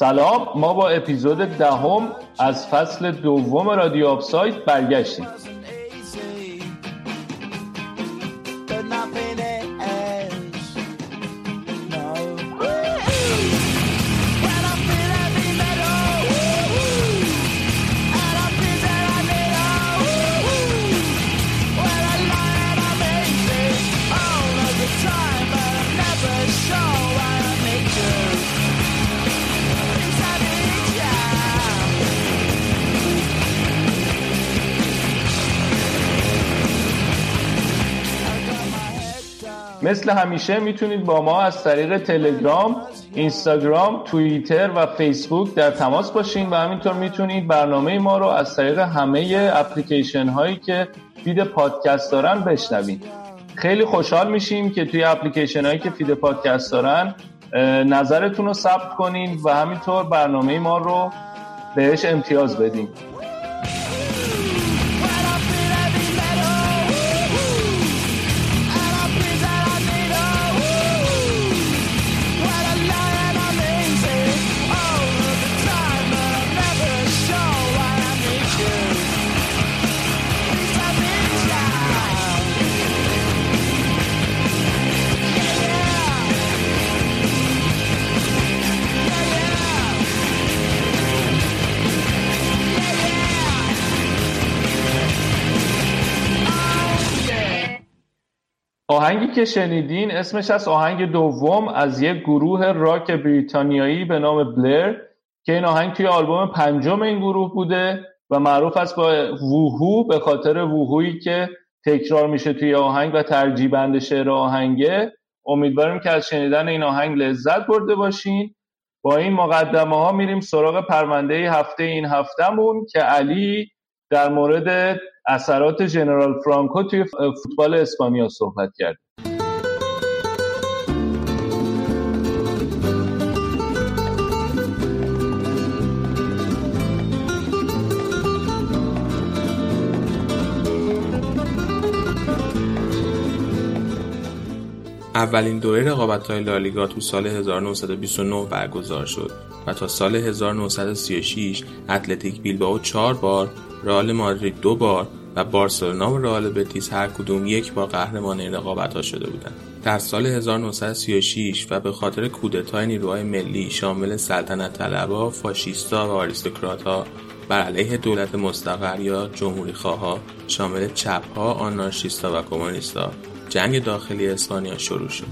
سلام ما با اپیزود دهم از فصل دوم رادیو آفساید برگشتیم. مثل همیشه می‌تونید با ما از طریق تلگرام، اینستاگرام، توییتر و فیسبوک در تماس باشین و همینطور می‌تونید برنامه ما رو از طریق همه اپلیکیشن هایی که feed پادکست دارن بشنوید. خیلی خوشحال میشیم که توی اپلیکیشن هایی که feed پادکست دارن نظرتون رو ثبت کنین و همینطور برنامه ما رو بهش امتیاز بدین آهنگی که شنیدین اسمش از آهنگ دوم از یک گروه راک بریتانیایی به نام بلر که این آهنگ توی آلبوم پنجم این گروه بوده و معروف است با ووهو به خاطر ووهویی که تکرار میشه توی آهنگ و ترجیح بند شعر آهنگه. امیدواریم که از شنیدن این آهنگ لذت برده باشین. با این مقدمه ها میریم سراغ پرونده هفته این هفتهمون که علی در مورد اثرات ژنرال فرانکو توی فوتبال اسپانیا صحبت کرد. اولین دوره رقابت های لالیگا تو سال 1929 برگزار شد و تا سال 1936 اتلتیک بیلبائو چهار بار، رئال مادرید دو بار و بارسلونا و رئال بتیس هر کدوم یک بار قهرمان این ها شده بودند. در سال 1936 و به خاطر کودتای نیروهای ملی شامل سلطنت طلبها، فاشیستا و آریستوکراتها بر علیه دولت مستقر یا جمهوری خواه شامل چپها، آنارشیستا و کمونیستا جنگ داخلی اسپانیا شروع شد.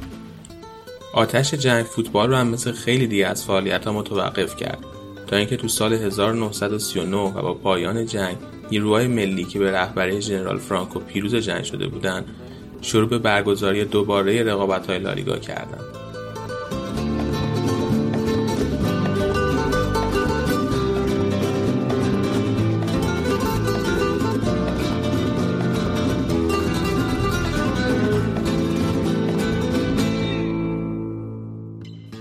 آتش جنگ فوتبال رو هم مثل خیلی دیگه از فعالیت ها متوقف کرد تا اینکه تو سال 1939 و با پایان جنگ نیروهای ملی که به رهبری ژنرال فرانکو پیروز جنگ شده بودند شروع به برگزاری دوباره رقابت‌های لالیگا کردند.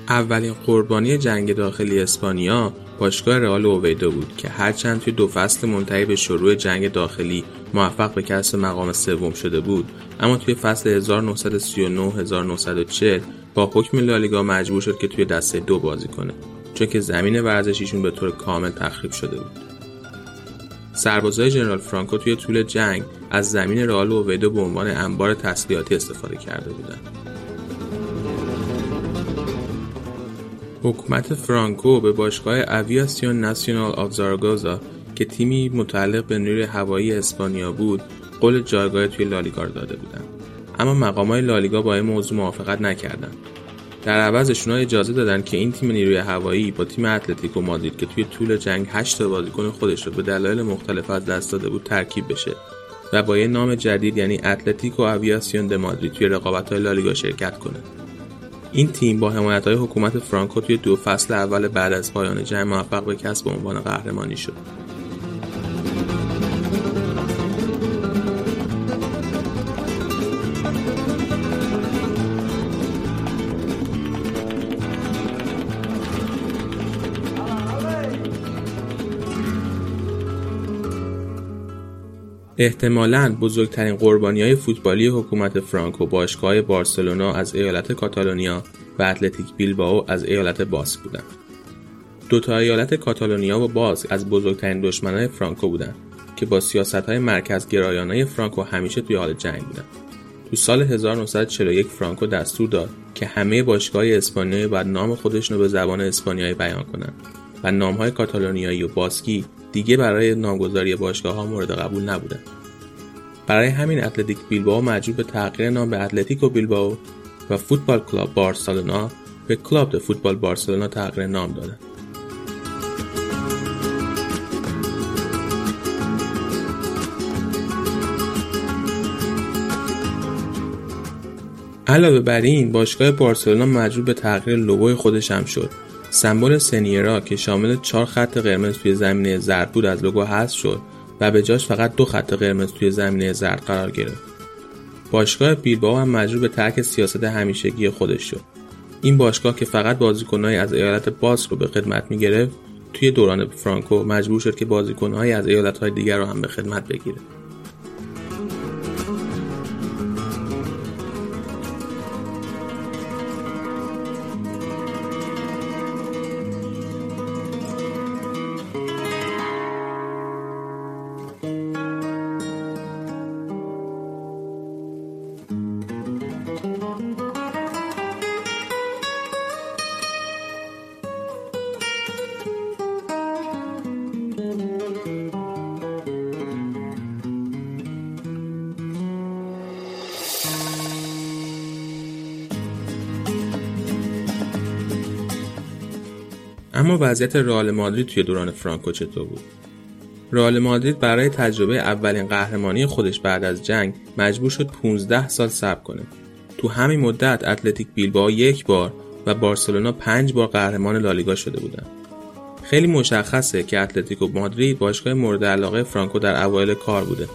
اولین قربانی جنگ داخلی اسپانیا باشگاه رئال اویدو بود که هرچند توی دو فصل منتهی به شروع جنگ داخلی موفق به کسب مقام سوم شده بود اما توی فصل 1939-1940 با حکم لالیگا مجبور شد که توی دسته دو بازی کنه چون که زمین ورزشیشون به طور کامل تخریب شده بود. سربازای جنرال فرانکو توی طول جنگ از زمین رئال اویدو به عنوان انبار تسلیحاتی استفاده کرده بودند. حکومت فرانکو به باشگاه اویاسیون ناسیونال آف زاراگوزا که تیمی متعلق به نیروی هوایی اسپانیا بود قول جایگاه توی لالیگا داده بودند اما مقامای لالیگا با این موضوع موافقت نکردند در عوض اجازه دادن که این تیم نیروی هوایی با تیم اتلتیکو مادرید که توی طول جنگ 8 بازیکن خودش رو به دلایل مختلف از دست داده بود ترکیب بشه و با یه نام جدید یعنی اتلتیکو اویاسیون د مادرید توی رقابت‌های لالیگا شرکت کنه. این تیم با های حکومت فرانکو توی دو فصل اول بعد از پایان جنگ موفق به کسب عنوان قهرمانی شد. احتمالاً بزرگترین قربانی های فوتبالی حکومت فرانکو باشگاه بارسلونا از ایالت کاتالونیا و اتلتیک بیلبائو از ایالت باسک بودند. دو تا ایالت کاتالونیا و باز از بزرگترین دشمنان فرانکو بودند که با سیاست های مرکز گرایانه فرانکو همیشه توی حال جنگ بودن. تو سال 1941 فرانکو دستور داد که همه باشگاه اسپانیایی باید نام خودشون رو به زبان اسپانیایی بیان کنن و نامهای کاتالونیایی و باسکی دیگه برای نامگذاری باشگاه ها مورد قبول نبودن. برای همین اتلتیک بیلبائو مجبور به تغییر نام به اتلتیکو بیلبائو و فوتبال کلاب بارسلونا به کلاب فوتبال بارسلونا تغییر نام دادند. علاوه بر این باشگاه بارسلونا مجبور به تغییر لوگوی خودش هم شد سمبل سنیرا که شامل چهار خط قرمز توی زمینه زرد بود از لوگو حذف شد و به جاش فقط دو خط قرمز توی زمینه زرد قرار گرفت. باشگاه بیلبائو هم مجبور به ترک سیاست همیشگی خودش شد. این باشگاه که فقط بازیکنهایی از ایالت باس رو به خدمت می‌گرفت توی دوران فرانکو مجبور شد که بازیکنهایی از ایالتهای دیگر رو هم به خدمت بگیره. وضعیت رئال مادرید توی دوران فرانکو چطور بود؟ رئال مادرید برای تجربه اولین قهرمانی خودش بعد از جنگ مجبور شد 15 سال صبر کنه. تو همین مدت اتلتیک بیلبائو یک بار و بارسلونا پنج بار قهرمان لالیگا شده بودند. خیلی مشخصه که اتلتیکو مادرید باشگاه مورد علاقه فرانکو در اوایل کار بوده.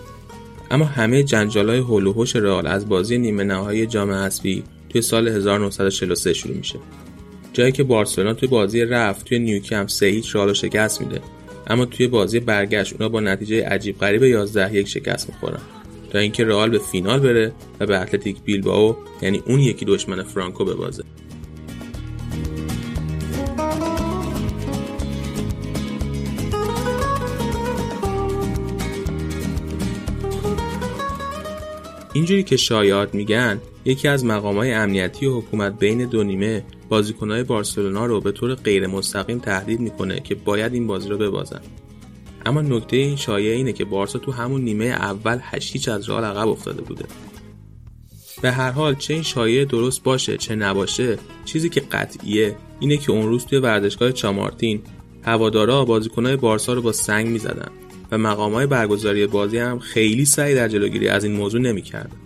اما همه جنجالای هول و رئال از بازی نیمه نهایی جام حذفی توی سال 1943 شروع میشه. جایی که بارسلونا توی بازی رفت توی نیوکمپ سه هیچ رئال شکست میده. اما توی بازی برگشت اونا با نتیجه عجیب غریب 11 یک شکست می‌خورن. تا اینکه رئال به فینال بره و به اتلتیک بیلبائو یعنی اون یکی دشمن فرانکو ببازه. اینجوری که شایعات میگن یکی از مقامهای امنیتی و حکومت بین دو نیمه بازیکنهای بارسلونا رو به طور غیر مستقیم تهدید می‌کنه که باید این بازی رو ببازن. اما نکته این شایعه اینه که بارسا تو همون نیمه اول هشتیچ از رئال عقب افتاده بوده. به هر حال چه این شایعه درست باشه چه نباشه چیزی که قطعیه اینه که اون روز توی ورزشگاه چامارتین هوادارا بازیکنهای بارسا رو با سنگ می‌زدن و مقامهای برگزاری بازی هم خیلی سعی در جلوگیری از این موضوع نمی‌کردن.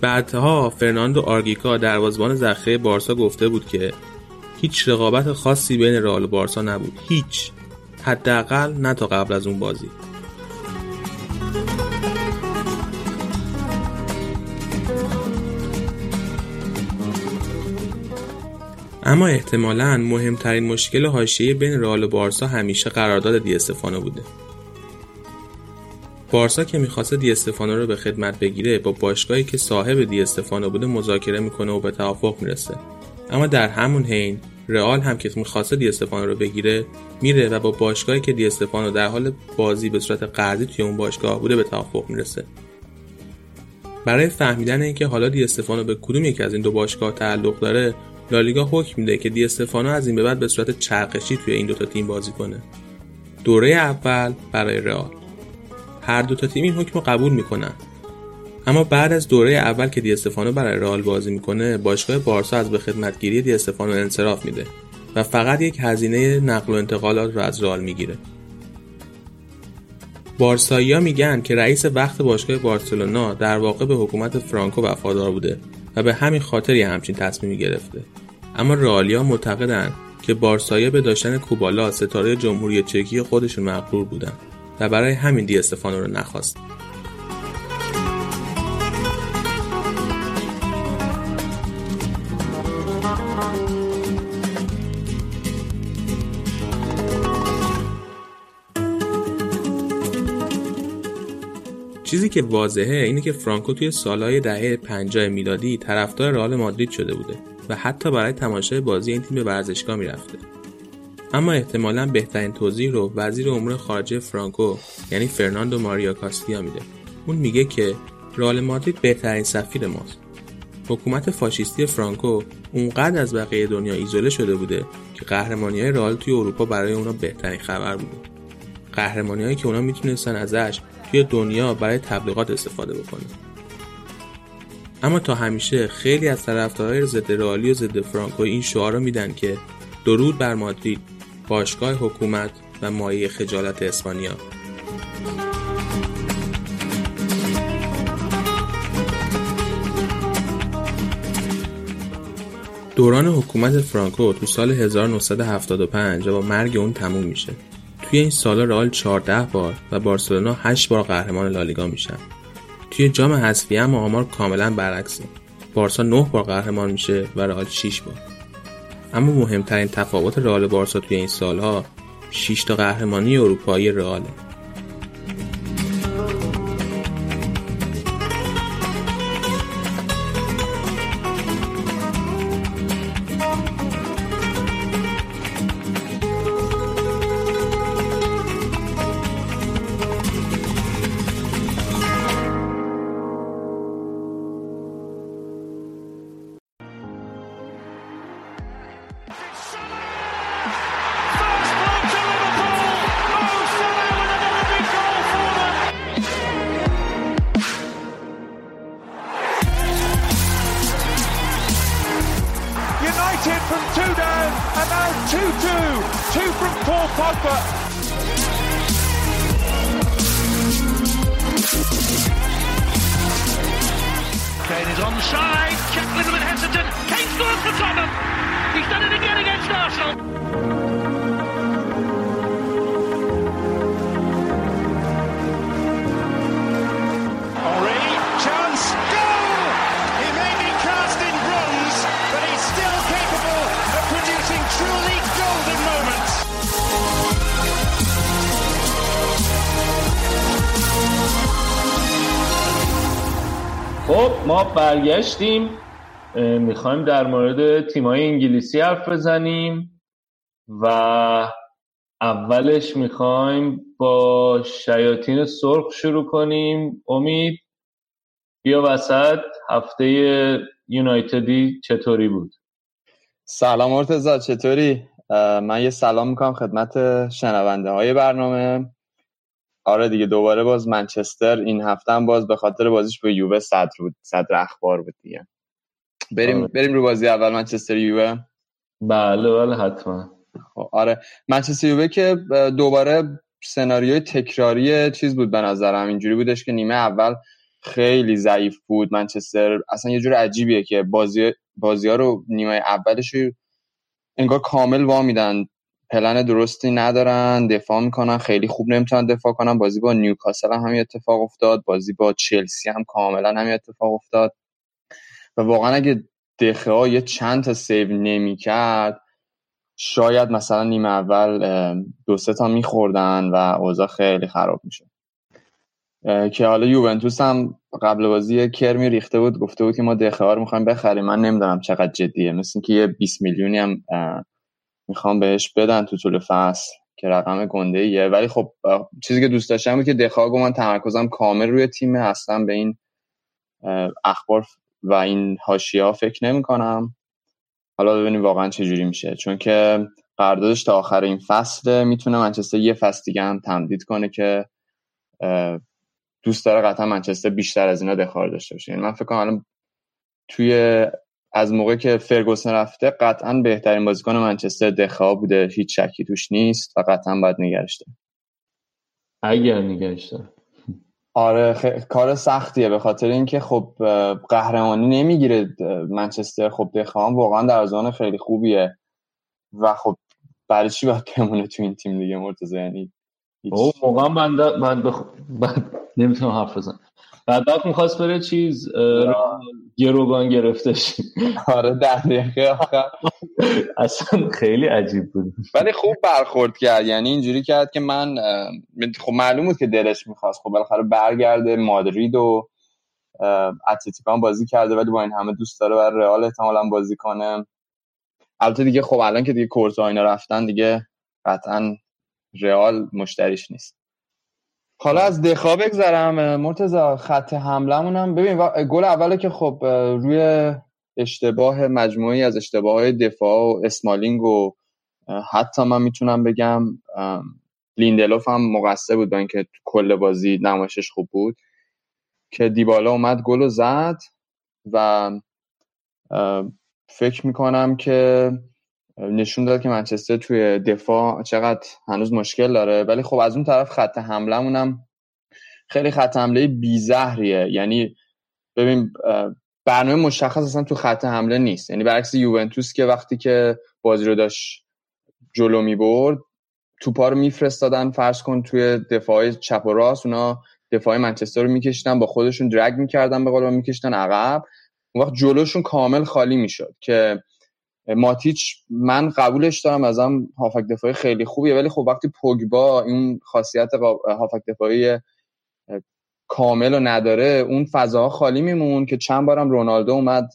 بعدها فرناندو آرگیکا دروازبان ذخیره بارسا گفته بود که هیچ رقابت خاصی بین رئال و بارسا نبود. هیچ. حداقل نه تا قبل از اون بازی. اما احتمالا مهمترین مشکل حاشیه بین رئال و بارسا همیشه قرارداد دی استفانو بوده. بارسا که می‌خواسته دی استفانو رو به خدمت بگیره با باشگاهی که صاحب دی استفانو بوده مذاکره می‌کنه و به توافق می‌رسه. اما در همون حین رئال هم که می‌خواسته دی استفانو رو بگیره میره و با باشگاهی که دی استفانو در حال بازی به صورت قرضی توی اون باشگاه بوده به توافق می‌رسه. برای فهمیدن اینکه حالا دی استفانو به کدوم یکی از این دو باشگاه تعلق داره لالیگا حکم میده که دی استفانو از این به بعد به صورت چرخشی توی این دوتا تیم بازی کنه. دوره اول برای رئال. هر دو تا تیم این حکم رو قبول می‌کنن. اما بعد از دوره اول که دی استفانو برای رئال بازی می‌کنه باشگاه بارسا از به خدمتگیری دی استفانو انصراف میده و فقط یک هزینه نقل و انتقالات رو از رئال می‌گیره. بارسایی میگن که رئیس وقت باشگاه بارسلونا در واقع به حکومت فرانکو وفادار بوده و به همین خاطر همچین تصمیمی گرفته. اما رئالیا معتقدند که بارسایی به داشتن کوبالا ستاره جمهوری چکی خودشون مغرور بودن. و برای همین دی استفانو رو نخواست. چیزی که واضحه اینه که فرانکو توی سالهای دهه 50 میلادی طرفدار رئال مادرید شده بوده و حتی برای تماشای بازی این تیم به ورزشگاه می‌رفته. اما احتمالا بهترین توضیح رو وزیر امور خارجه فرانکو یعنی فرناندو ماریا کاستیا میده. اون میگه که رئال مادرید بهترین سفیر ماست. حکومت فاشیستی فرانکو اونقدر از بقیه دنیا ایزوله شده بوده که قهرمانی های رئال توی اروپا برای اونا بهترین خبر بوده. قهرمانی که اونا می‌تونستن ازش توی دنیا برای تبلیغات استفاده بکنه. اما تا همیشه خیلی از طرفدارای ضد رئالی و ضد فرانکو این شعار رو میدن که درود بر مادرید. باشگاه حکومت و مایه خجالت اسپانیا دوران حکومت فرانکو تو سال 1975 و با مرگ اون تموم میشه. توی این سالا رئال 14 بار و بارسلونا 8 بار قهرمان لالیگا میشن. توی جام حذفی هم آمار کاملا برعکسه. بارسا 9 بار قهرمان میشه و رئال 6 بار. اما مهمترین تفاوت رئال بارسا توی این سالها 6 تا قهرمانی اروپایی رئاله. برگشتیم می‌خوایم در مورد تیمای انگلیسی حرف بزنیم و اولش می‌خوایم با شیاطین سرخ شروع کنیم. امید بیا وسط. هفته یونایتدی چطوری بود؟ سلام مرتزا چطوری؟ من یه سلام می‌کنم خدمت شنونده های برنامه. آره دیگه دوباره باز منچستر این هفته هم باز به خاطر بازیش به یووه صدر بود صدر اخبار بود دیگه. بریم آره. بریم رو بازی اول منچستر یووه. بله بله حتما. خب، آره. منچستر یووه که دوباره سناریوی تکراری چیز بود به نظرم. اینجوری بودش که نیمه اول خیلی ضعیف بود. منچستر اصلا یه جور عجیبیه که بازی بازی ها رو نیمه اولش انگار کامل وا میدن پلن درستی ندارن دفاع می‌کنن خیلی خوب نمی‌تونن دفاع کنن. بازی با نیوکاسل هم همین اتفاق افتاد. بازی با چلسی هم کاملا همین اتفاق افتاد. و واقعا اگه دخه یه چند تا سیو نمی‌کرد شاید مثلا نیمه اول دو سه تا میخوردن و اوضاع خیلی خراب میشه که حالا یوونتوس هم قبل بازی کرمی ریخته بود گفته بود که ما دخه رو می‌خوایم بخریم. من نمی‌دونم چقدر جدیه. مثل که یه 20 میلیونی هم می‌خوام بهش بدن تو طول فصل که رقم گنده ایه ولی خب چیزی که دوست داشتم بود که دخاگو من تمرکزم کامل روی تیم هستم به این اخبار و این هاشیا فکر نمی کنم حالا ببینیم واقعا چه جوری میشه. چون که قراردادش تا آخر این فصل می‌تونه منچستر یه فصل دیگه هم تمدید کنه که دوست داره قطعا منچستر بیشتر از اینا دخار داشته باشه. یعنی من فکر کنم توی از موقع که فرگوسن رفته قطعا بهترین بازیکن منچستر دخا بوده. هیچ شکی توش نیست و قطعا باید نگرشته اگر نگرشته آره خ... کار سختیه. به خاطر اینکه خب قهرمانی نمی‌گیره منچستر. خب دخا واقعا در زمان خیلی خوبیه. و خب برای چی باید بمونه تو این تیم دیگه مرتضی؟ یعنی او موقع من من بخ... نمی‌تونم حرف بزنم. بعد می‌خواست بره چیز گروگان گرفتش آره در دقیقه. آخر اصلا خیلی عجیب بود. ولی خوب برخورد کرد. یعنی اینجوری کرد که من خب معلوم بود که دلش می‌خواست. خب بالاخره برگرده مادرید و اتلتیکان بازی کرده ولی با این همه دوست داره برای رئال احتمالا بازی کنه. البته دیگه خب الان که دیگه کورتو اینا رفتن دیگه قطعا رئال مشتریش نیست. حالا از دخا بگذرم مرتزا خط حملمون هم ببین گل اوله که خب روی اشتباه مجموعی از اشتباه های دفاع و اسمالینگ و حتی من می‌تونم بگم لیندلوف هم مقصر بود با اینکه کل بازی نمایشش خوب بود که دیبالا اومد گل و زد و فکر می‌کنم که نشون داد که منچستر توی دفاع چقدر هنوز مشکل داره. ولی خب از اون طرف خط حمله هم خیلی خط حمله بیزهریه. یعنی ببین برنامه مشخص اصلا تو خط حمله نیست. یعنی برعکس یوونتوس که وقتی که بازی رو داشت جلو می برد توپا رو میفرستادن. فرض کن توی دفاع چپ و راست اونا دفاع منچستر رو میکشتن با خودشون درگ می‌کردن به قول میکشتن عقب. اون وقت جلوشون کامل خالی می‌شد که ماتیچ من قبولش دارم ازم هافک دفاعی خیلی خوبیه ولی خب وقتی پوگبا این خاصیت هافک دفاعی کامل رو نداره اون فضاها خالی میمون که چند بارم رونالدو اومد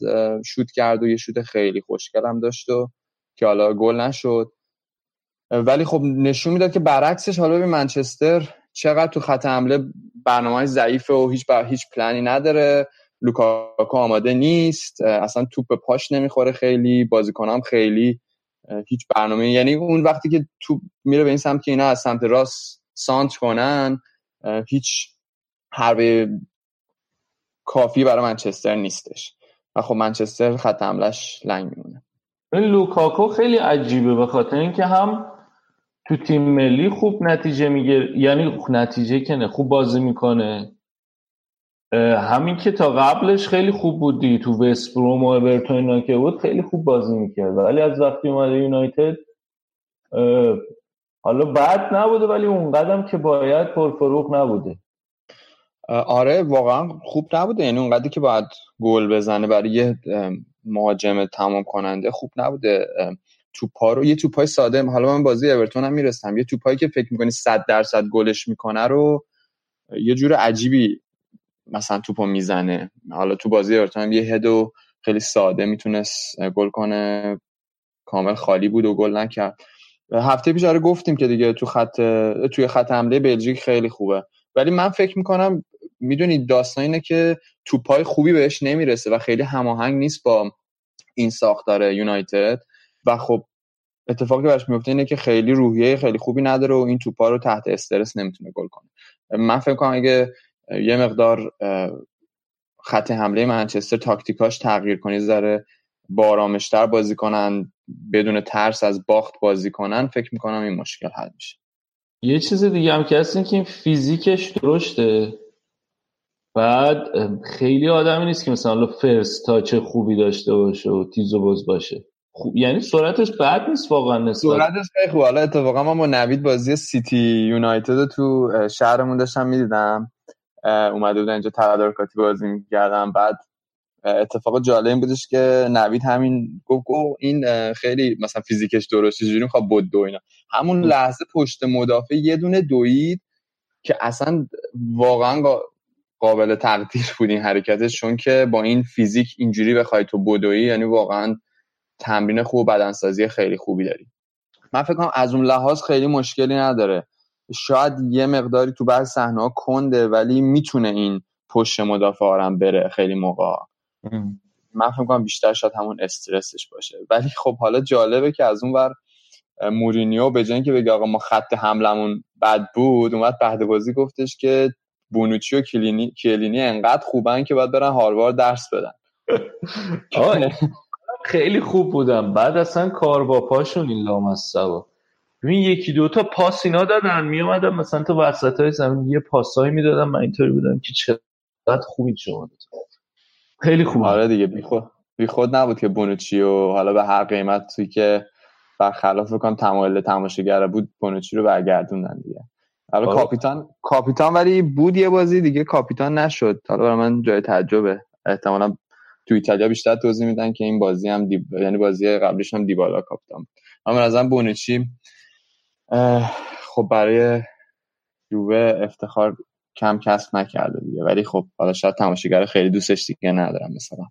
شوت کرد و یه شوت خیلی خوشگل هم داشت و که حالا گل نشد. ولی خب نشون می‌داد که برعکسش حالا به منچستر چقدر تو خط حمله برنامه ضعیفه و هیچ بر هیچ پلنی نداره. لوکاکو آماده نیست اصلا توپ به پاش نمی‌خوره خیلی بازیکنام خیلی هیچ برنامه یعنی اون وقتی که توپ میره به این سمت که اینا از سمت راست سانت کنن هیچ حربه کافی برای منچستر نیستش. و خب منچستر خط حملش لنگ میمونه. لوکاکو خیلی عجیبه به خاطر اینکه هم تو تیم ملی خوب نتیجه می‌گیره یعنی نتیجه که نه خوب بازی می‌کنه. همین که تا قبلش خیلی خوب بودی تو وستبروم و اورتون که بود خیلی خوب بازی می‌کرد. ولی از وقتی اومده یونایتد حالا بد نبوده ولی اون قدم که باید پرفروغ نبوده. آره واقعا خوب نبوده. یعنی اونقدری که باید گل بزنه برای یه مهاجم تمام کننده خوب نبوده. توپا رو یه توپای ساده. حالا من بازی اورتون هم می‌رسم. یه توپایی که فکر می‌کنی 100 درصد گلش می‌کنه رو یه جور عجیبی مثلا توپو می‌زنه. حالا تو بازی اورتون یه هدو خیلی ساده می‌تونست گل کنه. کامل خالی بود و گل نکرد. هفته پیش آره گفتیم که دیگه تو خط توی خط حمله بلژیک خیلی خوبه. ولی من فکر می‌کنم می‌دونید داستان اینه که توپای خوبی بهش نمی‌رسه و خیلی هماهنگ نیست با این ساختار یونایتد. و خب اتفاقی براش میفته اینه که خیلی روحیه خیلی خوبی نداره و این توپا رو تحت استرس نمی‌تونه گل کنه. من فکر کنم اگه یه مقدار خط حمله منچستر تاکتیکاش تغییر کنی ذره بارامشتر بازی کنن بدون ترس از باخت بازی کنن فکر می‌کنم این مشکل حل میشه. یه چیز دیگه هم که هست که این فیزیکش درشته. بعد خیلی آدمی نیست که مثلا فرست تاچ خوبی داشته باشه و تیز و باز باشه. خوب یعنی سرعتش بد نیست واقعا نسبت سرعتش خیلی خوبه حالا اتفاقا من با نوید بازی سیتی یونایتد تو شهرمون داشتم می‌دیدم. اومده بودن اینجا تدارکاتی بازی می‌کردم بعد اتفاق جالب این بودش که نوید همین گفت گفت این خیلی مثلا فیزیکش درست چجوری می‌خواد بود دو اینا. همون لحظه پشت مدافع یه دونه دوید که اصلا واقعا قابل تقدیر بود این حرکتش چون که با این فیزیک اینجوری بخوای تو بدوی یعنی واقعا تمرین خوب بدنسازی خیلی خوبی داری. من فکر کنم از اون لحاظ خیلی مشکلی نداره. شاید یه مقداری تو بعض صحنه ها کنده ولی می‌تونه این پشت مدافع هم بره خیلی موقع. من فکر کنم بیشتر شاید همون استرسش باشه. ولی خب حالا جالبه که از اون ور مورینیو به جای که بگه آقا ما خط حملمون بد بود اومد بعد بازی گفتش که بونوچی و کلینی کلینی انقدر خوبن که باید برن هاروارد درس بدن. خیلی خوب بودم بعد اصلا کار با پاشون این لامصبا ببین یکی دوتا پاس اینا دادن. می اومدم مثلا تو وسط های زمین یه پاسایی می‌دادم من اینطوری بودم که چقدر خوبی شما خیلی خوب آره دیگه بی خود, بی خود نبود که بونوچی و حالا به هر قیمت توی که برخلاف بکنم تمایل تماشاگر بود بونوچی رو برگردوندن دیگه. حالا آره. کاپیتان کاپیتان ولی بود یه بازی دیگه کاپیتان نشد. حالا برای من جای تعجبه. احتمالا تو ایتالیا بیشتر توضیح میدن که این بازی هم دی... یعنی بازی قبلیش هم دیبالا کاپیتان اما از بونوچی خب برای یووه افتخار کم کسب نکرده دیگه. ولی خب حالا شاید تماشاگر خیلی دوستش دیگه ندارم مثلا.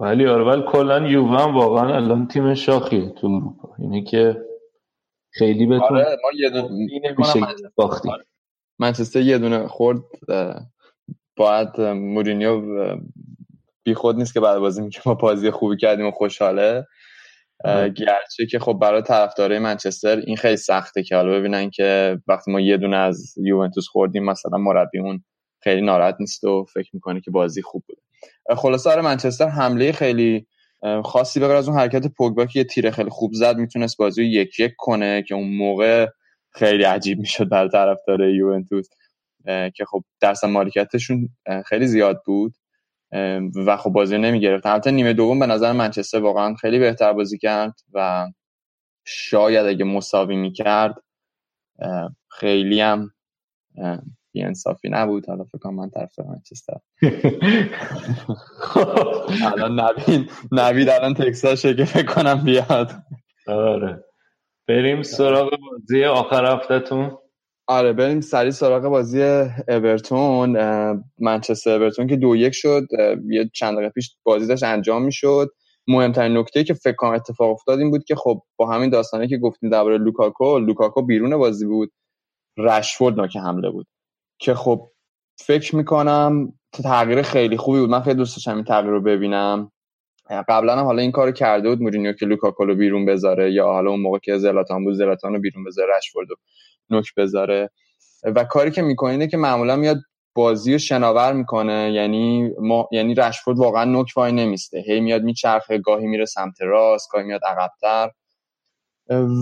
ولی آره ولی کلا یووه هم واقعا الان تیم شاخیه تو اروپا. اینه که خیلی بهتون آره ما یه دونه باختی منچستر. یه دونه خورد باید مورینیو بی خود نیست که بعد بازی میگه ما بازی خوبی کردیم و خوشحاله. گرچه که خب برای طرفدارای منچستر این خیلی سخته که حالا ببینن که وقتی ما یه دونه از یوونتوس خوردیم مثلا مربیمون خیلی ناراحت نیست و فکر می‌کنه که بازی خوب بوده. خلاصه آره منچستر حمله خیلی خاصی بغیر از اون حرکت پوگبا که یه تیره خیلی خوب زد می‌تونست بازی رو یک یک کنه که اون موقع خیلی عجیب می‌شد برای طرفدار یوونتوس. که خب درس مالکیتشون خیلی زیاد بود. و خب بازی نمی‌گرفت. البته نیمه دوم به نظر منچستر واقعا خیلی بهتر بازی کرد و شاید اگه مساوی می‌کرد خیلی هم انصافی نبود. حالا فکر کنم من طرف منچستر. الان نوید نوید الان تکساشه که فکر کنم بیاد. آره. بریم سراغ بازی آخر هفتهتون. آره بریم سری سراغ بازی اورتون. منچستر اورتون که دو یک شد. یه چند دقیقه پیش بازی داشت انجام می‌شد. مهمترین نکته که فکر کنم اتفاق افتاد این بود که خب با همین داستانه که گفتیم درباره لوکاکو لوکاکو بیرون بازی بود. رشفورد نوک حمله بود. که خب فکر می‌کنم تغییر خیلی خوبی بود. من خیلی دوست داشتم این تغییر رو ببینم. قبلا هم حالا این کارو کرده بود مورینیو که لوکاکو رو بیرون بذاره یا حالا اون موقع که زلاتان بود زلاتان رو بیرون بذاره رشفورد نوک بذاره. و کاری که می‌کنه اینه که معمولا میاد بازی رو شناور می‌کنه. یعنی ما یعنی رشفورد واقعا نوک وای نمیسته. هی میاد میچرخه گاهی میره سمت راست گاهی میاد عقبتر.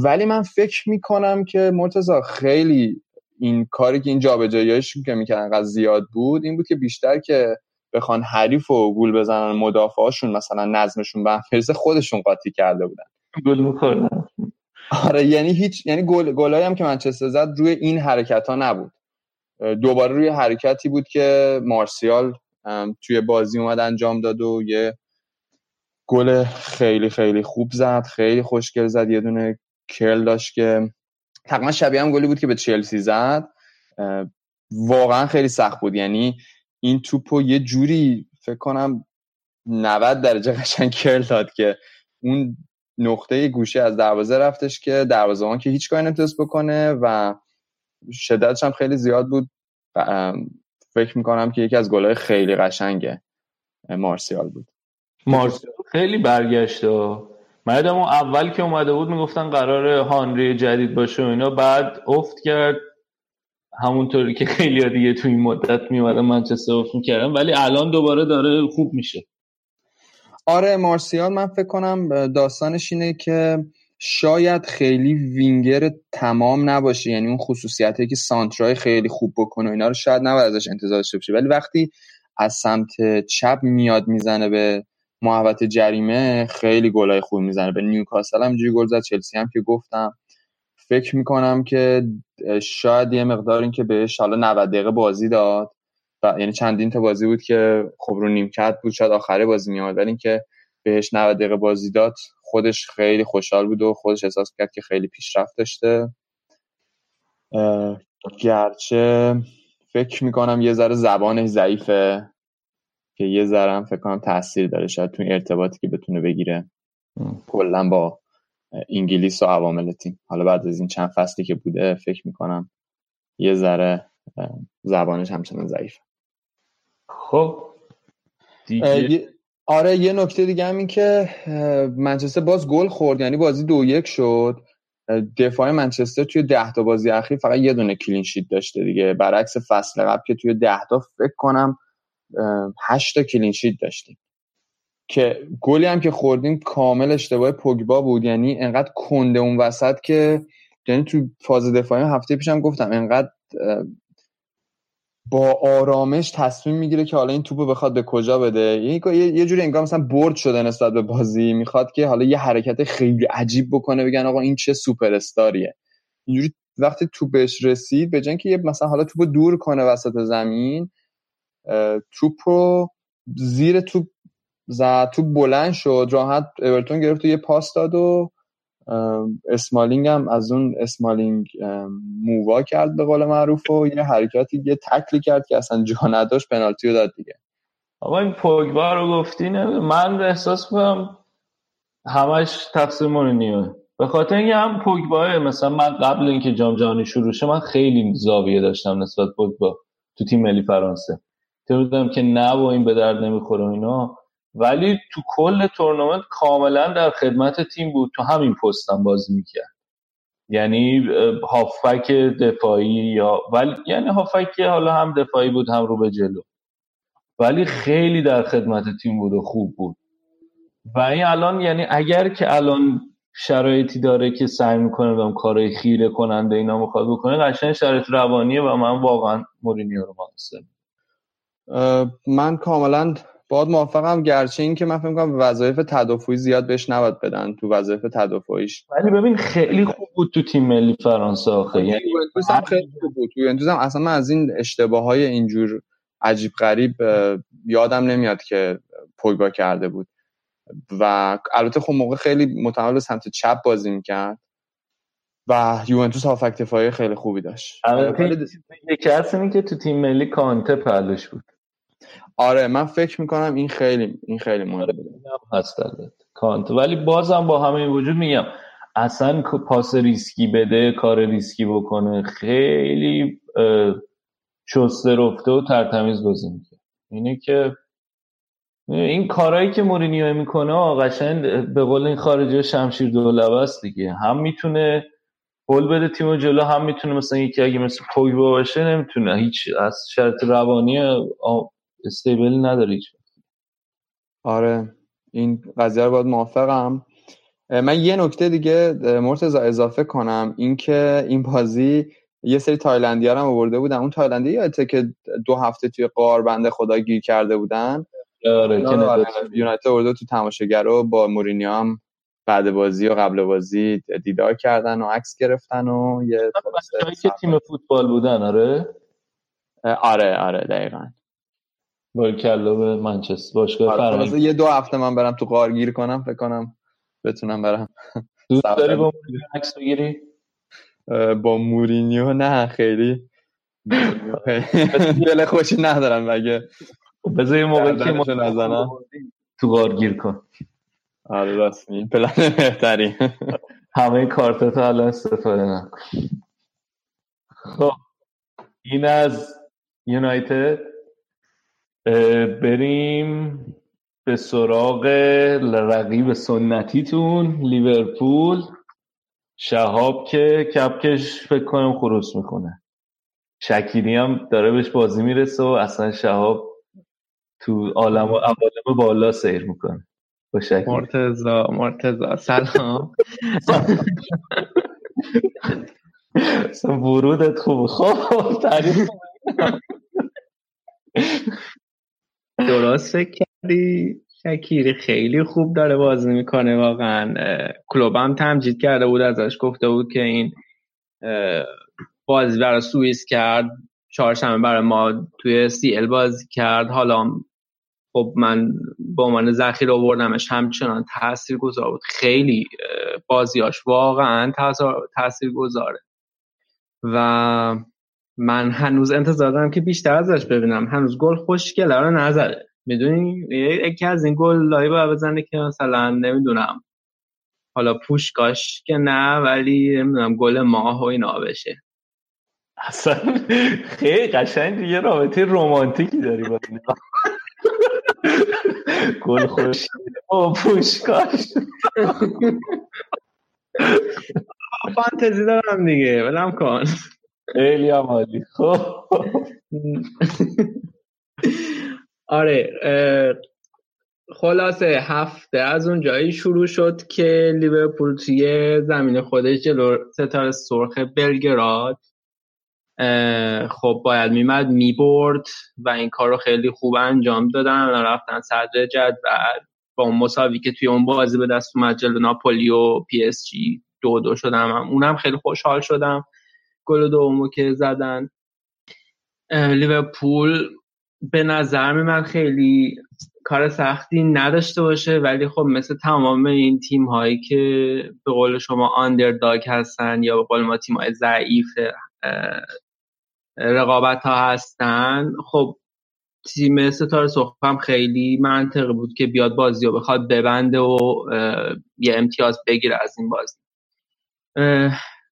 ولی من فکر می‌کنم که مرتضا خیلی این کاری که این جابجاییاش که می‌کردن انقدر زیاد بود این بود که بیشتر که بخوان حریف و گول بزنن مدافعاشون مثلا نظمشون به خودشون قاطی کرده بودن. گل میخوردن. آره یعنی هیچ یعنی گل گلایی هم که منچستر زد روی این حرکت ها نبود دوباره روی حرکتی بود که مارسیال توی بازی اومد انجام داد و یه گل خیلی خیلی خوب زد خیلی خوشگل زد. یه دونه کرل داشت که تقریبا شبیه هم گلی بود که به چلسی زد. واقعا خیلی سخت بود. یعنی این توپو یه جوری فکر کنم 90 درجه قشنگ کرل داد که اون نقطه گوشه از دروازه رفتش که دروازه که هیچ کاری نمی‌تونست بکنه و شدتش هم خیلی زیاد بود. فکر می‌کنم که یکی از گلهای خیلی قشنگه مارسیال بود. مارسیال خیلی برگشته من اول که اومده بود می‌گفتن قرار هانری جدید باشه و اینا. بعد افت کرد. همونطوری که خیلی دیگه تو این مدت میومدن منچستر افت می‌کردن. ولی الان دوباره داره خوب میشه. آره مارسیال من فکر کنم داستانش اینه که شاید خیلی وینگر تمام نباشه. یعنی اون خصوصیتی که سانترای خیلی خوب بکنه اینا رو شاید نباید ازش انتظار داشته باشه. ولی وقتی از سمت چپ میاد می‌زنه به محوت جریمه خیلی گلای خوب می‌زنه. به نیوکاسل هم گل زد چلسی هم که گفتم. فکر می‌کنم که شاید یه مقدار این که بهش حالا 90 دقیقه بازی داد. یعنی چندین تا بازی بود که خب رو نیمکت بود شاید آخره بازی میاد ولی اینکه بهش 90 دقیقه بازی داد خودش خیلی خوشحال بود و خودش احساس کرد که خیلی پیشرفت داشته. گرچه فکر می‌کنم یه ذره زبانش ضعیفه که یه ذره هم فکر کنم تاثیر داره شاید تو ارتباطی که بتونه بگیره. کلا با انگلیس و عوامل تیم. حالا بعد از این چند فصلی که بوده فکر می‌کنم یه ذره زبانش همچنان ضعیفه. خب دیگه آره یه نکته دیگه هم این که منچستر باز گل خورد یعنی بازی دو یک شد. دفاع منچستر توی ده تا بازی اخیر فقط یه دونه کلین شیت داشته دیگه. برعکس فصل قبل که توی ده تا فکر کنم هشت تا کلین شیت داشتیم. که گلی هم که خوردیم کامل اشتباه پوگبا بود. یعنی انقدر کنده اون وسط که یعنی تو فاز دفاعی هفته پیشم گفتم انقدر با آرامش تصمیم می‌گیره که حالا این توپو بخواد به کجا بده. یعنی یه جوری انگار مثلا برد شده نسبت به بازی. می‌خواد که حالا یه حرکت خیلی عجیب بکنه بگن آقا این چه سوپر استاریه. اینجوری وقتی توپ بهش رسید به که یه مثلا حالا توپو دور کنه وسط زمین توپو زیر توپ زد توپ بلند شد راحت اورتون گرفت و یه پاس داد و اسمالینگ هم از اون اسمالینگ مووا کرد به قول معروف و یه حرکاتی یه تکلی کرد که اصلا جا نداشت پنالتی رو داد دیگه. آقا این پوگبا رو گفتی من احساس کنم همش تقصیر مورینیو. به خاطر اینکه هم پوگبا مثلا من قبل اینکه جام جهانی شروع شه من خیلی زاویه داشتم نسبت پوگبا تو تیم ملی فرانسه. بودم که نه و این به درد نمی‌خوره اینا. ولی تو کل تورنمنت کاملا در خدمت تیم بود. تو همین پستم بازی می‌کرد. یعنی هافک دفاعی یا ولی یعنی هافک حالا هم دفاعی بود هم رو به جلو. ولی خیلی در خدمت تیم بود و خوب بود. و این الان یعنی اگر که الان شرایطی داره که سعی می‌کنه بهم کارهای خیره کننده اینا می‌خواد بکنه قشنگ شرایط روانیه و من واقعا مورینیو رو من کاملا باید موافقم گرچه این که من فکر کنم وظایف تدافعی زیاد بهش نباید بدن تو وظایف تدافعیش. ولی ببین خیلی خوب بود تو تیم ملی فرانسه آخه. یعنی خیلی خوب بود. تو هم اصلا من از این اشتباه های اینجور عجیب غریب یادم نمیاد که پویبا کرده بود. و البته خب موقع خیلی متمایل سمت چپ بازی می‌کرد. و یوونتوس هافک دفاعی خیلی خوبی داشت. یکی از که تو تیم ملی کانته پهلوش بود. آره من فکر می‌کنم این خیلی این خیلی مهمه. هست کانت. ولی بازم با همه وجود میگم اصلا پاس ریسکی بده کار ریسکی بکنه خیلی شسته رفته و ترتمیز بازی می‌کنه. اینه که این کارهایی که مورینیو می‌کنه قشنگ به قول این خارجی شمشیر دولبه است دیگه. هم می‌تونه گل بده تیم جلو هم می‌تونه مثلا یکی اگه مثل پوگبا باشه نمی‌تونه. هیچ از شرایط روانی stable نداره هیچ آره این قضیه رو باید موافقم. من یه نکته دیگه مرتضا اضافه کنم. اینکه این بازی یه سری تایلندی هم آورده بودن. اون تایلندی یادته که دو هفته توی غار بنده خدا گیر کرده بودن؟ آره آره یونایتد آورده تو تماشاگرو با مورینیو هم بعد بازی و قبل بازی دیدار کردن و عکس گرفتن و یه که تیم فوتبال بودن آره؟ آره آره دقیقا. کلا به منچستر باشگاه آره یه دو هفته من برم تو قار گیر کنم فکر کنم بتونم برم. دوست داری با مورینیو عکس بگیری؟ با مورینیو نه خیلی. دل خوشی ندارم مگه. بذار یه موقع که نزنم. تو غار گیر کن. آره راست این پلان بهتری. همه کارتات الان استفاده نکن. خب این از یونایتد؟ بریم به سراغ رقیب سنتیتون لیورپول. شهاب که کپکش فکر کنم خروس می‌کنه. شکیری هم داره بهش بازی می‌رسه و اصلا شهاب تو عالم و عوالم بالا سیر می‌کنه با مرتزا مرتزا سلام. ورودت خوب خب تعریف درست کردی؟ شکیری خیلی خوب داره بازی می‌کنه واقعا. کلوب هم تمجید کرده بود ازش گفته بود که این بازی برای سوئیس کرد چهارشنبه برای ما توی سی ال بازی کرد. حالا خب من با عنوان ذخیره آوردمش همچنان تاثیر گذار بود. خیلی بازیاش واقعا تاثیر گذاره و من هنوز انتظار دارم که بیشتر ازش ببینم. هنوز گل خوشگله رو نزده می‌دونی؟ یکی از این گل لایی باید بزنه که مثلا نمی‌دونم. حالا پوشکاش که نه ولی نمی‌دونم گل ماه و اینا بشه. اصلا خیلی قشنگ یه رابطه رومانتیکی داری با گل خوش او پوشکاش. فانتزی دارم دیگه. ولم کن. خیلی عمالی خب آره خلاصه هفته از اون جایی شروع شد که لیورپول توی زمین خودش جلو ستاره سرخ بلگراد خب باید میمد می‌برد و این کار رو خیلی خوب انجام دادن. و رفتن صدر جدول. با اون مساوی که توی اون بازی به دست اومد جلو ناپولی و پی اس جی دو دو شدم اونم خیلی خوشحال شدم. گل دومو که زدن. لیورپول به نظر من خیلی کار سختی نداشته باشه ولی خب مثل تمام این تیم هایی که به قول شما آندرداگ هستن یا به قول ما تیم های ضعیف رقابت ها هستن خب تیم ستاره سرخ هم خیلی منطقی بود که بیاد بازی و بخواد ببنده و یه امتیاز بگیره از این بازی.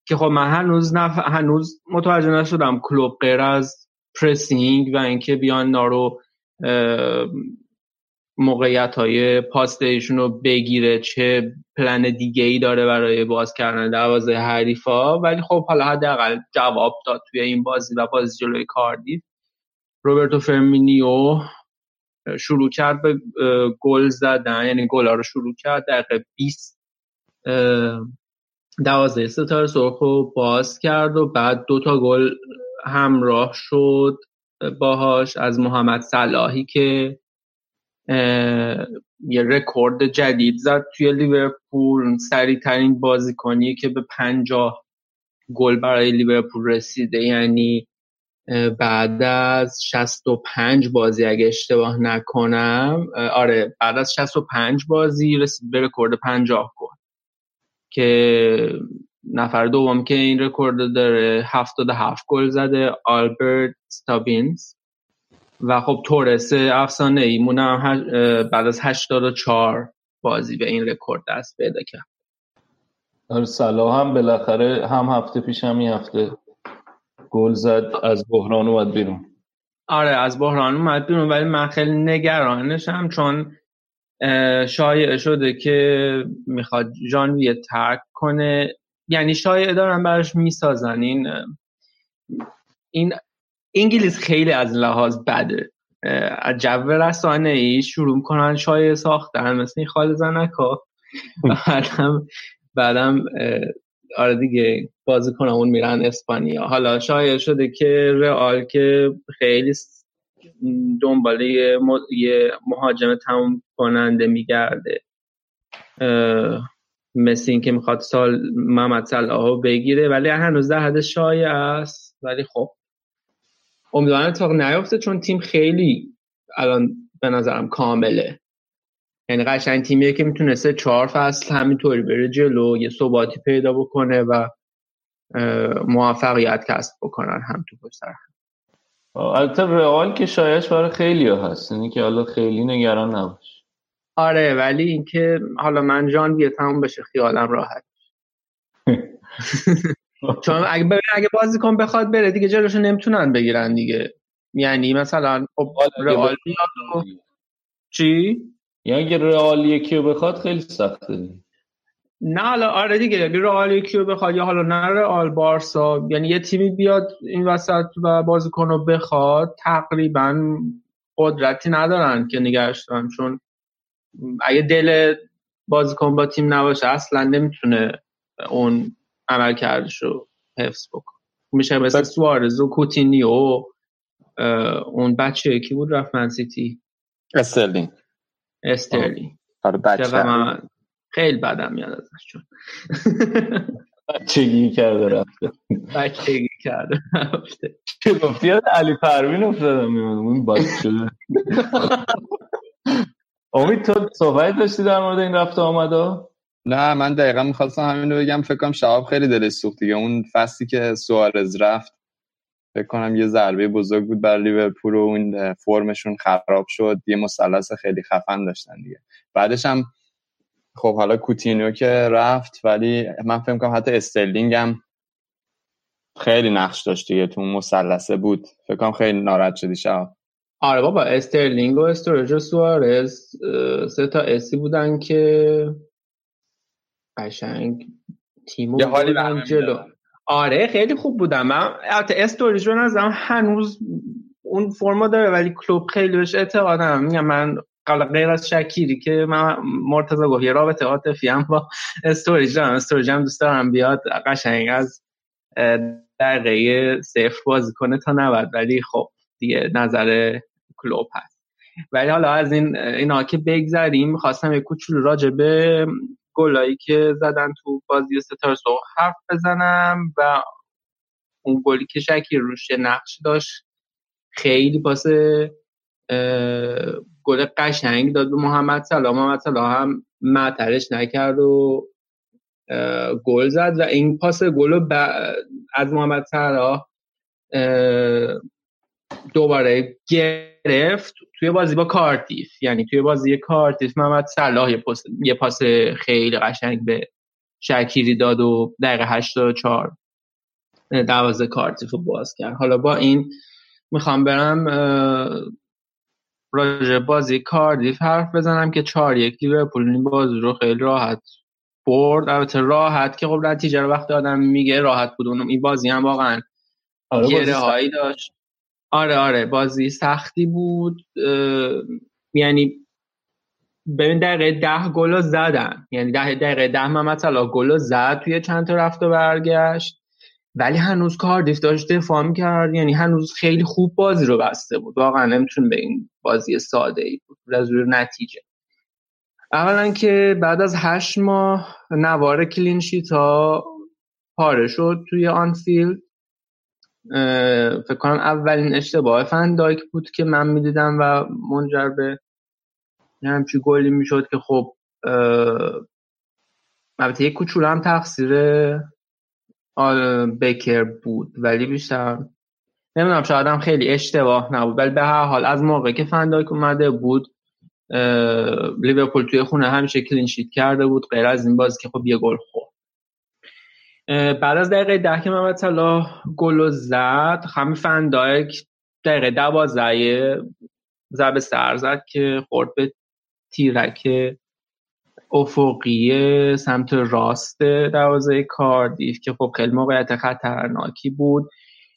که خب من هنوز نف... هنوز متوجه نشدم کلوپ غیر از pressing و اینکه بیان نارو موقعیت های پاستیشون رو بگیره چه پلن دیگه ای داره برای باز کردن دروازه حریفا. ولی خب حالا حداقل جواب داد توی این بازی و بازی جلوی کاردیف. روبرتو فرمینیو شروع کرد به گل زدن یعنی گل رو شروع کرد. دقیقه 20 دوازده ستاره سرخ رو باز کرد و بعد دوتا گل همراه شد باهاش از محمد صلاحی که یه رکورد جدید زد توی لیورپول. سریع ترین بازیکنی که به پنجاه گل برای لیورپول رسیده. یعنی بعد از 65 بازی اگه اشتباه نکنم آره بعد از 65 بازی رسید به رکورد 50 گل. که نفر دوم که این رکورد داره 77 گل زده آلبرت ستابینز. و خب تورس افسانه ایمون هم بعد از 84 بازی به این رکورد دست پیدا کرد. صلاح هم بالاخره هم هفته پیش هم این هفته گل زد از بحران اومد بیرون. آره از بحران اومد بیرون ولی من خیلی نگرانشم چون شایع شده که می‌خواد ژانویه ترک کنه. یعنی شایع دارن براش می‌سازن. این این انگلیس خیلی از لحاظ بده. از جو رسانه ای شروع کنن شایع ساختن مثل این خال زنکا. بعدم بعدم آره دیگه بازیکن اون میرن اسپانیا. حالا شایع شده که رئال که خیلی دنبال یه مهاجم تموم کننده میگرده. مثل این که می‌خواد سال محمد صلاح بگیره ولی هنوز در حد شایع است. ولی خب امیدوارم اتفاق نیفته چون تیم خیلی الان به نظرم کامله. یعنی قشنگ تیمیه که می‌تونسته چهار فصل همینطوری بره جلو یه ثباتی پیدا بکنه و موفقیت کسب بکنن هم تو پشت البته رئال که شایش برای خیلی ها هست یعنی که حالا خیلی نگران نباش. آره ولی اینکه حالا من جان بیه تموم بشه خیالم راحت. چون اگه اگه بازیکن بخواد بره دیگه جلوشو نمی‌تونن بگیرن دیگه. یعنی مثلا خب رئال چی؟ یعنی اگه رئال یکی رو بخواد خیلی سخته. نه حالا آره دیگه اگه رئال یکی رو بخواد یا حالا نه رئال بارسا یعنی یه تیمی بیاد این وسط و بازیکن رو بخواد تقریبا قدرتی ندارن که نگهش دارن چون اگه دل بازیکن با تیم نباشه اصلا نمی‌تونه اون عملکردش رو حفظ بکنه میشه مثل سوارز و کوتینیو و اون بچه کی بود رفت من سیتی؟ استرلینگ. استرلینگ. آره بچه. خیلی بدم میاد ازش چون. بچگی کرده رفته. بچگی کرده رفته. چه گفتی؟ علی پروین افتادم میاد اون باز شده. امید تو صحبت داشتی در مورد این رفته آمده نه من دقیقا می‌خواستم همین رو بگم. فکر کنم شعب خیلی دلش سوخت دیگه. اون فصلی که سوارز رفت فکر کنم یه ضربه بزرگ بود بر لیورپول و اون فرمشون خراب شد. یه مثلث خیلی خفن داشتن دیگه. بعدش هم خب حالا کوتینیو که رفت ولی من فکر کنم حتی استرلینگ هم خیلی نقش داشت دیگه تو مثلثه بود. فکر کنم خیلی ناراحت شدی شب. آره بابا استرلینگ و استورج و سوارز سه تا S ای بودن که قشنگ تیمو یه حالی جلو. آره خیلی خوب بودم من استوریج رو نظرم هنوز اون فرما داره ولی کلوپ خیلی بهش اعتقادم میگم من غیر از شکیری که من مرتضی گفت یه رابطه عاطفی هم با استوریج دارم. استوریج هم دوست دارم بیاد قشنگ از دقیقه صفر بازی کنه تا نبود ولی خب دیگه نظر کلوپ هست. ولی حالا از این اینا که بگذریم خواستم یه کوچولو راجع به گلایی که زدن تو بازی ستاره سرخ حرف بزنم و اون گلی که شکیری روش نقش داشت خیلی پاسه گل قشنگ داد به محمد صلاح. محمد صلاح هم معطلش نکرد و گل زد و این پاس گل از محمد صلاح دوباره گرفت. توی بازی با کارتیف یعنی توی بازی کارتیف محمد صلاح یه پاس, یه پاس خیلی قشنگ به شکیری داد و دقیقه 84 دوازه کارتیف رو باز کرد. حالا با این می‌خوام برم راجع بازی کاردیف حرف بزنم که چهار یک لیورپول. این بازی رو خیلی راحت برد. البته راحت که خب نتیجه رو وقتی آدم میگه راحت بود. اونم این بازی هم واقعا آره هایی داشت. آره آره بازی سختی بود. یعنی ببین دقیقه ده گل زدن. یعنی ده دقیقه ده محمد صلاح گل زد توی چند تا رفت و برگشت. ولی هنوز کاردیف داشت دفاع کرد یعنی هنوز خیلی خوب بازی رو بسته بود. واقعا نمیتون به این بازی ساده ای بود از نتیجه. اولا که بعد از هشت ماه نوار clean sheet ها پاره شد توی آنفیلد. فکر کنم اولین اشتباه فندایک بود که من می‌دیدم و منجر به همچی گلی می‌شد که خب البته یک کوچول هم تقصیر بکر بود. ولی بیشتر نمی‌دونم شاید هم خیلی اشتباه نبود. ولی به هر حال از موقع که فندایک اومده بود لیورپول توی خونه همیشه کلینشیت کرده بود غیر از این بازی که خب یه گل خورد. بعد از دقیقه ده که محمد صلاح گل زد همین فندایک دقیقه دوازده ضربه سر زد که خورد به تیرک افقی سمت راست دروازه کاردیف که خب خیلی موقعیت خطرناکی بود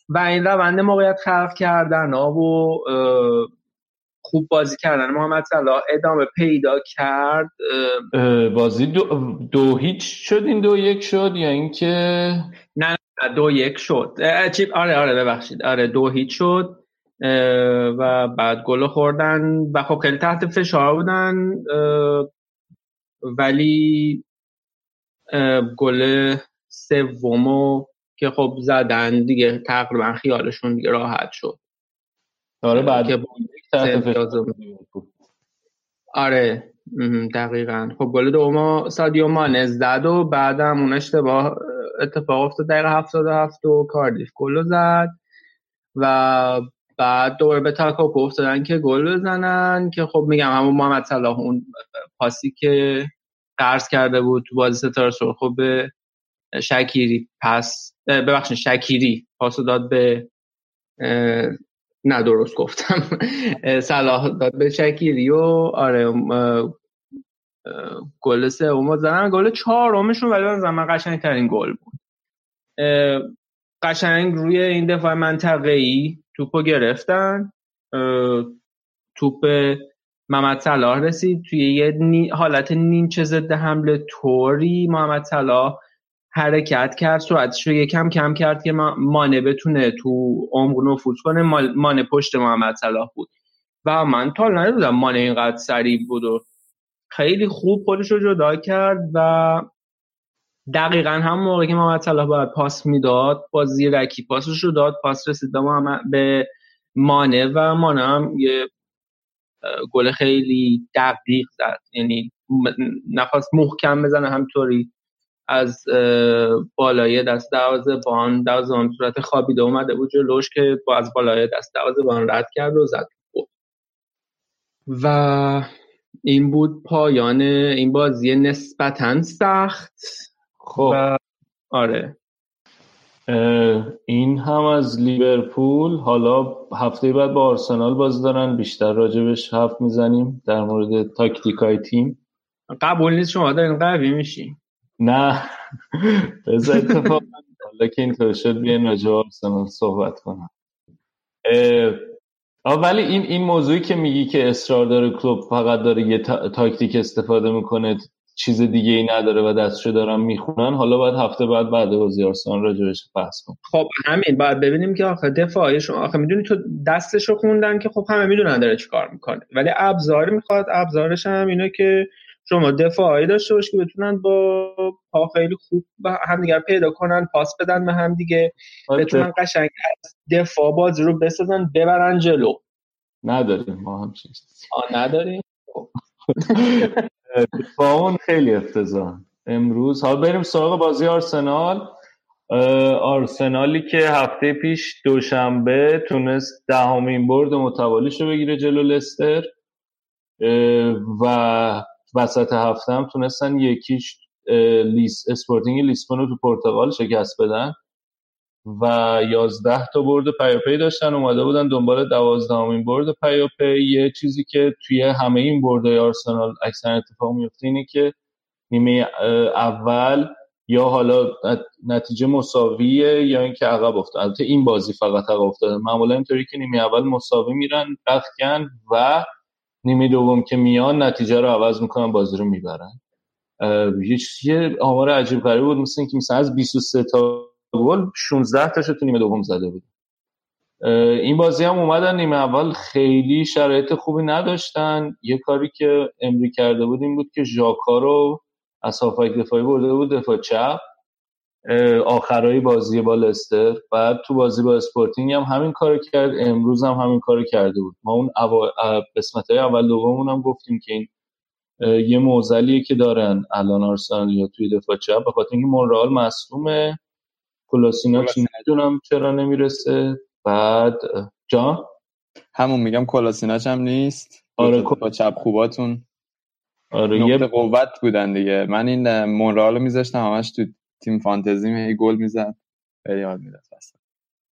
و این روند موقعیت خلق کردن و خوب بازی کردن. محمد صلاح ادامه پیدا کرد. بازی دو, دو هیچ شد؟ این دو یک شد یا اینکه؟ نه نه دو یک شد. آره آره ببخشید. آره دو هیچ شد. و بعد گل خوردن و خب خیلی تحت فشار بودن. ولی گل سومو که خب زدن دیگه تقریبا خیالشون دیگه راحت شد. آره بعد آره دقیقا. خب گل دوم سادیو مانه زد و بعدم اون اشتباه اتفاق افتاد دقیقه هفتاد هفت و کاردیف گل زد و بعد دوباره به تاکاپ افتادن که گل بزنن که خب میگم همون محمد صلاح اون پاسی که قرض کرده بود تو بازی ستاره خب به شکیری پس ببخشید شکیری پاس داد به نه درست گفتم صلاح داد به شکیری و آره گل سوم زدن. گل چهارمشون ولی من قشنگ ترین گل بود. قشنگ روی این دفاع منطقه ای توپو گرفتن. توپ محمد صلاح رسید. توی یه حالت نیمچه ضد حمله طوری محمد صلاح حرکت کرد. سرعتش رو یکم کم کرد که مانه بتونه تو عمق نفوذ کنه. مانه پشت محمد صلاح بود. و من تا ندیدم مانه اینقدر سریع بود و خیلی خوب خودش رو جدا کرد و دقیقا هم موقع که محمد صلاح باید پاس می‌داد بازی رکی پاسش رو داد. پاس رسید به مانه و مانه هم یه گل خیلی دقیق زد. یعنی نخواست محکم بزنه همطوری. از بالای دست دروازه بان دروازه بان صورت خوابیده اومده بود جلوش که با از بالای دست دروازه بان رد کرد و زد. بود و این بود پایان این بازی نسبتا سخت. خب. آره. این هم از لیورپول. حالا هفته بعد با آرسنال باز دارن. بیشتر راجبش حرف می‌زنیم در مورد تاکتیکای تیم. قبول نیست شما دارین قوی میشی. نه. بذار اتفاق حالا که اینطور شد بیاین راجب آرسنال صحبت کنم. ولی این این موضوعی که میگی که اصرار داره کلوب فقط داره یه تاکتیک استفاده می‌کنه چیز دیگه ای نداره و دستشو دارن می‌خونن حالا باید هفته بعد بعد بازی آرسنال راجعش بحث کنیم. خب همین باید ببینیم که آخه دفاعشون آخه می‌دونی تو دستشو خوندن که خب همه می‌دونن داره چیکار می‌کنه. ولی ابزار می‌خواد ابزارش هم اینه که شما دفاعی داشته باش که بتونن با پا خیلی خوب هم دیگر پیدا کنن پاس بدن به هم دیگه آره، بتونن قشنگ از دفاع بازی رو بسازن ببرن جلو. نداریم ما هم چیز نداریم؟ خب. اون خیلی افتضاح. امروز حال بریم سراغ بازی آرسنال. آرسنالی که هفته پیش دوشنبه تونست دهمین برد متوالیش رو بگیره جلو لستر. و وسط هفته هم تونستن یکیش لیس اسپورتینگ لیسبون رو تو پرتغال شکست بدن. و یازده تا برد پیاپی داشتن اومده بودن دنبال دوازدهمین برد پیاپی. یه چیزی که توی همه این برده آرسنال اکثر اتفاق میفته اینه که نیمه اول یا حالا نتیجه مساویه یا اینکه عقب افتاد. البته این بازی فقط عقب افتاده. معمولا اینطوری که نیمه اول مساوی میرن رختکن و نیمه دوم که میان نتیجه رو عوض می‌کنن بازی رو می‌برن. یه آمار عجیب غریب بود مثل اینکه مثلا از 23 تا گل 16 تاشو تو نیمه دوم زده بود. این بازی هم اومدن نیمه اول خیلی شرایط خوبی نداشتن. یه کاری که امری کرده بود این بود که ژاکا رو از هافبک دفاعی برده بود دفاع چپ. آخرای بازی با لستر. بعد تو بازی با اسپورتینگ هم همین کار کرد. امروز هم همین کار کرده بود. ما اون قسمت های اول دومون هم گفتیم که این یه موزلیه که دارن. الان آرسنال یا توی دفاع چپ. به خاطر اینکه مونرال مصدومه کلاسینا چی می‌دونم چرا نمی‌رسه؟ بعد جا؟ همون میگم کلاسیناچ هم نیست. آره با چپ خوباتون. آره یه قوت بودن دیگه. من این مونرال رو میذاشتم همش تو تیم فانتزی می گل می‌زد. خیلی حال می‌داد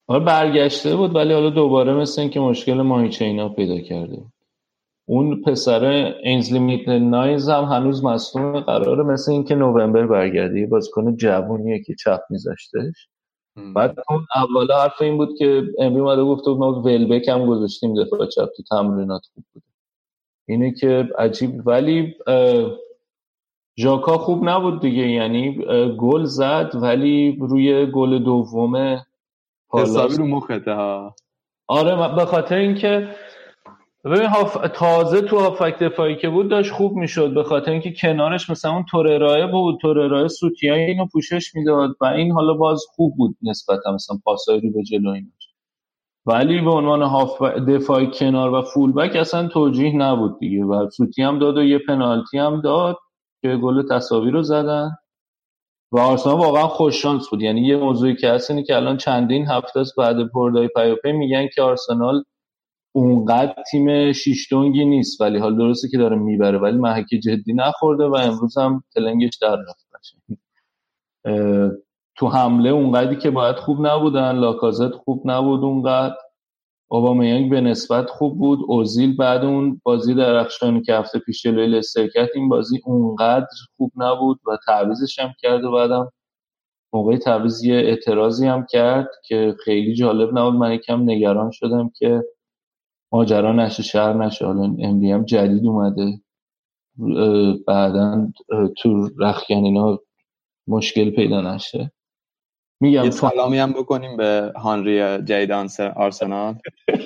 آره برگشته بود ولی حالا دوباره مثل اینکه مشکل ماهیچه اینا پیدا کرده. اون پسر اینزلی میت نایز هم هنوز مصدوم قراره مثل اینکه نوامبر برگردی بازیکن جوونیه که چپ میذاشتش. بعد اون اولا حرف این بود که امی اومده بود ما ولبک هم گذاشتیم دفاع چپ تو تمرینات خوب بود اینه که عجیب. ولی ژاکا خوب نبود دیگه یعنی گل زد ولی روی گل دوم حسابی رو مخته ها. آره به خاطر اینکه ببین تازه تو هافک دفاعی که بود داشت خوب می‌شد به خاطر اینکه کنارش مثلا اون بود رای سوتیای اینو پوشش می‌داد و این حالا باز خوب بود نسبتا مثلا پاسای رو به جلو اینش ولی به عنوان هاف دفاعی کنار و فول بک اصلا توجیه نبود دیگه و سوتی هم داد و یه پنالتی هم داد که گل تساوی رو زدن. و آرسنال واقعا خوش شانس بود. یعنی یه موضوعی که هست اینه که الان چندین هفته است بعد پردای پیاپی میگن که آرسنال اونقدر تیم شیشتونگی نیست ولی حال درسته که داره می‌بره ولی محک جدی نخورده و امروز هم تلنگش در رفت. تو حمله اونقدری که باید خوب نبودن لاکازت خوب نبود اونقدر اوبامیانگ به نسبت خوب بود اوزیل بعد اون بازی درخشانی که هفته پیش جلوی لستر این بازی اونقدر خوب نبود و تعویزش هم کرد و بعدم موقع تعویز یه اعتراضی هم کرد که خیلی جالب نبود. من یکم نگران شدم که ماجرا نشه شهر نشه. حالا ام هم جدید اومده. بعدا تو رخیان مشکل پیدا نشه. میگم یه سلامی هم بکنیم به هانری جدید آرسنال.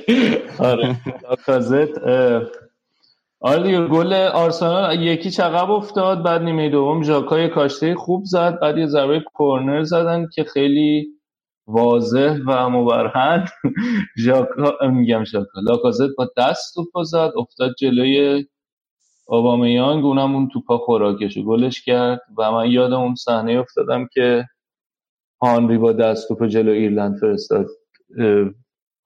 آره. لاکازت آره گل آرسنال یکی چقب افتاد بعد نیمه دوم ژاکای کاشته خوب زد بعد یه ضربه کورنر زدن که خیلی واضح و مبرهن. ژاکا میگم ژاکا. لاکازت با دست توپ زد افتاد جلوی اوبامیانگ اونم اون توپا خوراکش گلش کرد و من یاد اون صحنه افتادم که هانری با دست توپ جلو ایرلند فرستاد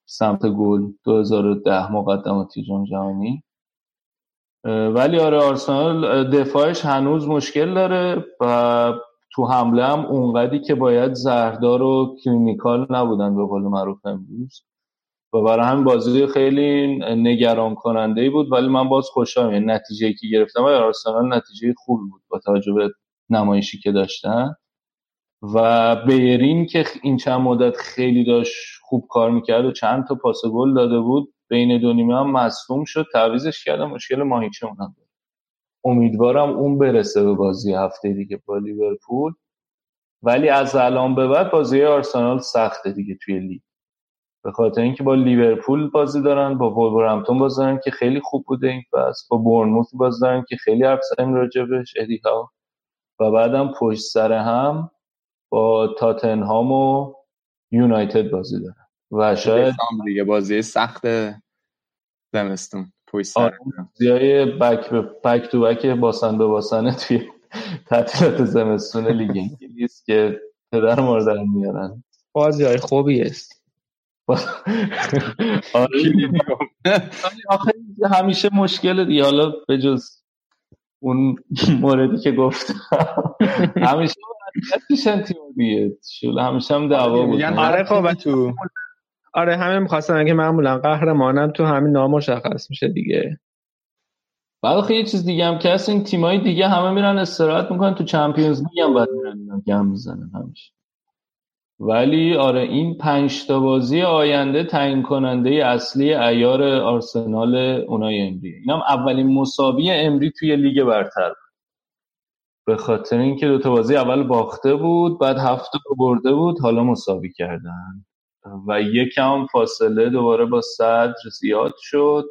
سمت گل. 2010 مقدماتی جام جهانی. ولی آره آرسنال دفاعش هنوز مشکل داره و تو حمله هم اونقدی که باید زهردار و clinical نبودن به قول معروف امروز. و برای همین بازی خیلی نگران کننده ای بود ولی من باز خوشحالم. یعنی نتیجه که گرفتم و آرسنال نتیجه خوب بود با توجه به نمایشی که داشتن. و بیرین که این چند مدت خیلی داشت خوب کار می‌کرد و چند تا پاس گل داده بود بین دو نیمه هم مصدوم شد. تعویزش کردم مشکل ماهیچه اونم امیدوارم اون برسه به بازی هفته دیگه با لیورپول. ولی از الان به بعد بازی آرسنال سخته دیگه توی لیگ. به خاطر اینکه با لیورپول بازی دارن با وولورهمپتون بازی دارن که خیلی خوب بوده این فصل. با بورنموث بازی دارن که خیلی حرف زدیم راجبش و بعدم پشت سر هم با تاتنهام و یونایتد بازی دارن. و شاید دیگه بازی سخت زمستون. پشت سر آره، بک به بک تو بک باسن به باسنه توی تعطیلات زمستون لیگ انگلیس که پدر مادر میارن. بازی های خوبی است آره همیشه مشکل دیگه. حالا به جز اون موردی که گفتم همیشه میشن تیم دیگه. شول همیشه هم دعوا بود آره خب تو؟ آره همه می‌خواستن که معمولا قهرمانم تو همین نام مشخص میشه دیگه. بعد خیلی چیز دیگه هم که این تیمای دیگه همه میرن استراحت می‌کنن تو چمپیونز لیگ هم باید میرن اینا گم می‌زنن همیشه. ولی آره این پنج تا بازی آینده تعیین کننده اصلی ایار آرسنال اونای امری اینم اولین مساوی امری توی لیگ برتر به خاطر اینکه دو تا بازی اول باخته بود بعد هفته برده بود حالا مساوی کردن. و یکم فاصله دوباره با صدر زیاد شد.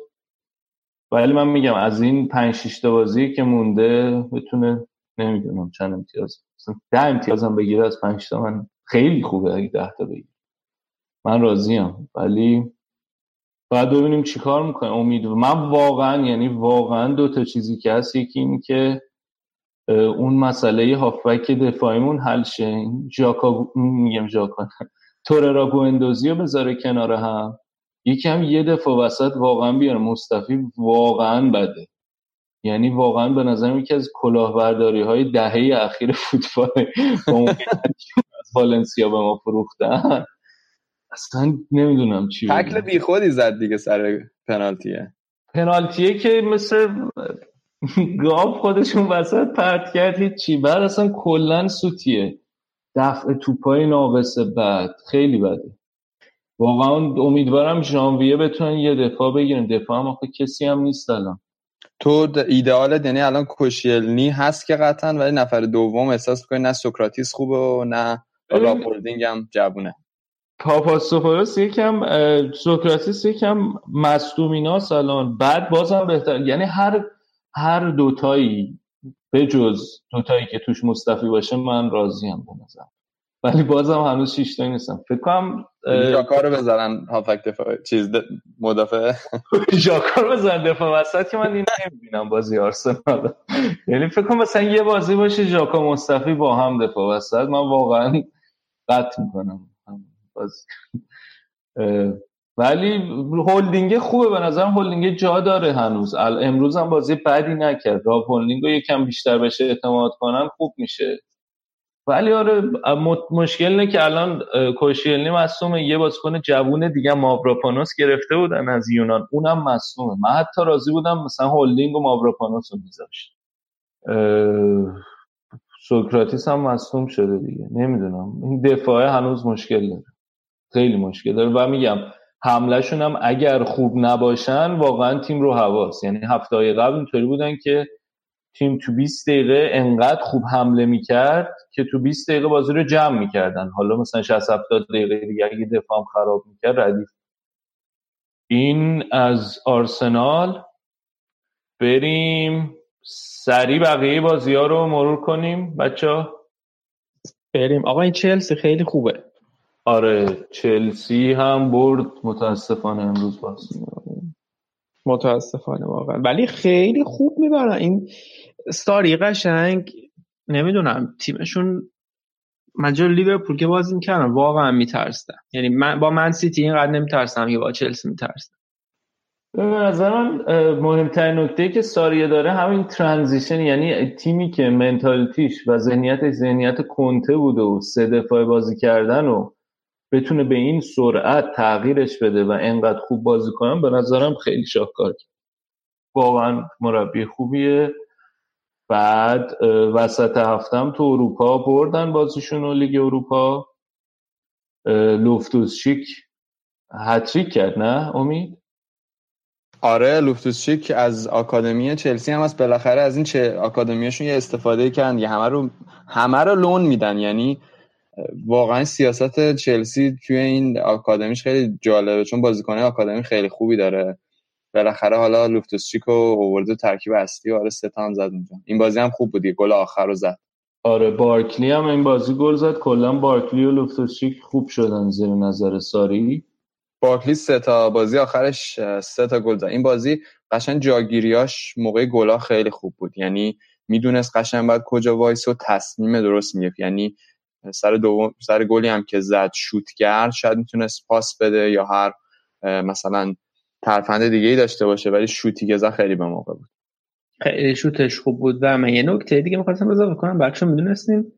ولی من میگم از این پنج شیشتا بازی که مونده بتونه نمی‌دونم چند امتیاز ده امتیاز هم بگیره از پنج تا من خیلی خوبه اگه ده تا بگیره. من راضیم. ولی باید ببینیم چیکار می‌کنه. امید من واقعا یعنی واقعا دو تا چیزی که هست یکی این که اون مسئله هافبک دفاعیمون حل شه. ژاکا میگم ژاکا توررا گوندوزی رو بذاره کنار هم. یکی هم یه دفعه وسط واقعا بیاره مصطفی واقعا بده. یعنی واقعا به نظر یکی از کلاهبرداری های دهه اخیر فوتبال از والنسیا به ما فروختن. اصلا نمی‌دونم چی تکل بی خودی زد دیگه سر پنالتیه. پنالتیه که مثل گاب خودشون وسط پرت کرد. چی بعد اصلا کلا سوتیه. دفع توپای ناقصه بعد. خیلی بده. واقعا امیدوارم ژانویه بتونن یه دفاع بگیرن. دفاع هم آخه کسی هم نیست الان. تو ایدئال یعنی الان کوشیلنی هست که قطعا ولی نفر دوم احساس می‌کنی نه سوکراتیس خوبه و نه راپولدینگ هم جوونه. پاپاستوپولوس یکم سوکراتیس یکم مصدومیناس الان. بعد بازم بهتر یعنی هر هر دوتایی به جز دوتایی که توش مصطفی باشه من راضیم به نظر ولی بازم هنوز شیش تایی نیستم. فکر کنم ژاکا رو بزنن هافک دفاع چیز مدافع. ژاکا رو بزنن دفاع وسط که من این نمی‌بینم بازی آرسنال. یعنی فکر کنم مثلا یه بازی باشه ژاکا مصطفی با هم دفاع وسط. من واقعا قطع می‌کنم. بازی. ولی هولدینگ خوبه به نظرم. هولدینگ جا داره هنوز. امروز هم بازی بدی نکرد. راب هولدینگ رو یکم بیشتر بشه اعتماد کنن خوب میشه. ولی آره مشکل اینه که الان کوشیلنی مصدومه یه بازیکن جوون دیگه ماوراپانوس گرفته بودن از یونان. اونم مصدومه من حتی راضی بودم مثلا هولدینگ و ماوراپانوس رو میذاشت. سوکراتیس هم مصدوم شده دیگه. نمی‌دونم. این دفاعه هنوز مشکل داره. خیلی مشکل داره. و میگم حملهشون هم اگر خوب نباشن واقعا تیم رو حواس. یعنی هفته قبل اینطوری بودن که تیم تو 20 دقیقه انقدر خوب حمله می‌کرد که تو 20 دقیقه بازی رو جمع می‌کردن. حالا مثلا 60 70 دقیقه دیگه اگه دفاع خراب می‌کرد ردیف. این از آرسنال. بریم سریع بقیه بازی ها رو مرور کنیم بچه بریم. آقا این چلسی خیلی خوبه. آره چلسی هم برد. متاسفانه امروز باز. متاسفانه واقعا. ولی خیلی خوب می‌برن. این ستاری قشنگ نمی‌دونم تیمشون من جو لیورپول که بازی می‌کردم واقعا میترسم یعنی من با من سیتی اینقدر نمیترسم که با چلسی میترسم به نظر من مهمترین نکته که ساریه داره همین transition یعنی تیمی که mentality ش و ذهنیتش ذهنیت کنته بوده و سه دفاع بازی کردن و بتونه به این سرعت تغییرش بده و انقدر خوب بازی کنم به نظرم خیلی شاهکار واقعا مربی خوبیه. بعد وسط هفتم تو اروپا بردن بازیشون و لیگ اروپا. لوفتوسچیک هتریک کرد نه امید؟ آره لوفتوسچیک از آکادمی چلسی هم از بالاخره از این چه آکادمیشون یه استفاده کردن. یه همه رو همه رو لون میدن. یعنی واقعا سیاست چلسی توی این آکادمیش خیلی جالبه چون بازیکن آکادمی خیلی خوبی داره. بالاخره حالا لوفتوسچیک رو آورده ترکیب اصلی آره ستان زد اونجا. این بازی هم خوب بودی گل آخر رو زد. آره بارکلی هم این بازی گل زد. کلا بارکلی و لوفتوسچیک خوب شدن زیر نظر ساری. بارکلی سه تا بازی آخرش سه تا گل زد. این بازی قشنگ جاگیریاش موقع گلا خیلی خوب بود. یعنی می‌دونست قشنگ بعد کجا وایسه و تصمیم درست می‌گرفت. یعنی سر دوم سر گلی هم که زد شوت کرد شاید می‌تونست پاس بده یا هر مثلا ترفند دیگه ای داشته باشه ولی شوتی که زد خیلی به موقع بود. خیلی شوتش خوب بود و من یه نکته دیگه می‌خواستم اضافه کنم. بچه می‌دونستیم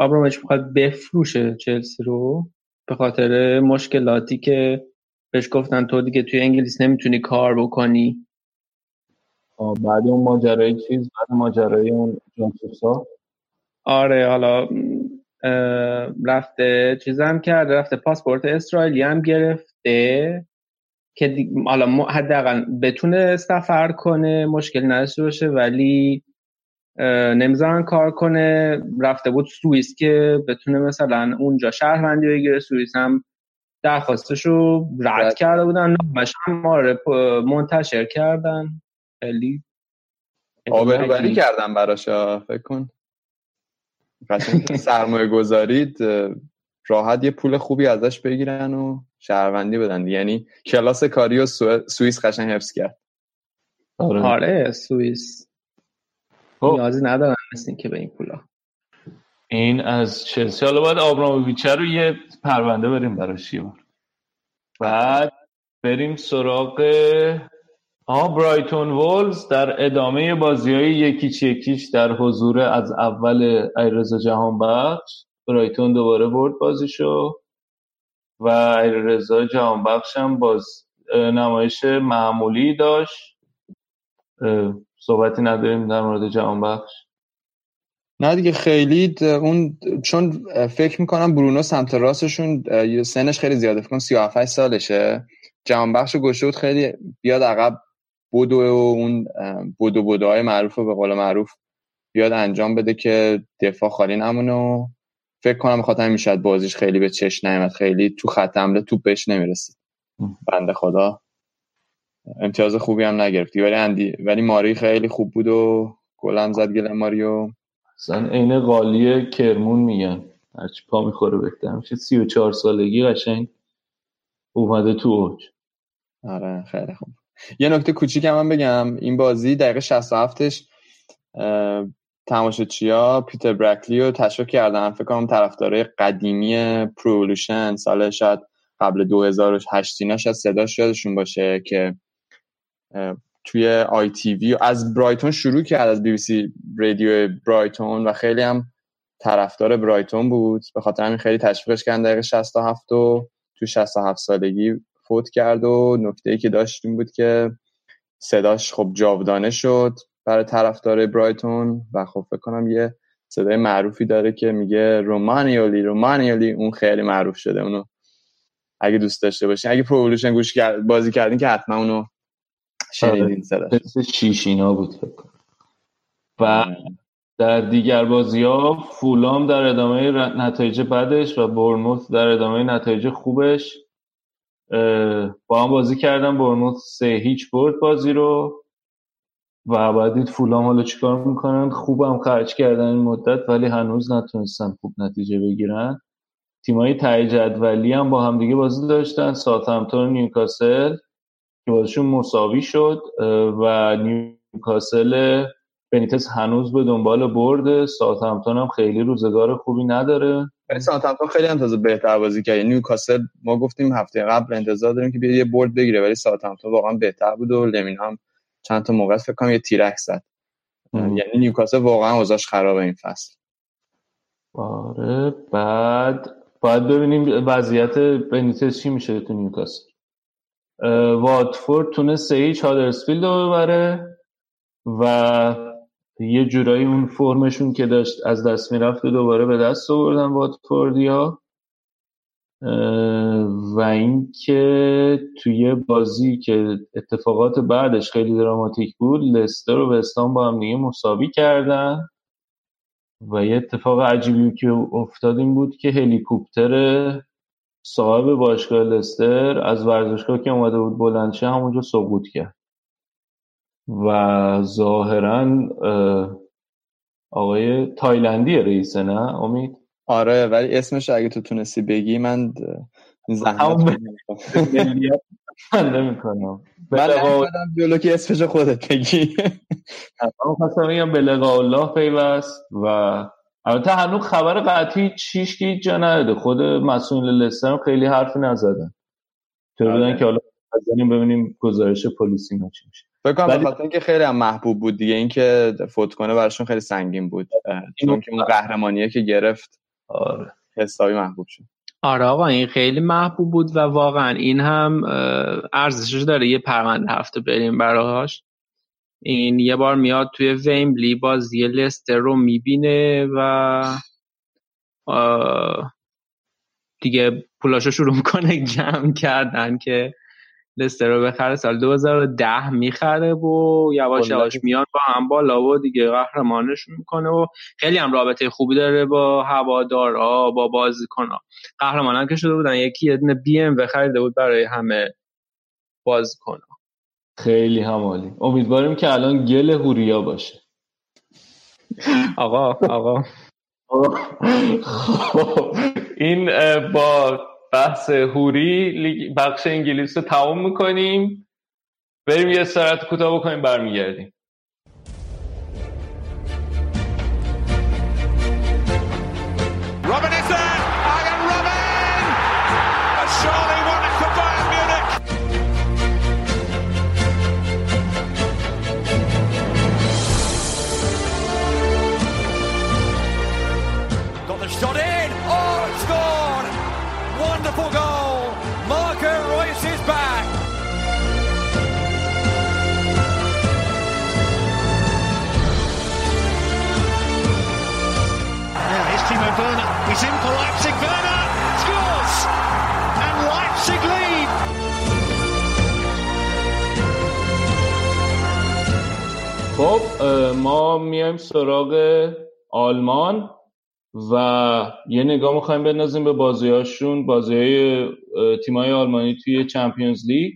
آبراموویچ می‌خواد بفروشه چلسی رو به خاطر مشکلاتی که بهش گفتن تو دیگه توی انگلیس نمی‌تونی کار بکنی. بعد اون ماجرای چیز بعد ماجرای اون جانسوسا آره حالا رفته چیزم کرده رفته پاسپورت اسرائیلی هم گرفته که حالا حداقل بتونه سفر کنه مشکل نداشته باشه ولی نمی‌ذارن کار کنه. رفته بود سوئیس که بتونه مثلا اونجا شهروندی بگیره. سوئیس هم درخواستش رو رد. کرده بودن. نامش هم آره، منتشر کردن. خیلی آبروری کردن براش فکر کن. سرمایه گذارید راحت یه پول خوبی ازش بگیرن و شهروندی بدن. یعنی کلاس کاری و سوئیس قشنگ حفظ کرد. آره, آره سوئیس. خب. نیازی ندارن مثل که به این پولا. این از چلسی. حالا باید آبراموویچه رو یه پرونده بریم براش یه بعد بریم سراغ آه برایتون وولز در ادامه بازی های یکیچ یکیش در حضور از اول ایرزا جهان بخش برایتون دوباره برد بازیشو و ایرزا جهان بخش هم باز نمایش معمولی داشت. صحبتی نداریم در مورد جهان بخش نه دیگه خیلی اون چون فکر می‌کنم برونو سمت راستشون سنش خیلی زیاده فکر کنم 37 سالشه. جهان بخش گوشه بود خیلی بیاد عقب. بودو و اون بودو بودو های معروف به قول معروف بیاد انجام بده که دفاع خالی نمونه و فکر کنم بخاطر همین شاید بازیش خیلی به چش نیامد خیلی تو خط حمله توپ بهش نمی‌رسید. بنده خدا. امتیاز خوبی هم نگرفتی. ولی اندی ولی ماری خیلی خوب بود و گلم زد گل ماریو اصلا عین قالی کرمون میگن. هرچی پا می‌خوره بهتر میشه. 34 سالگی قشنگ اومده تو اوج. آره خیلی خوب. یه نکته کوچیک هم بگم. این بازی دقیقه 67ش تماشاچیا پیتر برکلی رو تشویق کردن. فکر کنم طرفدارای قدیمی پرولوشن سال شاید قبل 2008 اینا شاید صداش یادشون باشه که توی آی تی وی از برایتون شروع کرد از بی بی سی رادیو برایتون و خیلی هم طرفدار برایتون بود. به خاطر همین خیلی تشویقش کردن دقیقه 67 و تو 67 سالگی فوت کرد و نکته ای که داشتیم بود که صداش خب جاودانه شد برای طرفدار برایتون و خب فکر کنم یه صدای معروفی داره که میگه رومانیولی رومانیولی اون خیلی معروف شده اونو اگه دوست داشته باشین اگه پرولوشن گوش بازی کردین که حتما اونو شنیدین آره. صداش شیشینا بود فکر و آره. در دیگر بازی ها فولام در ادامه نتایج بدش و برموت در ادامه نتایج خوبش با هم بازی کردن برموت سه هیچ برد بازی رو و بعدید فولام حالا چیکار می‌کنن؟ خوبم خرج کردن این مدت ولی هنوز نتونستن خوب نتیجه بگیرن. تیمای ته جدولی هم با همدیگه بازی داشتن و نیوکاسل که بازیشون مساوی شد و نیوکاسل بنیتس هنوز به دنبال برد ساوثهمپتون هم خیلی روزگار خوبی نداره. ساوثهمپتون خیلی هم تازه بهتر بازی کرد. نیوکاسل ما گفتیم هفته قبل انتظار داریم که بیاد یه برد بگیره ولی ساوثهمپتون واقعا بهتر بود و لمین هم چند تا موقع فکر کنم یه تیرک زد. یعنی نیوکاسل واقعا اوضاعش خرابه این فصل. آره بعد باید ببینیم وضعیت بنیتس چی میشه تو نیوکاسل. واتفورد تونست سه هیچ هادرسفیلد رو ببره و یه جورایی اون فرمشون که داشت از دست می‌رفت دوباره به دست آوردن واتفوردیا. و اینکه توی بازی که اتفاقات بعدش خیلی دراماتیک بود لستر و وستان با هم دیگه مساوی کردن. و یه اتفاق عجیبی که افتاد این بود که هلیکوپتر صاحب باشگاه لستر از ورزشگاه که اومده بود بلندشه همونجا سقوط کرد. و ظاهرا آقای تایلندی رئیسه نه امید؟ آره ولی اسمش اگه تو تونستی بگی من زحمت نمی‌کنم. من جلو که اسمش خودت بگی. من خواستم بگم به لقاء الله پیوست و البته هنوز خبر قطعی چیش که جا نداده خود مسئول لستر خیلی حرفی نزدن تو بودن. که حالا منتظریم ببینیم گزارش پلیس اینا چی میشه. فکر کنم ولی... اینکه خیلی هم محبوب بود دیگه اینکه فوت کنه براشون خیلی سنگین بود. چون که اون قهرمانیه که گرفت. آره. حسابی محبوب شد. آره آقا این خیلی محبوب بود و واقعا این هم ارزشش داره یه پرونده هفته بریم براش این یه بار میاد توی ویمبلی بازی لستر رو می‌بینه و دیگه پولاشو شروع می‌کنه جمع کردن که لستر رو بخره سال 2010 می‌خره و یواش یواش میان با هم بالا و دیگه قهرمانشون می‌کنه و خیلی هم رابطه خوبی داره با هوادارا با بازیکن‌ها. قهرمانان که شده بودن یکی یه دونه بی ام خریده بود برای همه بازیکن‌ها. خیلی همالی. امیدواریم که الان گل هوریا باشه. آقا آقا. خب این با بحث هوری بخش انگلیس رو تمام می‌کنیم. بریم یه سرعت کوتاه بکنیم برمیگردیم. ما میایم سراغ آلمان و یه نگاه می‌خوایم بندازیم به بازیاشون بازی های تیمای آلمانی توی چمپیونز لیگ.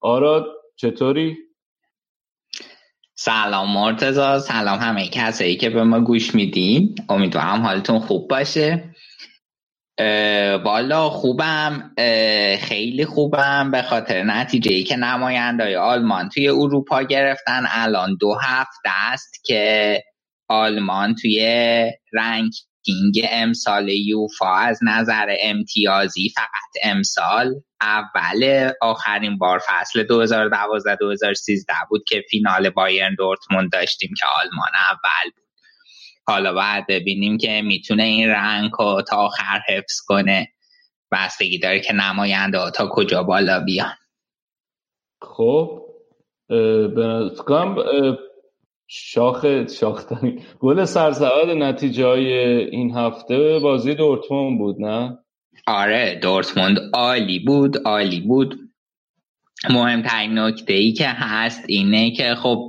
آراد چطوری؟ سلام مرتزا سلام همه کسایی که به ما گوش میدین. امیدوارم حالتون خوب باشه. والا خوبم خیلی خوبم به خاطر نتیجه ای که نمایندای آلمان توی اروپا گرفتن. الان دو هفته است که آلمان توی رنکینگ امسال یوفا از نظر امتیازی فقط امسال اول آخرین بار فصل 2012-2013 بود که فینال بایرن دورتموند داشتیم که آلمان اول بود. حالا باید ببینیم که می‌تونه این رنگ رو تا آخر حفظ کنه. بستگی داره که نماینده ها تا کجا بالا بیان. خب به شاخ شاختنی. گل سرسعد نتیجه های این هفته بازی دورتموند بود نه؟ آره دورتموند عالی بود عالی بود. مهمترین نکته ای که هست اینه که خب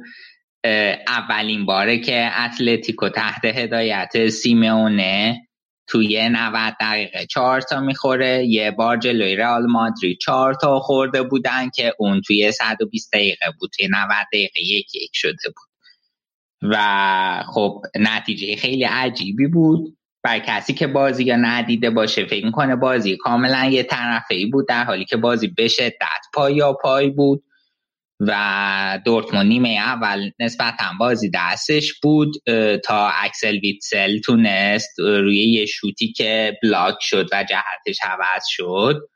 اولین باره که اتلتیکو تحت هدایت سیمونه توی 90 دقیقه چهار تا می‌خوره. یه بار جلوی رئال مادرید چهار تا خورده بودن که اون توی 120 دقیقه بود توی 90 دقیقه یک یک شده بود. و خب نتیجه خیلی عجیبی بود. بر کسی که بازی یا ندیده باشه فکر کنه بازی کاملا یه طرفه ای بود در حالی که بازی به شدت پای یا پای بود. و دورتموند نیمه اول نسبتا بازی دستش بود تا اکسل ویتسل تونست روی یه شوتی که بلاک شد و جهتش عوض شد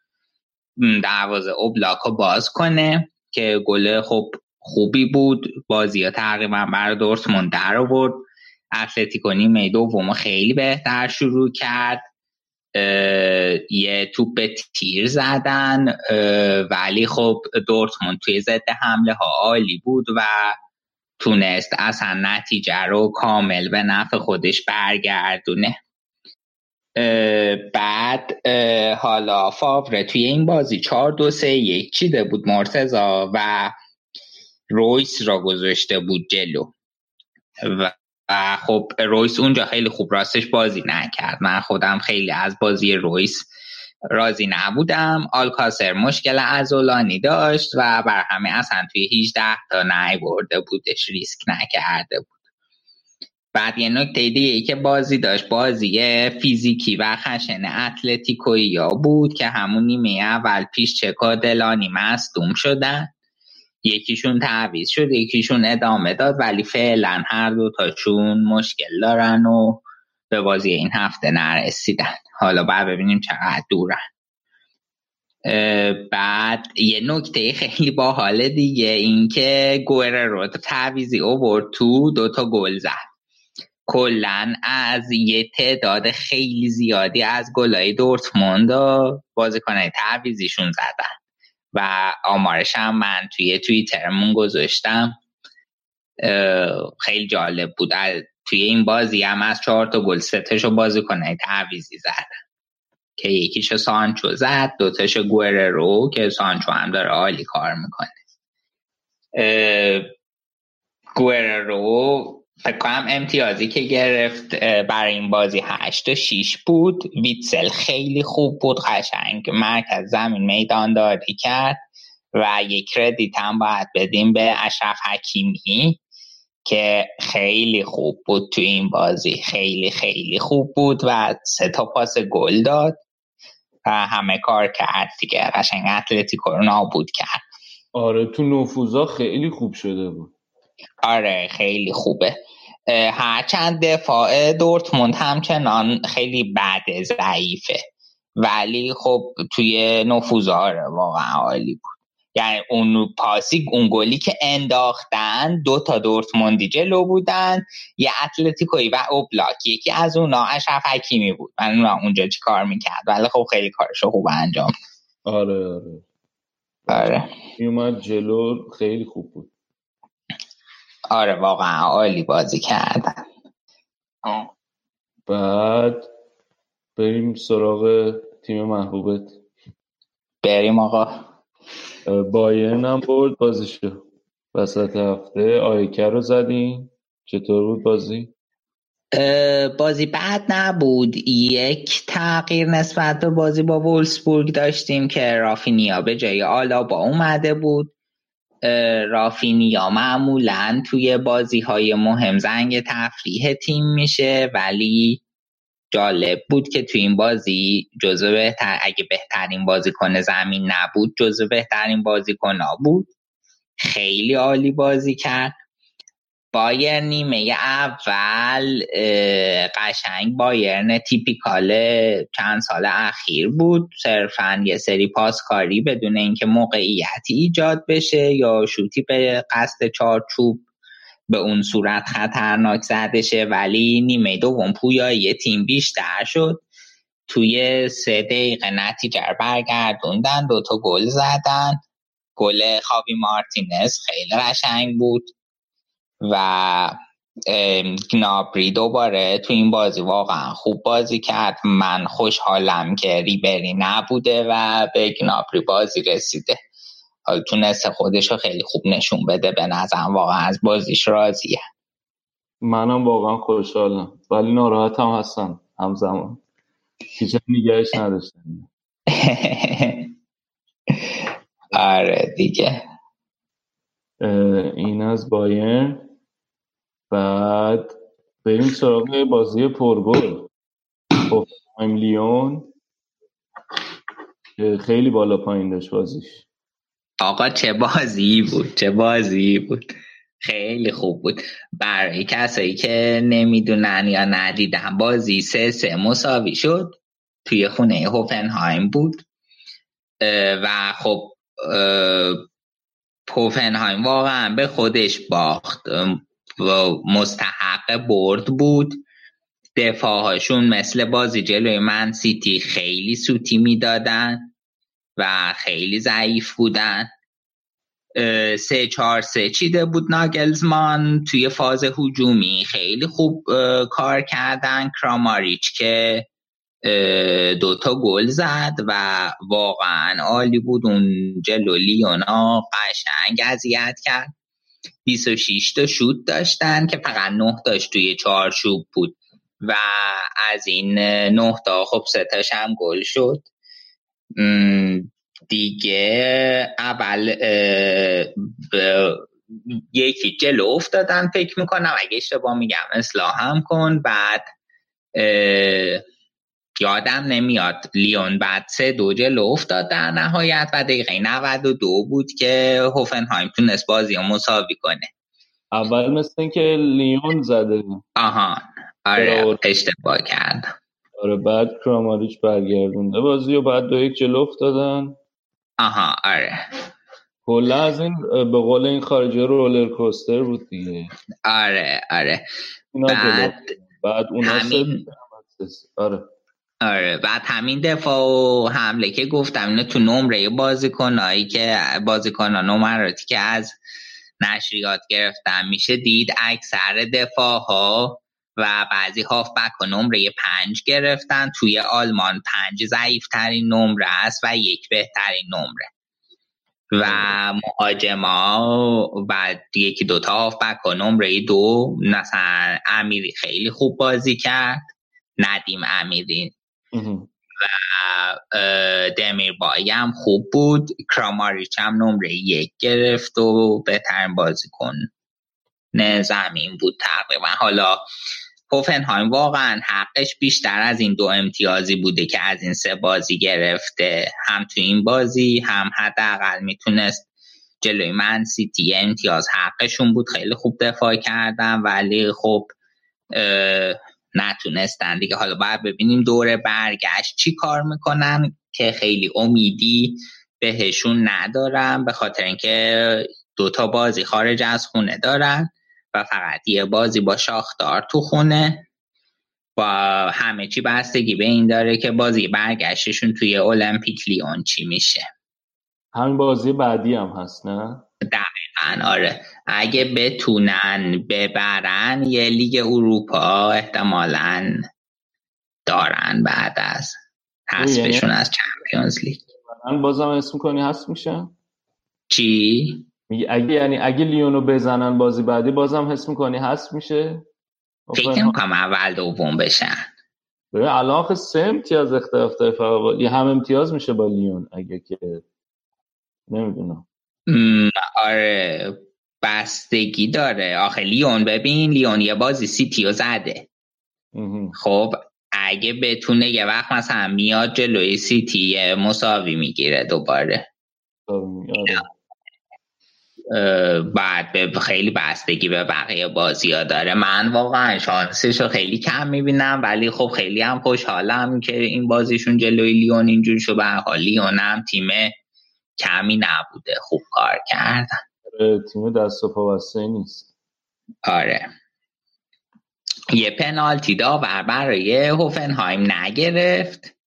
دروازه اوبلاک رو باز کنه که گله خب خوبی بود. بازی ها تقریبا بر دورتموند در آورد. اتلتیکو نیمه دوم خیلی بهتر شروع کرد. یه توپ تیر زدن ولی خب دورتموند توی ضد حمله ها عالی بود و تونست اصلا نتیجه رو کامل به نفع خودش برگردونه. بعد حالا فاوره توی این بازی چهار دو سه یک چیده بود مرتزا و رویس را گذاشته بود جلو. و خب رویس اونجا خیلی خوب راستش بازی نکرد. من خودم خیلی از بازی رویس راضی نبودم. آلکاسر مشکل ازولانی داشت و بر همه اصلا توی 18 تا نهی برده بودش ریسک نکرده بود. بعد یه نکته دیگه ای که بازی داشت بازی فیزیکی و خشن اتلتیکوی یا بود که همون نیمه اول پیش چکا دلانی مصدوم شدن. یکیشون تعویض شد یکیشون ادامه داد ولی فعلا هر دو تاشون مشکل دارن و به بازی این هفته نرسیدن. حالا باید ببینیم چقدر دورن. بعد یه نکته خیلی باحال دیگه اینکه گوره رو تعویزی اوورد تو دوتا گل زد. کلا از یه تعداد خیلی زیادی از گلای دورتموند بازیکنهای تعویزیشون زدن. و آمارش هم من توی توییترمون گذاشتم. خیلی جالب بود. توی این بازی هم از چهار تا گل سه تاشو بازیکنهای تعویزی زدن که یکیشو سانچو زد دوتاشو گوره رو که سانچو هم داره عالی کار می‌کنه. گوره رو فکر امتیازی که گرفت برای این بازی هشت و شیش بود. ویتسل خیلی خوب بود قشنگ مرکز زمین میدان داری کرد و یک کردیت هم باید بدیم به اشرف حکیمی که خیلی خوب بود تو این بازی. خیلی خیلی خوب بود و سه تا پاس گل داد و همه کار کرد دیگه. قشنگ اتلتیکو نابود کرد. آره تو نفوذا خیلی خوب شده بود. آره خیلی خوبه. هرچند دفاع دورتموند همچنان خیلی بد ضعیفه. ولی خب توی نفوذا آره واقعا عالی بود. یعنی اون پاسی اون گلی که انداختن دو تا دورتموندی جلو بودن یه اتلتیکوی و اوبلاک. یکی از اونا اشرف حکیمی بود. من اونجا چی کار می‌کرد؟ ولی خب خیلی کارشو خوب انجام آره آره. آره. اومد جلو خیلی خوب بود. آره واقعا عالی بازی کردن. بعد بریم سراغ تیم محبوبت. بریم آقا. بایرن هم برد بازیشو. وسط هفته آیکر رو زدیم. چطور بود بازی؟ بازی بد نبود. یک تغییر نسبت به بازی با وولسبورگ داشتیم که رافینیا به جای با اومده بود. رافینیا معمولا توی بازی های مهم زنگ تفریح تیم میشه ولی جالب بود که توی این بازی جزو بهتر اگه بهترین بازیکن زمین نبود جزو بهترین بازیکن بود. خیلی عالی بازی کرد. بایر نیمه اول قشنگ بایرن تیپیکال چند سال اخیر بود. صرفا یه سری پاسکاری بدون اینکه موقعیتی ایجاد بشه یا شوتی به قصد چارچوب به اون صورت خطرناک زده شه ولی نیمه دوم پویایی تیم بیشتر شد. توی سه دقیقه نتیجه برگردوندن دوتا گل زدن. گل خاوی مارتینز خیلی قشنگ بود. و گنابری دوباره تو این بازی واقعا خوب بازی کرد. من خوشحالم که ریبری نبوده و به گنابری بازی رسیده. حالا تونسته خودش رو خیلی خوب نشون بده به نظرم واقعا از بازیش راضیه. منم واقعا خوشحالم ولی ناراحت هم هستم همزمان. هیچ نگهش نداشتم آره دیگه. این از باین بعد بریم سراغ بازی پرگل. هوفنهایم لیون. خیلی بالا پایین داشت بازیش. آقا چه بازی بود؟ چه بازی بود؟ خیلی خوب بود. برای کسایی که نمی‌دونن یا ندیدن بازی سه سه مساوی شد. توی خونه هوفنهایم بود. و خب هوفنهایم واقعا به خودش باخت. و مستحق برد بود. دفاعهاشون مثل بازی جلوی من سیتی خیلی سوتی می‌دادن و خیلی ضعیف بودن. سه چهار سه چیده بود ناگلزمان توی فاز هجومی. خیلی خوب کار کردن. کراماریچ که دوتا گل زد و واقعا عالی بود. اون جلو لیونا قشنگ اذیت کرد. 26 تا شوت داشتن که فقط 9 داشت توی چهارچوب بود. و از این 9 تا خب ستاش هم گل شد. دیگه اول یکی جلو افتادن فکر می‌کنم اگه اشتباه میگم اصلاح هم کن. بعد یادم نمیاد. لیون بعد سه دو جلو افتاد در نهایت و دقیقه 92 بود که هوفنهایم تونست بازی رو مساوی کنه. اول مثل اینکه لیون زده. آها. آره اشتباه کردم. آره بعد کراماریچ برگردونده بازی و بعد دو یک جلو افتادن. آها آره. کلا از این به قول این خارجی رولر کوستر بود دیگه. آره آره. بعد بعد اونا همین... آره. آره بعد همین دفاع و حمله که گفتم اینو تو نمره بازیکنایی که بازیکنان نمراتی که از نشریات گرفتن میشه دید اکثر دفاع ها و بعضی هافبک و نمره پنج گرفتن. توی آلمان پنج ضعیفترین نمره است و یک بهترین نمره. و مهاجما و یکی دوتا هافبک و نمره دو مثلا امیری خیلی خوب بازی کرد. ندیم امیری و دمیر بایی هم خوب بود. کراماریچ هم نمره یک گرفت و بهترین بازیکن نه زمین بود تقریبا. حالا هوفنهایم واقعا حقش بیشتر از این دو امتیازی بوده که از این سه بازی گرفته. هم تو این بازی هم حداقل می‌تونست جلوی من سیتی امتیاز حقشون بود. خیلی خوب دفاع کردن ولی خب نتونستن. دیگه حالا باید ببینیم دوره برگشت چی کار می‌کنن که خیلی امیدی بهشون ندارم به خاطر اینکه دوتا بازی خارج از خونه دارن و فقط یه بازی با شاختار تو خونه. و همه چی بستگی به این داره که بازی برگشتشون توی المپیک لیون چی میشه. همین بازی بعدی هم هست نه؟ دقیقا آره. اگه بتونن ببرن یه لیگ اروپا احتمالا دارن بعد از حذفشون یعنی؟ از چمپیونز لیگ. بازم اسم کنی هست میشه؟ چی؟ اگه یعنی اگه لیونو بزنن بازی بعدی بازم حس می‌کنی هست میشه؟ فکر می‌کنم اول دوم بشن. ببین الان سه امتیاز اختلاف داره یه هم امتیاز میشه با لیون اگه که نمی‌دونم. آره. بستگی داره. آخه لیون ببین لیون یه بازی سیتیو زده. خب اگه بتونه یه وقت مثلا میاد جلوی سیتی مساوی می‌گیره دوباره. آره. بعد به خیلی بستگی به بقیه بازی ها داره. من واقعا شانسش رو خیلی کم می‌بینم ولی خب خیلی هم خوشحالم که این بازیشون جلوی لیون اینجور شو به حال لیون هم تیم کمی نبوده. خوب کار کردن. تیم دست و پا نیست. آره. یه پنالتی داور برای هوفنهایم نگرفت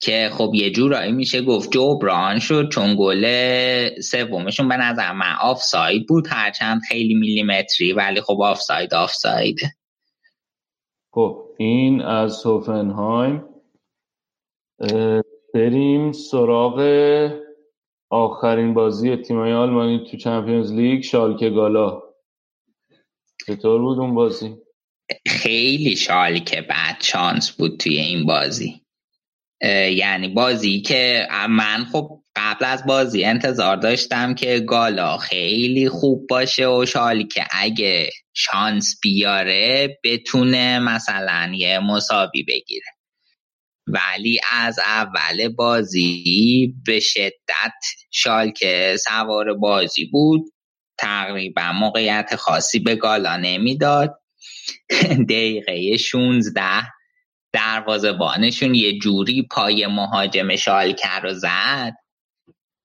که خب یه جورایی میشه گفت جبران شد چون گل سومشون به نظر من آفساید بود هرچند خیلی میلیمتری ولی خب آفساید آفسایده خب این از هوفنهایم. بریم سراغ آخرین بازی تیمای آلمانی تو چمپیونز لیگ شالکه گالا. چطور بود اون بازی؟ خیلی شالکه بعد چانس بود توی این بازی. یعنی بازی که من خب قبل از بازی انتظار داشتم که گالا خیلی خوب باشه و شالی که اگه شانس بیاره بتونه مثلا یه مساوی بگیره. ولی از اول بازی به شدت شالکه سوار بازی بود. تقریبا موقعیت خاصی به گالا نمی‌داد. دقیقه 16 دروازبانشون یه جوری پای مهاجم شالکه رو زد.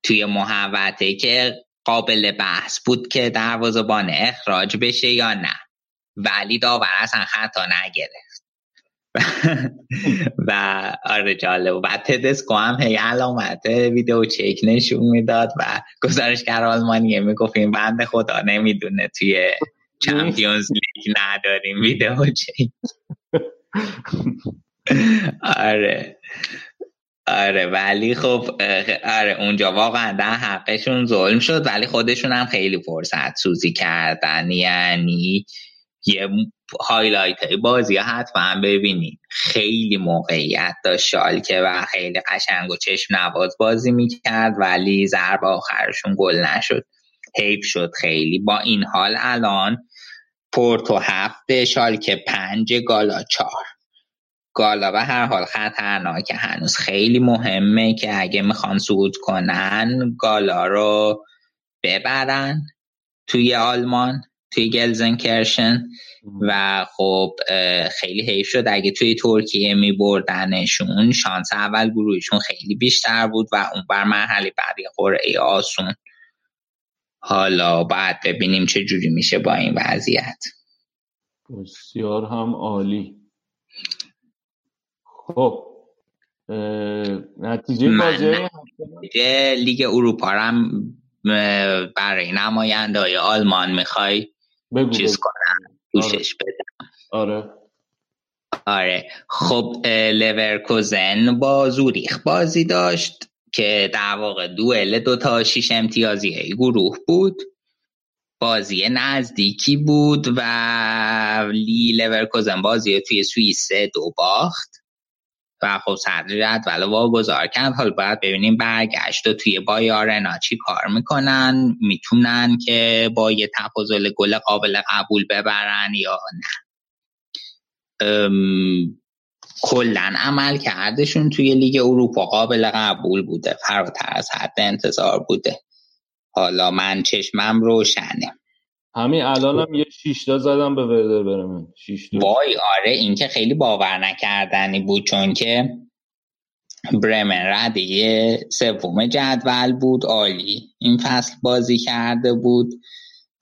توی محوطه که قابل بحث بود که دروازبان اخراج بشه یا نه. ولی داور اصلا خطا نگرفت. و آره جالب. و بعد تدسکو هم هی علامت ویدیو چک نشون می‌داد و گزارشگر آلمانیه. می‌گفت این بند خدا نمی‌دونه توی چمپیونز لیگ نداریم ویدیو چک. آره. آره ولی خب آره اونجا واقعا در حقشون ظلم شد ولی خودشون هم خیلی فرصت سوزی کردن. یعنی یه هایلایت بازی حتما ببینید. خیلی موقعیت داشت شالکه و خیلی قشنگ و چشم نواز بازی می‌کرد ولی ضرب آخرشون گل نشد. حیف شد خیلی. با این حال الان پورتو هفته شالکه پنج گالا چهار. گالا به هر حال خطرناکه هنوز. خیلی مهمه که اگه می‌خوان صعود کنن گالا رو ببرن توی آلمان. توی گلزنکرشن و خب خیلی حیف شد. اگه توی ترکیه می بردنشون شانس اول گروهشون خیلی بیشتر بود و اون بر مرحله بعدی قرعه آسون. حالا باید ببینیم چه جوری میشه با این وضعیت. بسیار هم عالی. خب نتیجه بازی لیگ اروپا هم برای نماینده های آلمان می‌خوای؟ چیز کنم پوشش آره. بدم. آره. آره. خب لورکوزن با زوریخ بازی داشت که در واقع دوئل دو تا شیش امتیازی گروه بود. بازی نزدیکی بود ولی لورکوزن بازی توی سوئیس دو باخت. و خب صدر جدول واگذار کرد. حالا باید ببینیم برگشت و توی بایارنا چی کار می‌کنن. می‌تونن که با یه تفاضل گل قابل قبول ببرن یا نه. کلا عمل کردشون توی لیگ اروپا قابل قبول بوده. فراتر از حد انتظار بوده. حالا من چشمم روشنه. همین الانم یه شیشتا زدم به وردر برمن وای آره این که خیلی باور نکردنی بود چون که برمن رده سوم جدول بود عالی این فصل بازی کرده بود.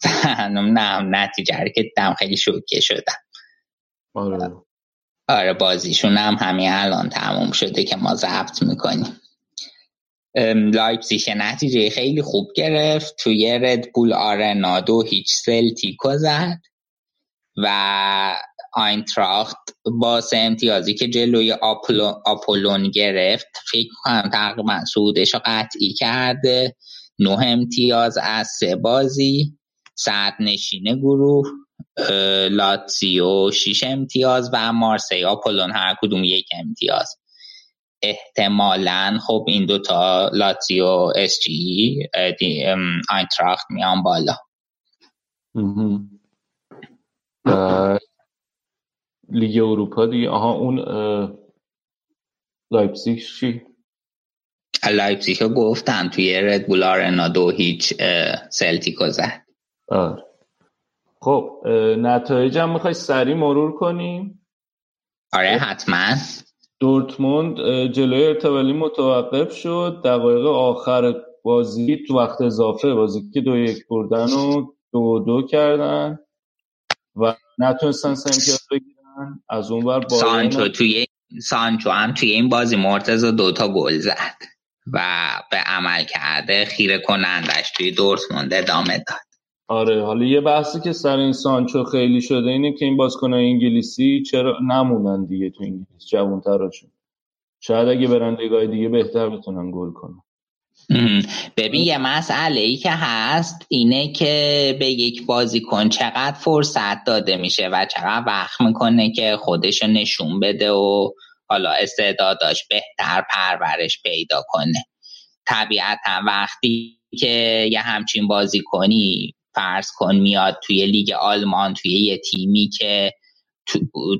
و نه نتیجه که دم خیلی شوکه شدم. آره. آره بازیشون هم همین الان تموم شده که ما ضبط می‌کنیم. لایپزیگ نتیجه خیلی خوب گرفت. توی ردبول آرنا دو هیچ سلتیکو زد و آینتراخت با سه امتیازی که جلوی آپولون گرفت فکر کنم تقریبا سودش قطعی کرده. نه امتیاز از سه بازی صدر نشین گروه لاتسیو شیش امتیاز و مارسی آپولون هر کدوم یک امتیاز. احتمالا خب این دوتا لاتزیو اس جی آینتراخت میان بالا. لیگ اروپا دیگه. آها اون لایپزیگ چی؟ لایپزیگ گفتم توی رد بول آرنا دو هیچ سلتیکو زد. آره. خب نتایج هم می‌خوای سریع مرور کنیم؟ آره حتما. دورتموند جلوی ارتبالی متوقف شد. دقایق آخر بازی تو وقت اضافه بازی که دو یک بردن و دو دو کردن و نتونستن سه بگیرن. از اون بر سانچو توی سانچو هم توی این بازی مرتضی دوتا گل زد و به عمل کرده خیره کنندش توی دورتموند ادامه داد. آره حالا یه بحثی که سر این سانچو خیلی شده اینه که این بازیکن انگلیسی چرا نمونن دیگه تو انگلیس جوانتراشون. شاید اگه برن لیگای دیگه بهتر بتونن گل کنن. ببین یه مسئله ای که هست اینه که به یک بازیکن چقدر فرصت داده میشه و چقدر وقت می‌کنه که خودش نشون بده و حالا استعداداش بهتر پرورش پیدا کنه. طبیعتا وقتی که یه همچین بازی کنی فرض کن میاد توی لیگ آلمان توی یه تیمی که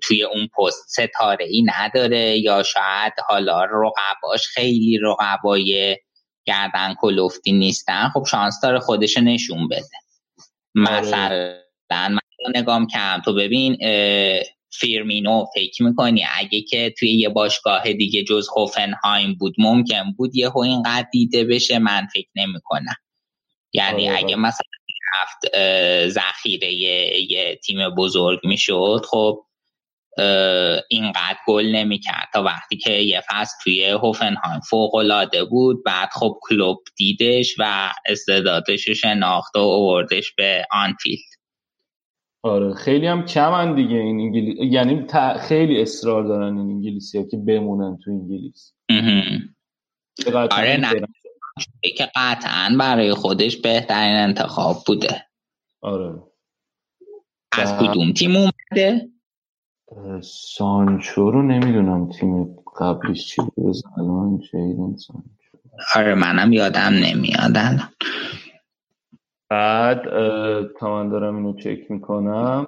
توی اون پست ستاره ای نداره یا شاید حالا رقباش خیلی رقبای گردن کلوفتی نیستن خب شانس داره خودش نشون بده آره. مثلا من نگام کردم تو ببین فیرمینو فکر می‌کنی اگه که توی یه باشگاه دیگه جز هوفنهایم بود ممکن بود یه اینقدر دیده بشه من فکر نمی‌کنم یعنی آره. اگه مثلا رفت ذخیره یه تیم بزرگ می‌شد. خب اینقدر گل نمی‌کرد. تا وقتی که یه فصل توی هوفنهایم فوق العاده بود بعد خب کلوب دیدش و استعدادش شناخت و اووردش به آنفیلد. آره خیلی هم کمن دیگه این انگلیس یعنی خیلی اصرار دارن این انگلیسی ها که بمونن تو انگلیس. آره نه. که قطعا برای خودش بهترین انتخاب بوده. آره. از کدوم تیم اومده؟ سانچو رو نمی‌دونم تیم قبلیش چی بود. الان جیدن سانچو. آره منم یادم نمیاد بعد تا من دارم اینو چک می‌کنم.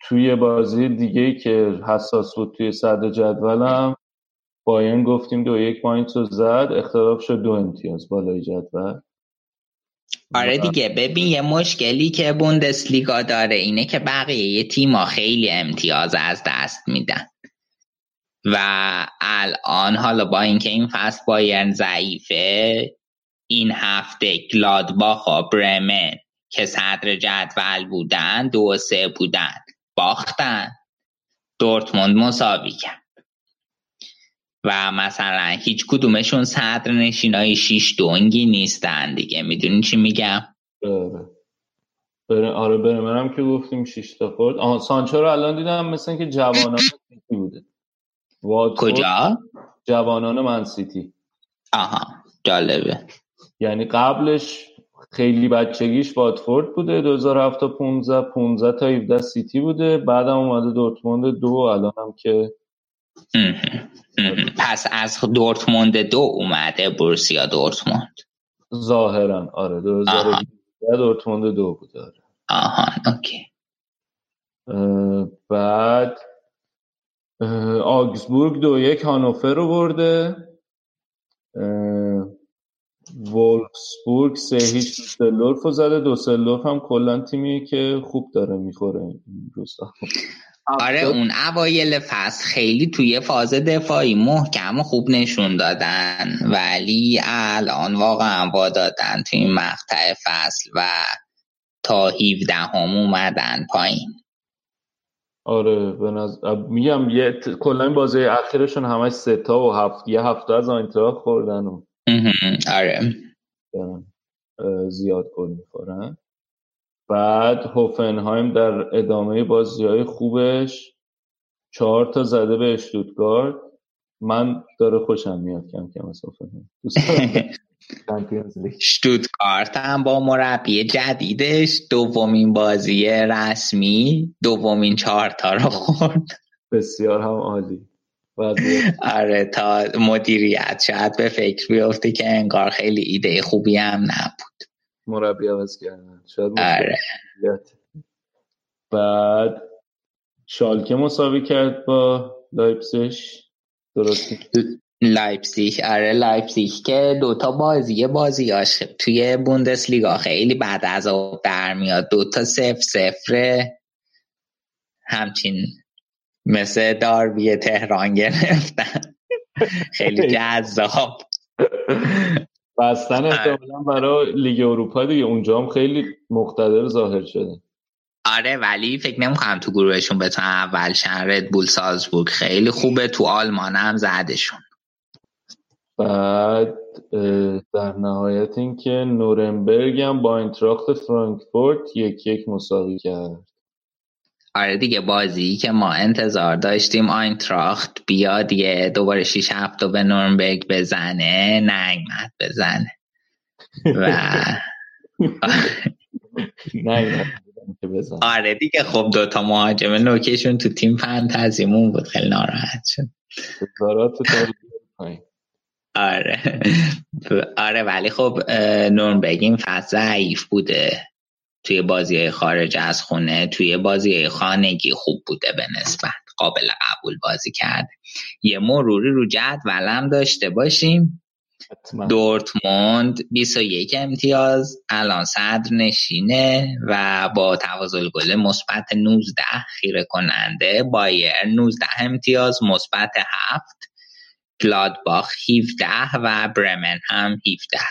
توی بازی دیگه که حساس بود توی صد جدولم بایرن گفتیم دو یک پوینت رو زد اختلاف شد دو امتیاز. بالای جدول. آره دیگه ببین یه مشکلی که بوندسلیگا داره اینه که بقیه تیما خیلی امتیاز از دست میدن. و الان حالا با اینکه این فصل بایرن ضعیفه این هفته گلادباخ و برمن که صدر جدول بودن دو و سه بودن باختن. دورتموند مساوی کرد. و مثلا هیچ کدومشون صدر نشینای شیش دونگی نیستن دیگه. می‌دونی چی میگم؟ بره بره آره بره منم که گفتیم شیش تا خورد. آها سانچو رو الان دیدم مثل که جوانان سیتی بوده. کجا؟ جوانان من سیتی. آها جالبه. یعنی قبلش خیلی بچگیش واتفورد بوده. 2007 تا 15 15 تا 17 سیتی بوده. بعدم اومده دورتموند دو الان هم که پس از دورتموند دو اومده بورسیا دورتموند. ظاهرا آره 2017 دورتموند دو بوده آره. آها اوکی. بعد آگزبورگ دو یک هانوفر رو برده. وولفسبورگ سه هیچ دوسلدورف رو زده. دوسلدورف هم کلا تیمی که خوب داره می‌خوره این روزا. آره اون اوایل فصل خیلی توی فاز دفاعی محکم و خوب نشون دادن. ولی الان واقعا دادن توی این مقطع فصل و تا 17 هم اومدن پایین. آره به نظر میگم یه کلا این بازی اخیرشون همش سه تا و هفت یه هفته از آینتراخ خوردن و آره. زیاد گل می‌خورن. بعد هوفنهایم در ادامه بازی های خوبش چهار تا زده به اشتوتگارد من داره خوشم میاد کم کم از هوفنهایم. شتوتگارت هم با مربی جدیدش دومین بازی رسمی دومین چهارتا رو خورد. بسیار هم عالی. آره تا مدیریت شاید به فکر بیفته که انگار خیلی ایده خوبی هم نبود. مربی عوض کردن. شاید آره. بعد شالکه مساوی کرد با لایپسش درست لایپسیش آره لایپسیش که دوتا بازی بازیاش توی بوندسلیگا. خیلی بعد از آب در میاد. دوتا سف سفره همچین مثل داربی تهران گرفتن. خیلی جذاب. بستن احتمالا برای لیگ اروپا دیگه. اونجا هم خیلی مقتدر ظاهر شده. آره ولی فکر نمی‌کنم تو گروهشون بتونن اول شن. رد سازبورگ خیلی خوبه. تو آلمان هم زدشون. بعد در نهایت اینکه نورنبرگ هم با اینتراخت فرانکفورت یک یک مساوی کرد. آره دیگه بازی که ما انتظار داشتیم آینتراخت بیاد یه دوباره شیش هفته به نورنبرگ بزنه نگمت بزنه. و آره دیگه خب دوتا مهاجم نوکیشون تو تیم فانتزیمون بود خیلی ناراحت شد. آره. آره ولی خب نورنبرگ این فصل ضعیف بوده. توی بازی خارج از خونه توی بازی خانگی خوب بوده به نسبت قابل قبول بازی کرده. یه مروری رو جدولم داشته باشیم. دورتموند 21 امتیاز الان صدر نشینه و با توازل گل مثبت 19 خیره کننده بایر 19 امتیاز مثبت 7 گلادباخ 17 و برمن هم 17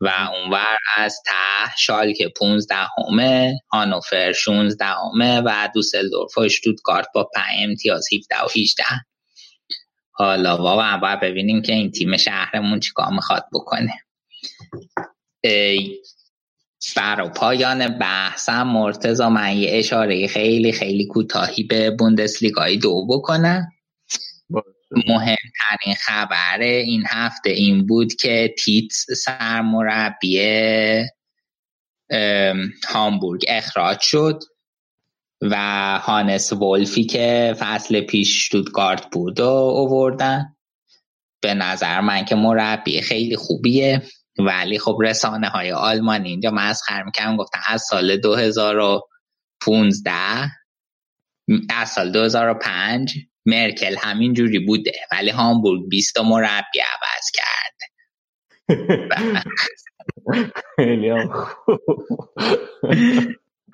و اونور از ته شالک 15 همه هانوفر 16 همه و دوسلدورف و شتوتگارت با 5 امتیاز 17 و 18 حالا واقعا باید ببینیم که این تیم شهرمون چیکار می‌خواد بکنه. برای پایان بحثم مرتزا من یه اشاره خیلی خیلی کوتاهی به بوندسلیگای دو بکنم. مهمترین خبر این هفته این بود که تیتس سرمربی هامبورگ اخراج شد و هانس ولفی که فصل پیش شتوتگارت بود و اووردن. به نظر من که مربی خیلی خوبیه ولی خب رسانه های آلمانی اینجا مسخر می‌کنم گفتن از سال 2015 از سال 2005 مرکل همین جوری بوده ولی هامبورگ 20 مربی عوض کرد. خیلی هم خوب.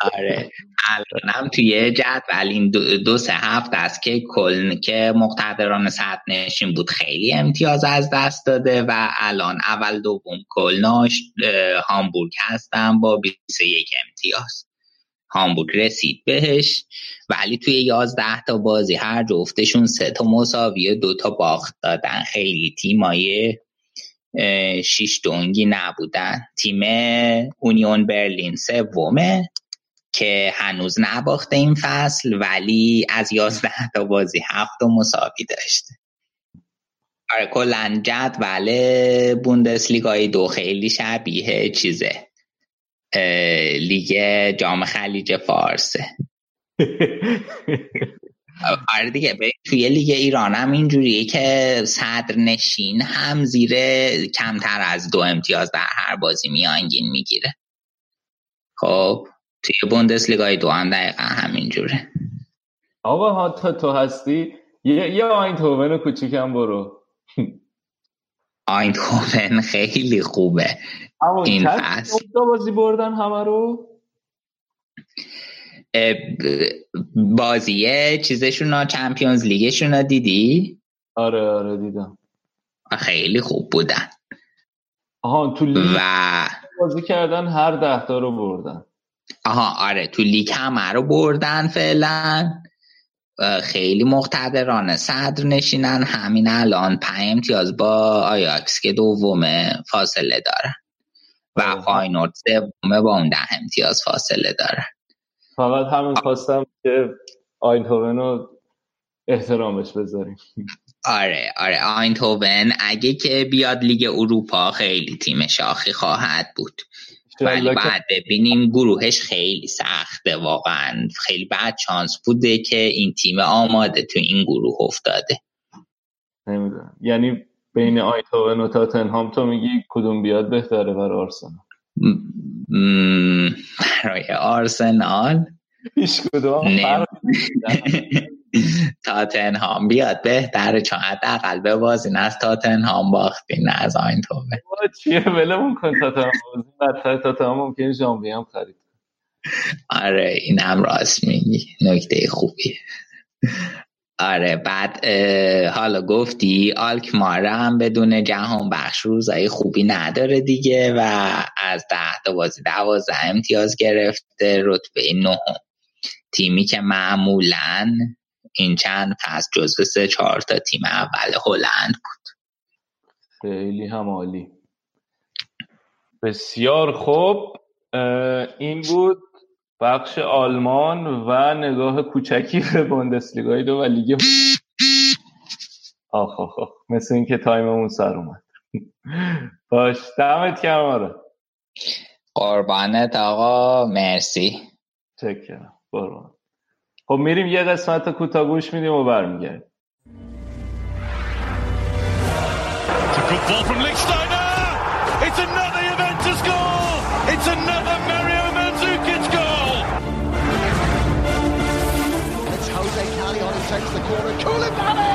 آره. الانم توی جدول این دو, دو سه هفته است که کل که مقتدران صد نشین بود خیلی امتیاز از دست داده و الان اول دوم کلناش هامبورگ هستن با 21 امتیاز. هامبورگ رسید بهش. ولی توی یازده تا بازی هر جفتشون سه تا مساوی دو تا باخت دادن. خیلی تیمای شیش دونگی نبودن. تیم اونیون برلین سومه که هنوز نباخته این فصل ولی از یازده تا بازی هفت مساوی داشته. آره کلا جدول بوندسلیگای دو خیلی شبیه چیزه. لیگ جام خلیج فارسه. آره دیگه توی لیگ ایران هم اینجوریه که صدر نشین هم زیر کمتر از دو امتیاز در هر بازی میانگین می‌گیره. خب توی بوندسلیگای دو هم دقیقا همینجوره. آقا ها تا تو هستی؟ یه, یه آینتوون کوچیکم برو. آینتوون خیلی خوبه. این فصل. بازی بردن همه رو؟ بازیه چیزشون ها چمپیونز لیگشون ها دیدی؟ آره آره دیدم. خیلی خوب بودن. آها تو لیگ و... بازی کردن هر ده تا رو بردن. آها آره تو لیگ همه رو بردن فعلا. خیلی مقتدرانه صدر نشینن همین الان پنج امتیاز با آیاکس که دومه فاصله دارن. و فاینورد سومه با اون ده امتیاز فاصله دارن. فقط همین خواستم که آینتوون رو احترامش بذاریم. آره آره آینتوون اگه که بیاد لیگ اروپا خیلی تیم شاخی خواهد بود. ولی بعد ببینیم گروهش خیلی سخته واقعا. خیلی بعد چانس بوده که این تیم آماده تو این گروه افتاده. نمی‌دونم. یعنی بین آیتوون و تاتنهام تو میگی کدوم بیاد بهتره برای آرسنال؟ آرسنال؟ هیچ کدوم. تاتنهام. بیاد بهتره چون حداقل به بازین از تاتنهام باختین از آینتوون چیه؟ ولمون کن تاتنهام بازی. بدتر تاتنهام ممکنه ژانویه هم خرید. آره این هم راست میگی. نکته خوبی آره بعد حالا گفتی آلکمار هم بدون جهان بخش روزای خوبی نداره دیگه و از ده تا بازی دوازده امتیاز گرفته رتبه نه تیمی که معمولا این چند پس جزو سه چهار تا تیم اول هلند بود. خیلی هم عالی بسیار خوب. این بود بخش آلمان و نگاه کوچکی به بوندسلیگای دو و لیگ آخ آخ آخ مثل اینکه تایممون سر اومد. باش دمت کم آره. قربانت آقا مرسی. چکرم قربان. خب میریم یه قسمت کوتاه گوش میدیم و برمیگردیم. It's another Juventus goal! It's another takes the corner. Koulibaly!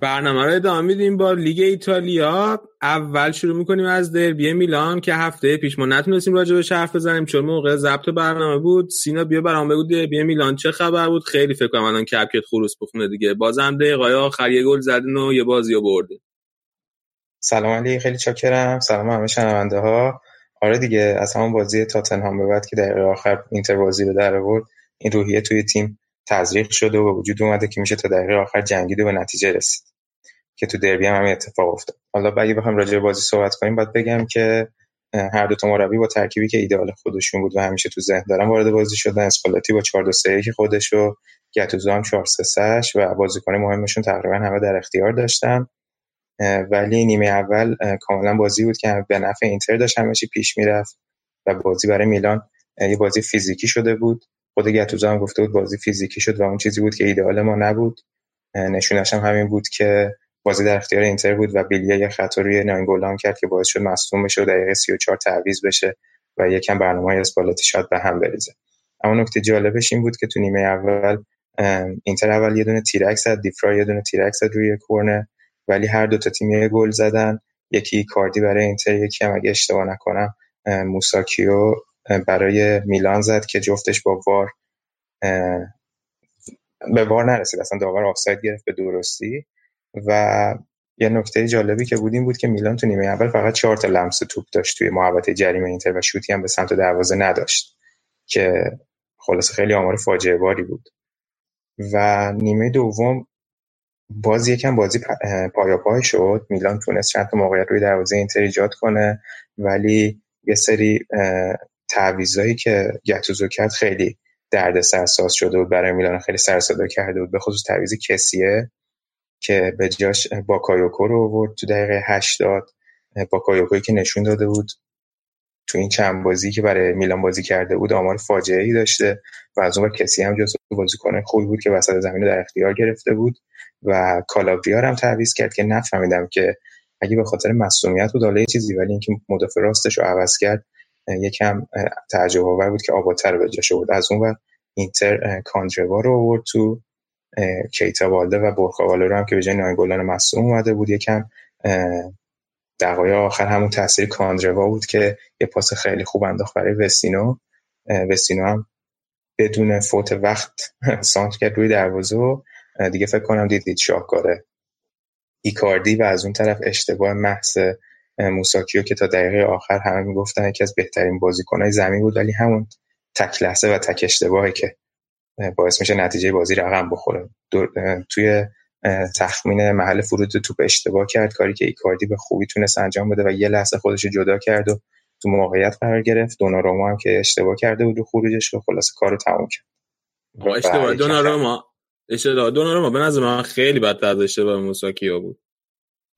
برنامه رو ادامه میدیم با لیگ ایتالیا. اول شروع می‌کنیم از دربی میلان که هفته پیش ما نتونستیم راجع به حرف بزنیم چون موقع ضبط برنامه بود. سینا بیا برام بگو دربی میلان چه خبر بود؟ خیلی فکر کنم الان کپکت خروس بخونه دیگه. بازم دقیقای آخر یه گل زدین و یه بازی رو بردین. سلام علی خیلی چاکرم. سلام همه شنونده ها. آره دیگه از همون بازی تاتنهام به بعد که دقیقه آخر اینتر بازی رو در آورد این روحیه توی تیم تزریق شده و وجود اومده که میشه تا دقیقه آخر جنگیده و به نتیجه رسید. که تو دربی هم همین اتفاق افتاد. حالا اگه بخوام راجع به بازی صحبت کنیم باید بگم که هر دو تا مربی با ترکیبی که ایدئال خودشون بود و همیشه تو ذهن دارن وارد بازی شدن. اسپالتی با 4 2 3 1 خودش و گاتوزو هم 4 3 3 و بازیکن مهمشون تقریبا همه در اختیار داشتن. ولی نیمه اول کاملا بازی بود که به نفع اینتر داشت همه چی پیش می‌رفت و بازی برای میلان یه بازی فیزیکی شده بود. خود گاتوزو هم گفته بود بازی فیزیکی شد و اون چیزی بود که ایدئال ما نبود. نشونش هم همین بود که بازی در اختیار اینتر بود و بیلیا یه خطا روی ناینگولان کرد که باعث شد مصدوم بشه و دقیقه 34 تعویض بشه و یکم برنامه اسپالتی شاید به هم بریزه. اما نکته جالبش این بود که تو نیمه اول اینتر اول یه دونه تیرک زد دیفرا یه دونه تیرک زد روی کورنر ولی هر دو تا تیم یه گل زدن. یکی کاردی برای اینتر یکی هم اگه اشتباه نکنم موساکیو برای میلان زد که جفتش با وار به وار نرسید. اصلا داور آفساید گرفت به درستی. و یه نکته جالبی که بود این بود که میلان تو نیمه اول فقط چهار تا لمس توپ داشت توی محوطه جریمه اینتر و شوتی هم به سمت دروازه نداشت که خلاص خیلی آمار فاجعه باری بود. و نیمه دوم باز یکم بازی پایا پای شد. میلان تونست چند تا موقعیت روی دروازه اینتر ایجاد کنه ولی یه سری تعویضایی که گتوزو کرد خیلی دردسرساز شده بود برای میلان. خیلی سرصدا کرده بود به خصوص تعویض کسیه که به جاش باکایوکو رو آورد تو دقیقه 80 باکایوکوی که نشون داده بود تو این چند بازی که برای میلان بازی کرده بود آمار فاجعه ای داشته و از اون کسی هم جزو بازیکن خوبی بود که وسط زمین رو در اختیار گرفته بود و کالاوریار هم تعویض کرد که نفهمیدم که اگه به خاطر مسئولیت بود حالا چیزی ولی اینکه مدافع راستش رو عوض کرد یکم تعجب آور بود که آبادتر به جاشه بود از اون و اینتر کاندروا رو آورد تو کیتا والده و برخاواله رو هم که به جای نایگولان مصوم اومده بود. یکم دقایق آخر همون تاثیر کاندروا بود که یه پاس خیلی خوب انداخت برای وستینو. وستینو هم بدون فوت وقت سانت کرد روی دروازه دیگه فکر کنم دیدید شاهکاره. ایکاردی و از اون طرف اشتباه محض موساکیو که تا دقیقه آخر همه می‌گفتن یکی از بهترین بازیکنهای زمین بود ولی همون تک لحظه و تک اشتباهی که باعث میشه نتیجه بازی رقم بخوره. توی تخمین محل فرود توپ اشتباه کرد کاری که ایکاردی به خوبی تونست انجام بده و یه لحظه خودش رو جدا کرد و تو موقعیت قرار گرفت. دوناروما هم که اشتباه کرده بود و خروجش رو خلاص کارو تموم کرد. با اشتباه دوناروما اشتباه دوناروما به نظر من خیلی بدتر از اشتباه موساکیو بود.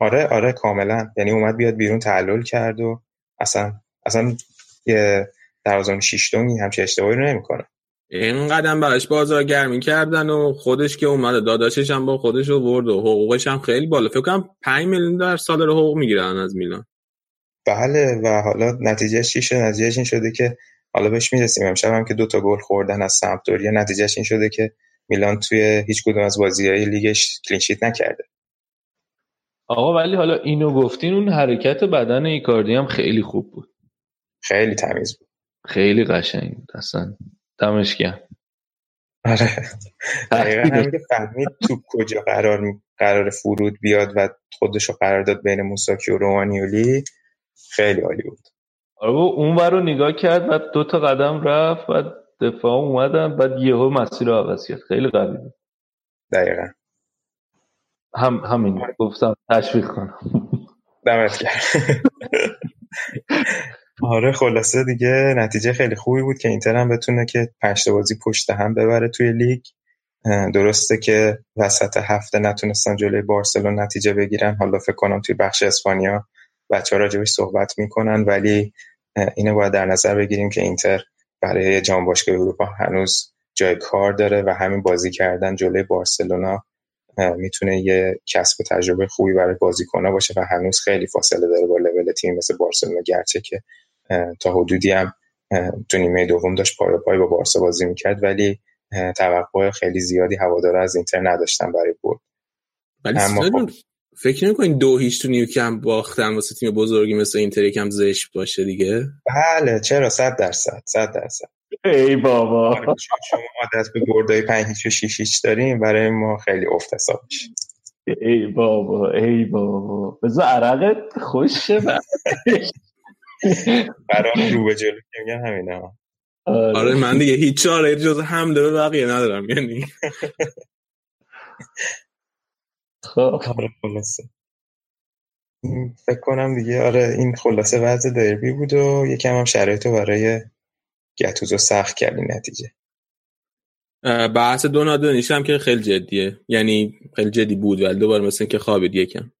آره آره کاملا. یعنی اومد بیاد بیرون تعلل کرد و اصلا اصلا یه دروازه‌بان شیشتونی همچه اشتباهی رو نمی‌کنه. این قدم براش بازارگرمی کردن و خودش که اومده داداشش هم با خودش رو برد و حقوقش هم خیلی بالا. فکر کنم 5 میلیون در سال رو حقوق می‌گیرن از میلان. بله و حالا نتیجهش چی شده نتیجهش این شده که حالا بهش می‌رسیم. امشب هم که دو تا گل خوردن از سمپدوریا نتیجهش این شده که میلان توی هیچ کدوم از بازی‌های لیگش clean sheet نکرده. آقا ولی حالا اینو گفتین اون حرکت بدون ایکاردی هم خیلی خوب بود. خیلی تمیز بود. خیلی قشنگ بود اصلا دمش گرم. آره. که فهمید تو کجا قرار قرار فرود بیاد و خودشو قرار داد بین موساکی و رومانیولی خیلی عالی بود. آره اون رو نگاه کرد و دو تا قدم رفت و دفاع اومدن بعد یهو مسیر رو عوض کرد. خیلی قوی بود. دقیقا. هم همین. گفتم تشویق کنم. دمت کرد آره خلاصه دیگه نتیجه خیلی خوبی بود که اینتر هم بتونه که پنج بازی پشت هم ببره توی لیگ. درسته که وسط هفته نتونستن جلوی بارسلون نتیجه بگیرن. حالا فکر کنم توی بخش اسپانیا بچه ها راجبش صحبت می‌کنن ولی اینو باید در نظر بگیریم که اینتر برای جام باشگاه اروپا هنوز جای کار داره و همین بازی کردن جلوی بارسلونا می‌تونه یه کسب تجربه خوبی برای بازیکن‌ها باشه و هنوز خیلی فاصله داره با لول تیم مثل بارسلونا. گرچه که تا حدودی هم تو نیمه دوم داشت پای پای با بارسا بازی می‌کرد ولی توقع خیلی زیادی هوادارا از اینتر نداشتن برای برد. ولی فکر نمی‌کنین دو هیچ تو نیوکم باختن واسه تیم بزرگی مثل اینتر یکم زشت باشه دیگه؟ بله چرا؟ 100 درصد 100 درصد. ای بابا. آره، شما عادت به بردای 5 هیچ و 6 هیچ داریم برای ما خیلی افت حساب میشه. ای بابا ای بابا. بذار عرقت خوشه برای رو به جلو که میگن همینه. آره. آره من دیگه هیچ چاره جز حمله به بقیه ندارم یعنی. خب. آره خلاصه. فکر کنم دیگه آره این خلاصه وضع دربی بود و یکم هم شرایط رو برای گتوزو سخت کرد این نتیجه بحث دو نادونیش هم که خیلی جدیه. یعنی خیلی جدی بود ولی دوباره مثل که خوابید یکم.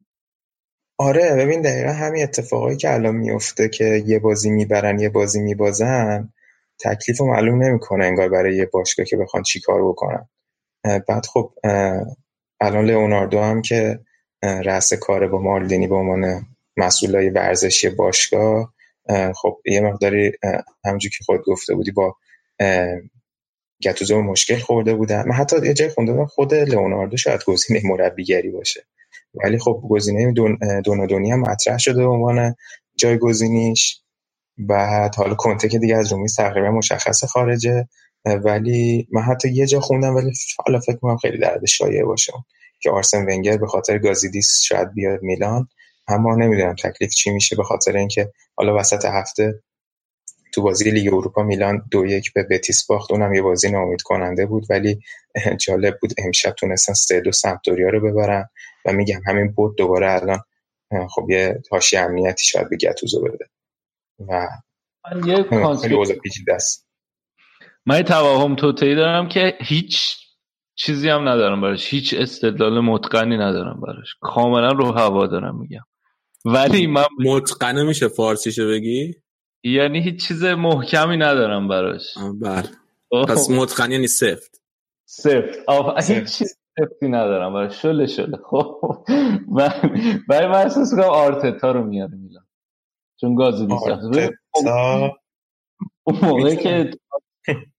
آره ببین دقیقا همین اتفاقایی که الان میفته که یه بازی می‌برن یه بازی میبازن تکلیف رو معلوم نمی‌کنه انگار برای یه باشگاه که بخوان چیکار بکنن. بعد خب الان لئوناردو هم که رأس کار با مالدینی به عنوان مسئولای ورزشی باشگاه خب یه مقداری همونجور که خود گفته بودی با گتوزو مشکل خورده بودن. من حتی یه جای خونده خود لئوناردو شاید گزینه مربیگری باشه. ولی خب گزینه دون دونادونی هم مطرح شده به عنوان جایگزینیش. بعد حالا کنته که دیگه از رومیز تقریبا مشخصه خارجه. ولی من حتی یه جا خوندم ولی حالا فکر کنم خیلی درد شایع باشه. که آرسن ونگر به خاطر گازیدیس شاید بیاد میلان. اما نمی‌دونم تکلیف چی میشه به خاطر اینکه حالا وسط هفته تو بازی لیگ اروپا میلان دو یک به بتیس باخت. اونم یه بازی ناامید کننده بود ولی جالب بود امشب تونستن سه دو سمپدوریا رو ببرن و میگم همین بود دوباره الان خب یه تاشی امنیتی شاید به گتوزو بده. و یه پیچیده است. من یه توهم توتهی دارم که هیچ چیزی هم ندارم براش. هیچ استدلال متقنی ندارم براش. کاملا رو هوا دارم میگم. ولی من متقنه میشه فارسیشو بگی؟ یعنی هیچ چیز محکمی ندارم براش. بله. پس متقن یعنی سفت. سفت. هیچ چیز سفتی ندارم براش. شله شله. خب. برای من احساس کنم آرتتا رو میاره میلان چون گازی دیسه اون موقعی که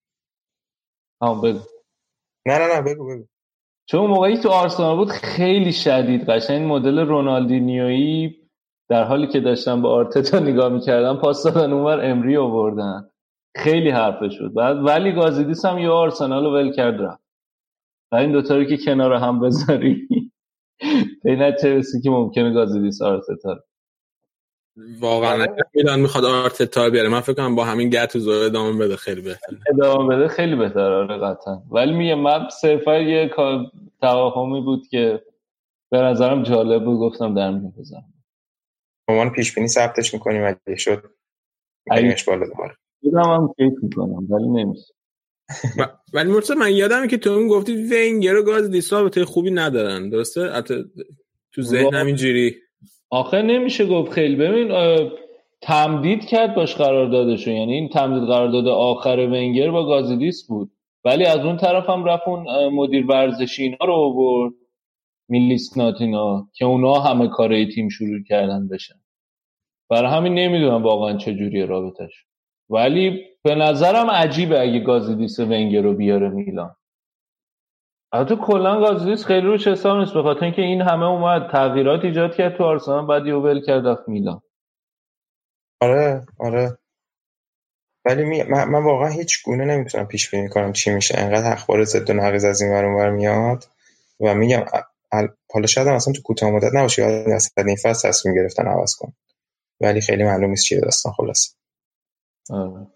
بگو. نه نه نه بگو بگو. چون موقعی تو آرسنال بود خیلی شدید قشنگ مدل رونالدینیویی در حالی که داشتم به آرتتا نگاه می‌کردم پاس دادن اونور امری آوردن. خیلی حرفه شد. بعد ولی گازیدیس هم یه آرسنال رو ول کرد رفت. و این دوتا رو که کنار هم بذاری به چه که ممکنه گازیدیس آرتتا واقعا میلان می‌خواد آرتتا بیاره. من فکر کنم با همین گتوزو ادامه بده خیلی بهتره. ادامه بده خیلی بهتره آره قطعا. ولی میگه من صرفا یه توهمی بود که به نظرم جالب بود گفتم در میون بزنم عنوان پیش بینی ثبتش می‌کنیم اگه شد میکنیمش بالا دوباره. خودم هم فکر می‌کنم ولی نمیشه. ولی مرتضی من یادمه که تو گفتی وینگر و گاز دیسا خوبی ندارن. درسته؟ تو ذهن همینجوری آخه نمیشه گفت خیلی. ببین تمدید کرد باش قرار دادشون یعنی این تمدید قرار داده آخر ونگر با گازیدیس بود. ولی از اون طرف هم رفت اون مدیر ورزشی اینا رو آورد. میلیسنات اینا که اونا همه کار تیم شروع کردن بشن. برای همین نمی‌دونم واقعا چجوری رابطش ولی به نظرم عجیبه اگه گازیدیس ونگر رو بیاره میلان. البته کلا گازیدیس خیلی روش حساب نیست به خاطر اینکه این همه اومد تغییرات ایجاد کرد تو آرسنال بعد یه ول کرد رفت میلان. آره آره. ولی می... من, من, واقعا هیچ گونه نمی‌تونم پیش بینی کنم چی میشه. انقدر اخبار ضد و نقیض از این ور میاد و میگم حالا شاید هم اصلا تو کوتاه مدت نباشه یاد از این فصل تصمیم گرفتن عوض کن ولی خیلی معلوم نیست چیه داستان خلاص آره.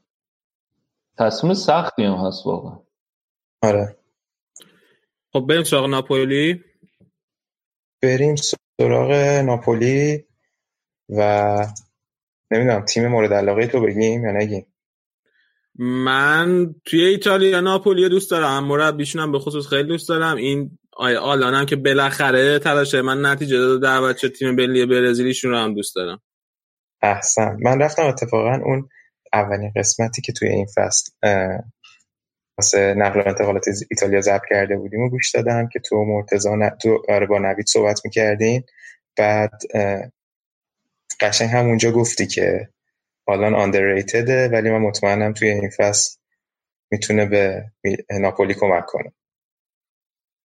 تصمیم سختی هم هست واقعا. آره. خب بریم سراغ ناپولی. بریم سراغ ناپولی و نمی‌دونم تیم مورد علاقه تو بگیم یا نگیم؟ من توی ایتالیا ناپولی دوست دارم. مربیشون هم به خصوص خیلی دوست دارم. این آیا آلان که بالاخره تلاشه. من نتیجه داده دعوت شد تیم ملی برزیلیشون رو هم دوست دارم. احسن. من رفتم اتفاقا اون اولین قسمتی که توی این فصل واسه نقل و انتقالات ایتالیا ضبط کرده بودیم و گوش دادم که تو مرتضا ن... تو آره با نوید صحبت می‌کردین. بعد قشنگ همونجا گفتی که آلان آندرریتده ولی من مطمئنم توی این فصل می‌تونه به ناپولی کمک کنه.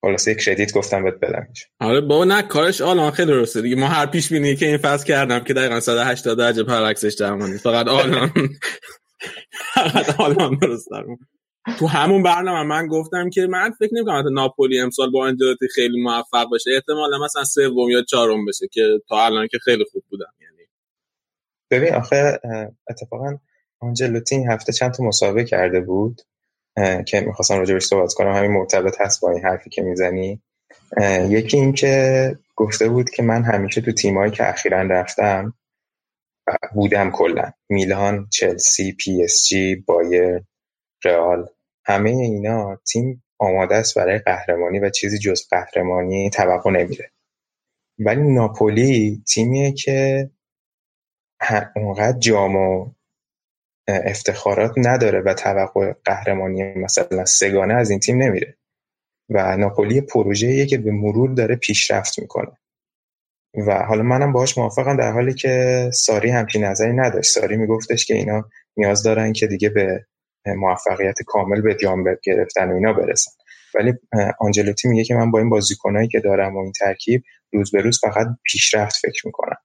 خلاصه یک کردیت گفتم بهت بدم آره بابا نه کارش آلان خیلی درسته. دیگه ما هر پیش بینی که این فصل کردم که دقیقا 180 درجه برعکسش در فقط آلان. فقط آلان درست تو همون برنامه من گفتم که من فکر نمی‌کنم ناپولی امسال با انجلاتی خیلی موفق باشه احتمالا مثلا سوم یا چهارم بشه که تا الان که خیلی خوب بودم یعنی. ببین آخه اتفاقا آنجلوتی این هفته چند تا مسابقه کرده بود که می‌خواستم راجبش صحبت کنم. همین مرتبط هست با این حرفی که می‌زنی. یکی این که گفته بود که من همیشه تو تیمایی که اخیرا رفتم بودم کلا. میلان چلسی پی اس جی بایرن رئال. همه اینا تیم آماده است برای قهرمانی و چیزی جز قهرمانی توقع نمیره. ولی ناپولی تیمیه که اونقدر جام و افتخارات نداره و توقع قهرمانی مثلا سگانه از این تیم نمیره. و ناپولی پروژه‌ایه که به مرور داره پیشرفت می‌کنه. و حالا منم باهاش موافقم در حالی که ساری همچین نظری نداشت. ساری میگفتش که اینا نیاز دارن که دیگه به موفقیت کامل به جام گرفتن و اینا برسن. ولی آنجلوتی میگه که من با این بازیکنایی که دارم و این ترکیب روز به روز فقط پیشرفت فکر می‌کنم.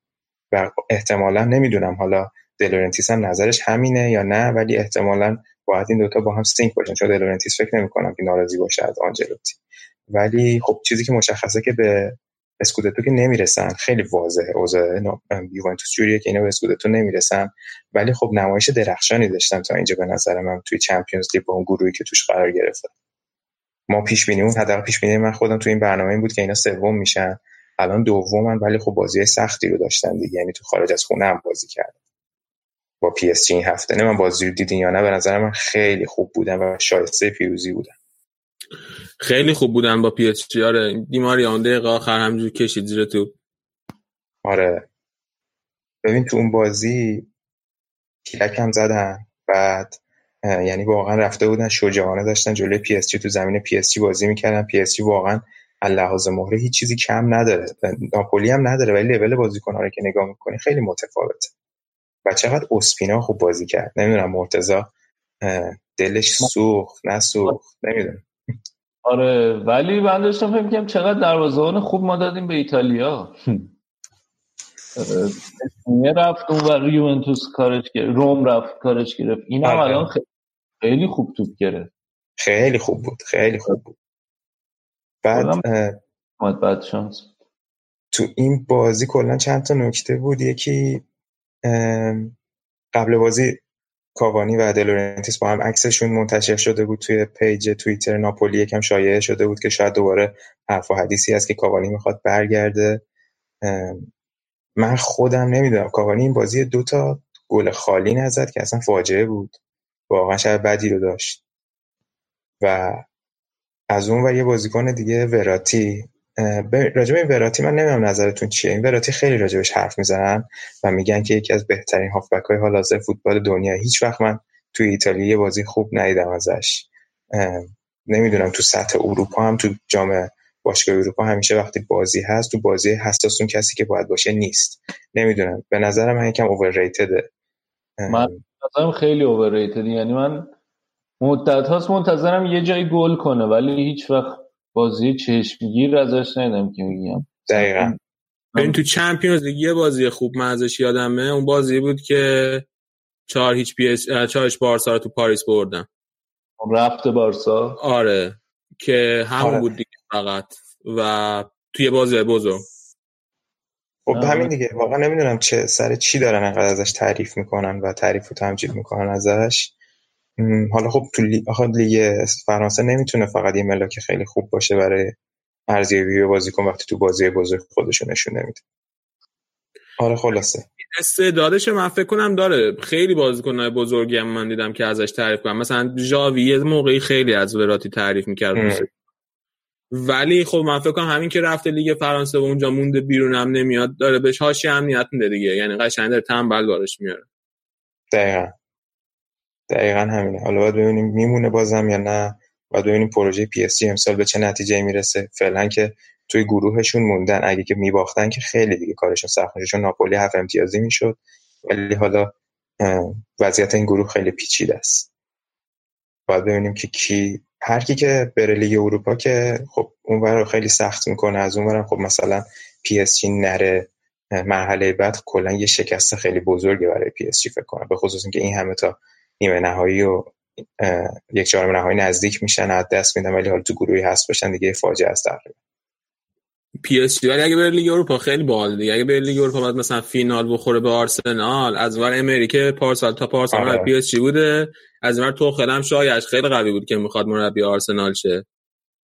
و احتمالا نمی‌دونم حالا دلارنتیس هم نظرش همینه یا نه ولی احتمالا باید این دوتا با هم sync باشن چون دلارنتیس فکر نمی‌کنم که ناراضی باشه از آنجلوتی. ولی خب چیزی که مشخصه که به اسکودتو که نمی‌رسن. خیلی واضحه. اوضاع یوونتوس جوریه که اینا به اسکودتو نمی‌رسن. ولی خب نمایش درخشانی داشتن تا اینجا به نظر من توی چمپیونز لیگ با اون گروهی که توش قرار گرفتن ما پیش بینی اون حداقل پیش بینی من خودم تو این برنامه این بود که اینا سوم میشن. الان دومن ولی خب بازی سختی رو داشتن دیگه. یعنی تو خارج از خونه هم بازی کردن. با پی اس جی این هفته. نه من بازی رو دیدین یا نه؟ به نظر من خیلی خوب بودن و شایسته پیروزی بودن. خیلی خوب بودن با پی اس جی آره دی‌ماریا اون دقیقه آخر همجور کشید زیر تو آره. ببین تو اون بازی کلک هم زدن بعد یعنی واقعا رفته بودن شجاعانه داشتن جلوی پی اس جی تو زمین پی اس جی بازی می‌کردن. پی اس جی واقعا لحاظ مهره هیچ چیزی کم نداره. ناپولی هم نداره ولی لول بازیکن‌ها رو که نگاه می‌کنی خیلی متفاوته. و چقدر اسپینا خوب بازی کرد. نمی‌دونم مرتضی دلش سوخت نسوخت نمی‌دونم. آره ولی من داشتم فکر کنم چقدر دروازه‌بان خوب ما دادیم به ایتالیا. اسپانیا رفت اون و یوونتوس کارش گرفت روم رفت کارش گرفت. این هم الان خیلی خوب توپ گرفت. خیلی خوب بود خیلی خوب بود. بعد بعد شانس. تو این بازی کلا چند تا نکته بود. یکی قبل بازی کاوانی و دلورنتیس با هم عکسشون منتشر شده بود توی پیج توییتر ناپولی یکم شایعه شده بود که شاید دوباره حرف و حدیثی هست که کاوانی می‌خواد برگرده. من خودم نمی‌دونم. کاوانی این بازی دوتا گل خالی نزد که اصلا فاجعه بود. واقعا شاید بدی رو داشت. و از اون و یه بازیکن دیگه وراتی راجب این وراتی من نمی‌دونم نظرتون چیه. این وراتی خیلی راجبش حرف می‌زنن و میگن که یکی از بهترین هافبک های حال حاضر فوتبال دنیا هیچ وقت من توی ایتالیا یه بازی خوب ندیدم ازش. نمی‌دونم تو سطح اروپا هم تو جام باشگاه اروپا همیشه وقتی بازی هست تو بازی حساس اون کسی که باید باشه نیست. نمی‌دونم. به نظر من یکم overrated ه من نظرم خیلی overrated یعنی من مدت هاست منتظرم یه جای گل کنه ولی هیچ وقت بازی چشمگیر ازش ندیدم که میگم دقیقا. این تو چمپیونز لیگ یه بازی خوب من ازش یادمه. اون بازی بود که چهار هیچ پی اس جی چهارش بارسا رو تو پاریس بردم رفت بارسا. آره. که همون آره. بود دیگه فقط. و توی بازی بزرگ. خب همین دیگه. واقعا نمی‌دونم چه سر چی دارن انقدر ازش تعریف می‌کنن و تعریف و تمجید می‌کنن ازش. حالا خب تو لیگ فرانسه نمی‌تونه فقط یه ملاک خیلی خوب باشه برای ارزیابی بازیکن وقتی تو بازی بزرگ خودشون نشون نمیده. آره خلاصه. استعدادش من فکر کنم داره. خیلی بازیکن‌های بزرگی هم من دیدم که ازش تعریف کنم مثلا ژاوی یه موقعی خیلی از وراتی تعریف می‌کرد ولی خب من فکر کنم همین که رفته لیگ فرانسه و اونجا مونده بیرون هم نمیاد داره بهش حاشیه امنیت میده دیگه. یعنی قشنگ داره تنبل بارش میاره. دقیقا. دقیقا همینه. حالا باید ببینیم میمونه بازم یا نه. باید ببینیم پروژه پی اس امسال به چه نتیجه می‌رسه. فعلا که توی گروهشون موندن. اگه که میباختن که خیلی دیگه کارشون سخت میشه چون ناپولی هفت امتیازی می‌شد. ولی حالا وضعیت این گروه خیلی پیچیده است. باید ببینیم که کی هر کی که بره لیگ اروپا که خب اون خیلی سخت می‌کنه. از اون خب مثلا پی اس نره مرحله بعد کلا یه شکست خیلی بزرگی برای پی اس فکر کنم. به خصوص اینکه این همه تا نیمه نهایی و یک چهارم نهایی نزدیک میشن از دست میدن ولی حالا تو گروهی هست باشن دیگه فاجعه است تقریبا پی اس جی اگه بره لیگ اروپا خیلی باحال دیگه. اگه بره لیگ اروپا بعد مثلا فینال بخوره به آرسنال از اونور امری که پارسال تا پارسال آره. پی اس جی بوده از اونورتو خیلی هم شایعش خیلی قوی بود که می‌خواد مربی آرسنال شه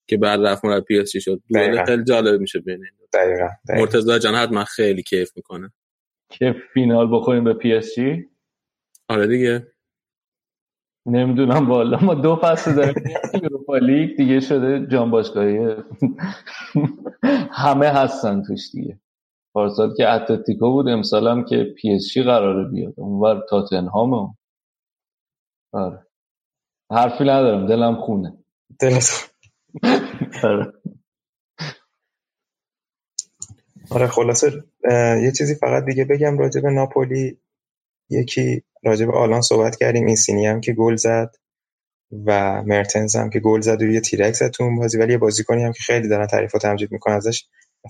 که بعد رفت مربی پی اس جی شد. خیلی جالب میشه ببینید. دقیقاً. مرتضی جان حتما خیلی کیف می‌کنه. که فینال بخوریم به پی اس جی؟ آره دیگه. نمی‌دونم والا. ما دو فصل داریم اروپا لیگ دیگه شده جام باشگاهی همه هستن توش دیگه. پارسال که اتلتیکو بود امسال هم که پی اس جی قراره بیاد. اونور تاتنهام آره. حرفی ندارم دلم خونه. دلت آره. آره خلاصه یه چیزی فقط دیگه بگم راجع به ناپولی. یکی راجع به آلان صحبت کردیم این هم که گل زد و مرتنز هم که گل زد و یه تیرک زد تو اون بازی ولی یه بازیکنی هم که خیلی دارن تعریف و تمجید می‌کنن ازش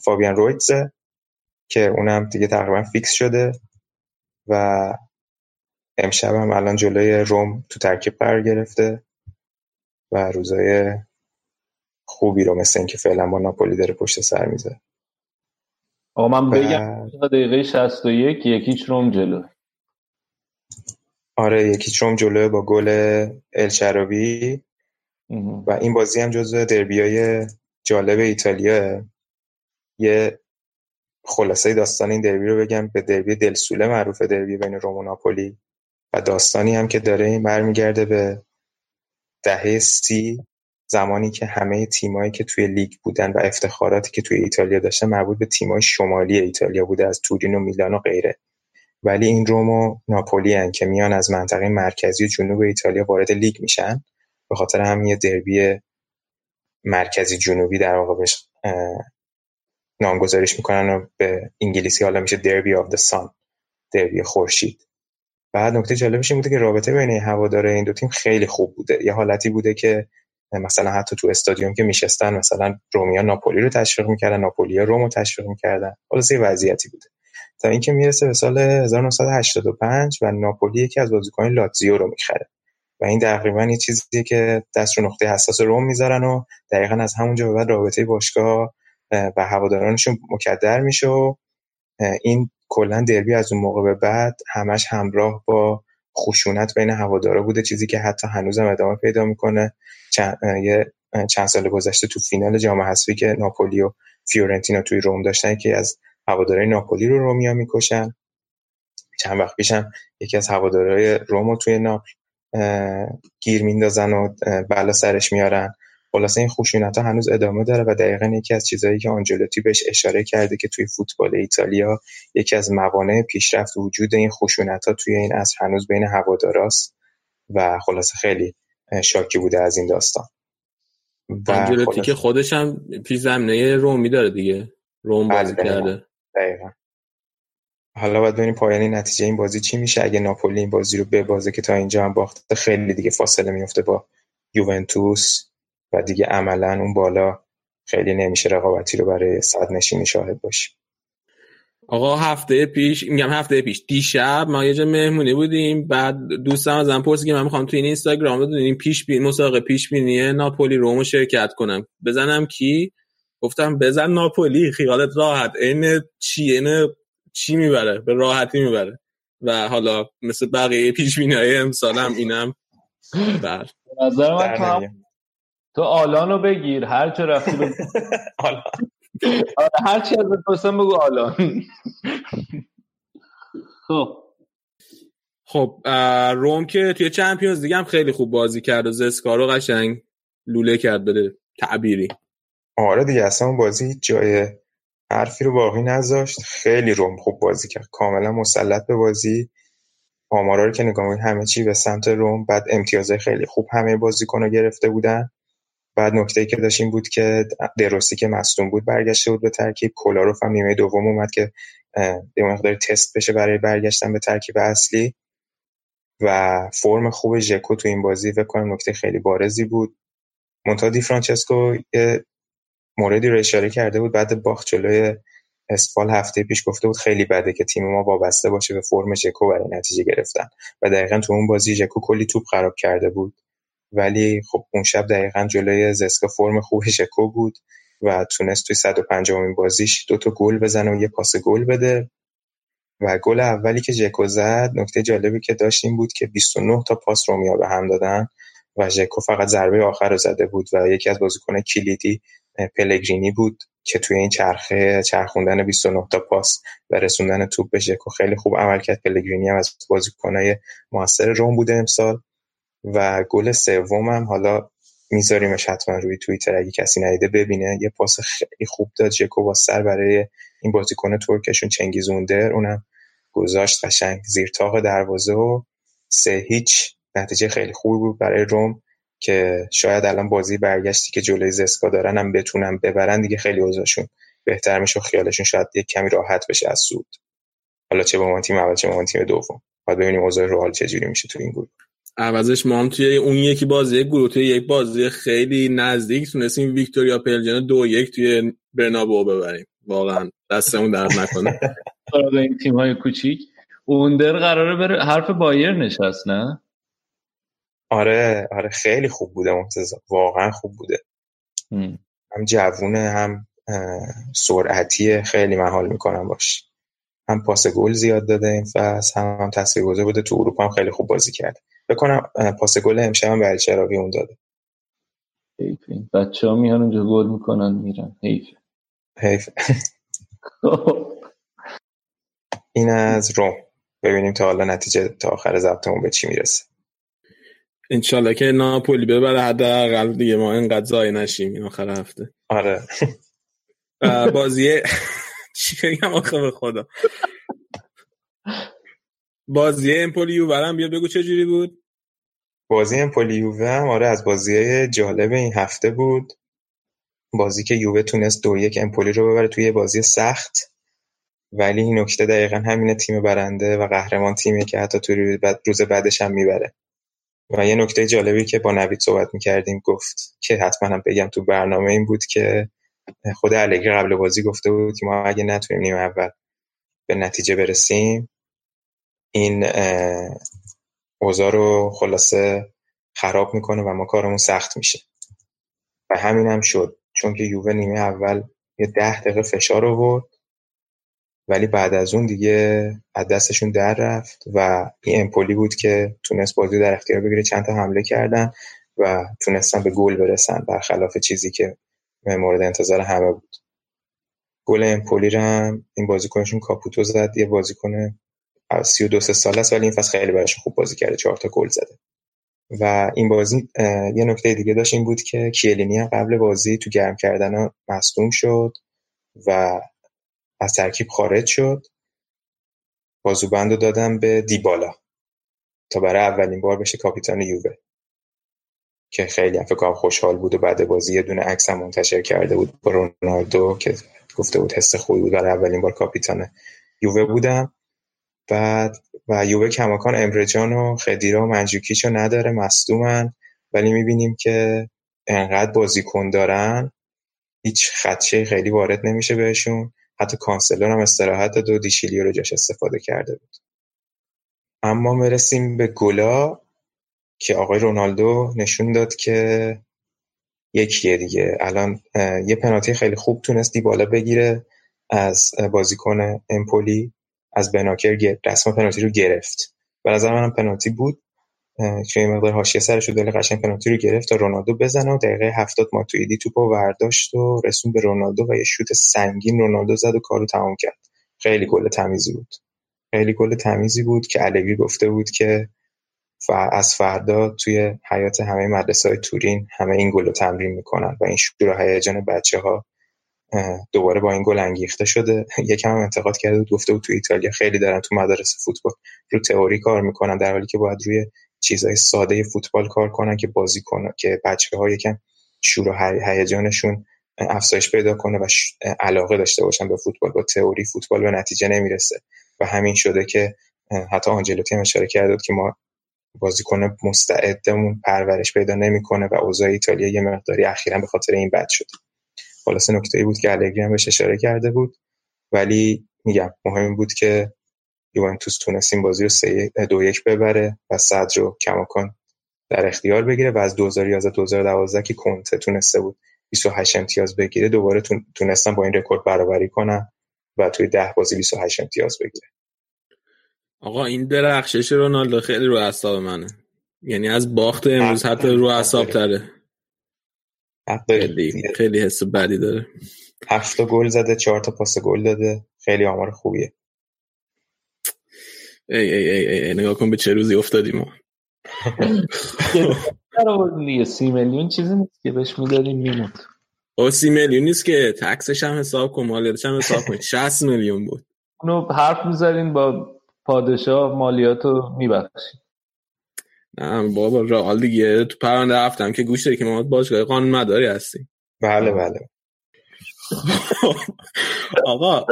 فابیان رویتزه که اونم دیگه تقریبا فیکس شده و امشب هم الان جلوی روم تو ترکیب قرار گرفته و روزای خوبی رو مثل اینکه فعلا با ناپولی داره پشت سر میزه آقا من بگم و... دقیقه 61 یکیچ روم جلو. آره یکیچ روم جلو با گل الشراوی و این بازی هم جزو دربیای جالب ایتالیا یه خلاصه داستان این دربی رو بگم. به دربی دلسوله معروفه دربی بین روم و ناپولی. و داستانی هم که داره این برمیگرده به دهه سی زمانی که همه تیمایی که توی لیگ بودن و افتخاراتی که توی ایتالیا داشتن مربوط به تیمای شمالی ایتالیا بوده از تورین و میلان و غیره. ولی این روم و ناپولی هن که میان از منطقه مرکزی جنوب ایتالیا وارد لیگ میشن. به خاطر همین یه دربی مرکزی جنوبی در واقع نامگذاریش می‌کنن و به انگلیسی حالا میشه دربی آف د سان دربی خورشید. بعد نکته جالبش این بوده که رابطه بین هوادار این دو تیم خیلی خوب بوده. یه حالتی بوده که مثلا حتی تو استادیوم که میشستن مثلا رومیا ناپولی رو تشویق می‌کردن ناپولیا رومو تشویق می‌کردن. حالا یه وضعیتی بوده. تا اینکه می‌رسه به سال 1985 و ناپولی یکی از بازیکنان لاتزیو رو می‌خره. و این تقریبا یه چیزیه که دست رو نقطه حساس روم می‌ذارن و دقیقا از همونجا به بعد رابطه باشگاه و هوادارانشون مکدر میشه و این کلا دربی از اون موقع به بعد همش همراه با خشونت بین هوادارا بوده چیزی که حتی هنوزم ادامه پیدا می‌کنه. یه چند سال گذشته تو فینال جام حذفی که ناپولی و فیورنتینا توی روم داشتن که از هوادارهای ناپولی رو رومیا می‌کشن. چند وقت پیشم یکی از هوادارهای روم رو توی ناپل گیر میندازن و بلا سرش میارن. خلاصه این خشونت ها هنوز ادامه داره و دقیقا یکی از چیزهایی که آنجلوتی بهش اشاره کرده که توی فوتبال ایتالیا یکی از موانع پیشرفت وجود این خشونت ها توی این اصر هنوز بین هواداراست و خلاصه خیلی شاکی بوده از این داستان. آنجلوتی که خودش هم پیش زمینه رومی داره دیگه. روم بازی بله، کرده. دقیقا. حالا باید ببینیم پایانی نتیجه این بازی چی میشه. اگه ناپولی این بازی رو ببازه که تا اینجا هم باخته خیلی دیگه فاصله میفته با یوونتوس و دیگه عملا اون بالا خیلی نمیشه رقابتی رو برای صد نشینی شاهد باشیم آقا هفته پیش میگم هفته پیش دیشب ما یه جا مهمونی بودیم. بعد دوستم ازم پرسید که من می‌خوام تو این اینستاگرام بدونیم پیش بین مسابقه پیش بینی ناپولی رومو شرکت کنم. بزنم کی؟ گفتم بزن ناپولی خیالت راحت. این چی؟ این چی می‌بره؟ به راحتی می‌بره. و حالا مثل بقیه پیش بینی های امسالم اینم بر نظر من تو آلان رو بگیر. هر چه رفتی بگیر آلان. آره، هر چی از بگو آلان. خب. خب روم که توی چمپیونز دیگه هم خیلی خوب بازی کرد و زسکارو قشنگ لوله کرد بده تعبیری. آره دیگه اصلا بازی جای حرفی رو باقی نذاشت. خیلی روم خوب بازی کرد. کاملا مسلط به بازی. آمارا رو که نگاه همه چی به سمت روم. بعد امتیازه خیلی خوب همه بازیکن گرفته بودن. بعد نکته که داشت این بود که دروسی که مصدوم بود برگشته بود به ترکیب. کولاروف هم نیمه دوم اومد که به مقدار تست بشه برای برگشتن به ترکیب اصلی. و فرم خوب ژکو تو این بازی فکر کنم نکته خیلی بارزی بود. مونتا دی فرانچسکو یه موردی رو اشاره کرده بود بعد باخت جلوی اسپال هفته پیش گفته بود خیلی بده که تیم ما وابسته باشه به فرم ژکو برای نتیجه گرفتن. و دقیقا تو اون بازی ژکو کلی توپ خراب کرده بود. ولی خب اون شب دقیقا جلوی زسکا فرم خوب ژکو بود و تونست توی 150 امین بازیش دو تا گل بزنه و یه پاس گل بده. و گل اولی که ژکو زد نکته جالبی که داشت بود که 29 تا پاس رومیا به هم دادن و ژکو فقط ضربه آخر رو زده بود و یکی از بازیکن کلیدی پلگرینی بود که توی این چرخه چرخوندن 29 تا پاس و رسوندن توپ به ژکو خیلی خوب عمل کرد. پلگرینی هم از بازیکنای موثر روم بوده امسال. و گل سومم حالا میذاریمش حتما روی توییتر اگه کسی ندیده ببینه. یه پاس خیلی خوب داد ژکو با سر برای این بازیکن ترکشون چنگیزوندر اونم گذاشت قشنگ زیر تاق دروازه و سه هیچ. نتیجه خیلی خوبی بود برای روم. که شاید الان بازی برگشتی که جلوی زسکا دارن هم بتونن ببرن دیگه خیلی اوضاعشون بهتر میشه و خیالشون شاید یک کمی راحت بشه از سود. حالا چه به عنوان تیم اول چه به عنوان تیم دوم. باید ببینیم اوضاع رئال چجوری میشه تو این گروه. عوضش ما هم توی اون یکی بازی گروه توی یک بازی خیلی نزدیک تونستیم ویکتوریا پلجن دو یک توی برنابو ببریم. واقعا دستمون درد نکنه. این تیم های کوچیک. اوندر قراره بره حرف بایر نشست نه؟ آره آره خیلی خوب بوده مرتضی. واقعا خوب بوده. هم. جوونه هم سرعتی خیلی محال می‌کنم باش. هم پاس گل زیاد داده این فصل هم, هم تاثیرگذار بوده. تو اروپا هم خیلی خوب بازی کرده بکنم پاس گل امشب هم برای چراوی اون داده. حیف بچه ها میان اونجا گل می‌کنن میرن. حیف. حیف. این از روم. ببینیم تا حالا نتیجه تا آخر ضبطمون به چی می‌رسه. انشالله که ناپولی ببره حداقل دیگه ما اینقدر زای نشیم این آخر هفته. آره. بازی چی بگم آخه به خدا. بازی امپولی یووه هم بیا بگو چه جوری بود؟ بازی امپولی یووه هم آره از بازی جالب این هفته بود. بازی که یووه تونست دو یک امپولی رو ببره توی بازی سخت. ولی این نکته دقیقا همینه تیم برنده و قهرمان تیمی که حتی توی روز بعدش هم می‌بره. و یه نکته جالبی که با نوید صحبت می‌کردیم گفت که حتما هم بگم تو برنامه این بود که خود الگری قبل بازی گفته بود که ما اگه نتونیم نیم اول به نتیجه برسیم این اوضاع رو خلاصه خراب می‌کنه و ما کارمون سخت میشه. و همین هم شد. چون که یووه نیمه اول یه ده دقیقه فشار آورد. ولی بعد از اون دیگه از دستشون در رفت و این امپولی بود که تونست بازی در اختیار بگیره. چند تا حمله کردن و تونستن به گل برسن برخلاف چیزی که مورد انتظار همه بود. گل امپولی هم این بازیکنشون کاپوتو زد. یه بازیکن 32 سال است ولی این فصل خیلی براش خوب بازی کرده. چهار تا گل زده. و این بازی یه نکته دیگه داشت این بود که کیلینی قبل بازی تو گرم کردن مصدوم شد و از ترکیب خارج شد. بازوبند رو دادم به دیبالا تا برای اولین بار بشه کاپیتان یووه که خیلی هم فکر خوشحال بود و بعد بازی یه دونه عکس منتشر کرده بود با رونالدو که گفته بود حس خوبی بود برای اولین بار کاپیتان یووه بودم. بعد و یووه کماکان امرجان و خدیرا و منجوکیچو نداره مصدومن. ولی می‌بینیم که انقدر بازیکن دارن هیچ خدشه خیلی وارد نمیشه بهشون. حتی کانسلر هم استراحت داد و دیشیلیو رو جاش استفاده کرده بود. اما مرسیم به گلا که آقای رونالدو نشون داد که یکیه دیگه. الان یه پنالتی خیلی خوب تونست بالا بگیره از بازیکن امپولی از بناکر رسم پنالتی رو گرفت. به نظر منم پنالتی بود. که این مقدار حاشیه سرش دل قشنگ پنالتی رو گرفت تا رونالدو بزنه و دقیقه 70 ماتویدی توپو ورداشت و رسون به رونالدو و یه شوت سنگین رونالدو زد و کارو تمام کرد. خیلی گل تمیزی بود. خیلی گل تمیزی بود که الگری گفته بود که از فردا توی حیات همه مدرسه های تورین همه این گل رو تمرین می‌کنن و این شور و هیجان بچه ها دوباره با این گل انگیخته شده. یکم هم انتقاد کرده بود گفته بود تو ایتالیا خیلی دارن تو مدارس فوتبال رو تئوری کار می‌کنن در حالی که باید روی چیزهای ساده فوتبال کار کنن که بازی کنن که بچه ها یکم شور و هیجانشون افزایش پیدا کنه و علاقه داشته باشن به فوتبال. با تئوری فوتبال به نتیجه نمی‌رسه. و همین شده که حتی آنجلوتی هم اشاره کرده که ما بازیکن مستعدمون پرورش پیدا نمی‌کنه و اوضاع ایتالیا یه مقداری اخیرا به خاطر این بد شده. خلاص نکته ای بود که الگری هم بهش اشاره کرده بود. ولی میگم مهم بود که یوونتوس تونست این بازی رو سه دو یک ببره و صدر رو کماکان در اختیار بگیره و از 2011 2012 که کنته تونسته بود 28 امتیاز بگیره دوباره تونستن با این رکورد برابری کنن و توی 10 بازی 28 امتیاز بگیره. آقا این درخشش رونالدو خیلی رو اعصاب منه. یعنی از باخت امروز حتی رو اعصاب تره. خیلی خیلی حس بدی داره. هفت گل زده چهار تا پاس گل داده. خیلی آمار خوبیه. ای ای ای, ای, نگاه کن به چه روزی افتادیم ما دیگه سی میلیون چیزی نیست که بهش می‌دادیم میموند. او سی میلیون نیست که تکسش هم حساب کن مالیاتش هم حساب کن. 60 میلیون بود. اونو حرف می‌ذارین با پادشاه مالیات رو میبخشید نه بابا رئال دیگه. تو پرونده هفتم که گوش داری که ما باشگاه قانون مداری هستیم. بله بله. آقا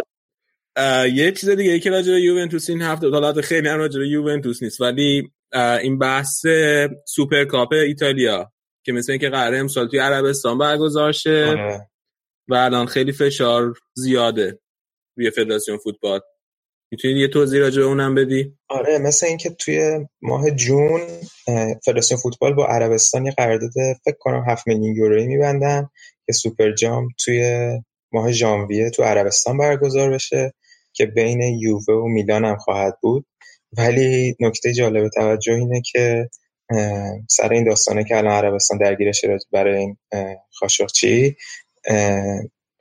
یه چیز دیگه ای که راجع به یوونتوس این هفته حالات خیلی هم راجع به یوونتوس نیست ولی این بحث سوپرکاپ ایتالیا که مثل اینکه قراره امسال توی عربستان برگزار شه آره. و الان خیلی فشار زیاده روی فدراسیون فوتبال. می‌تونید یه توضیح راجع به اونم بدی؟ آره مثل اینکه توی ماه جون فدراسیون فوتبال با عربستان یه قرارداد فکر کنم 7 میلیون یورویی میبندن که سوپر جام توی ماه ژانویه تو عربستان برگزار بشه. که بین یووه و میلان هم خواهد بود. ولی نکته جالب توجه اینه که سر این داستانه که الان عربستان درگیرش برای این خاشقچی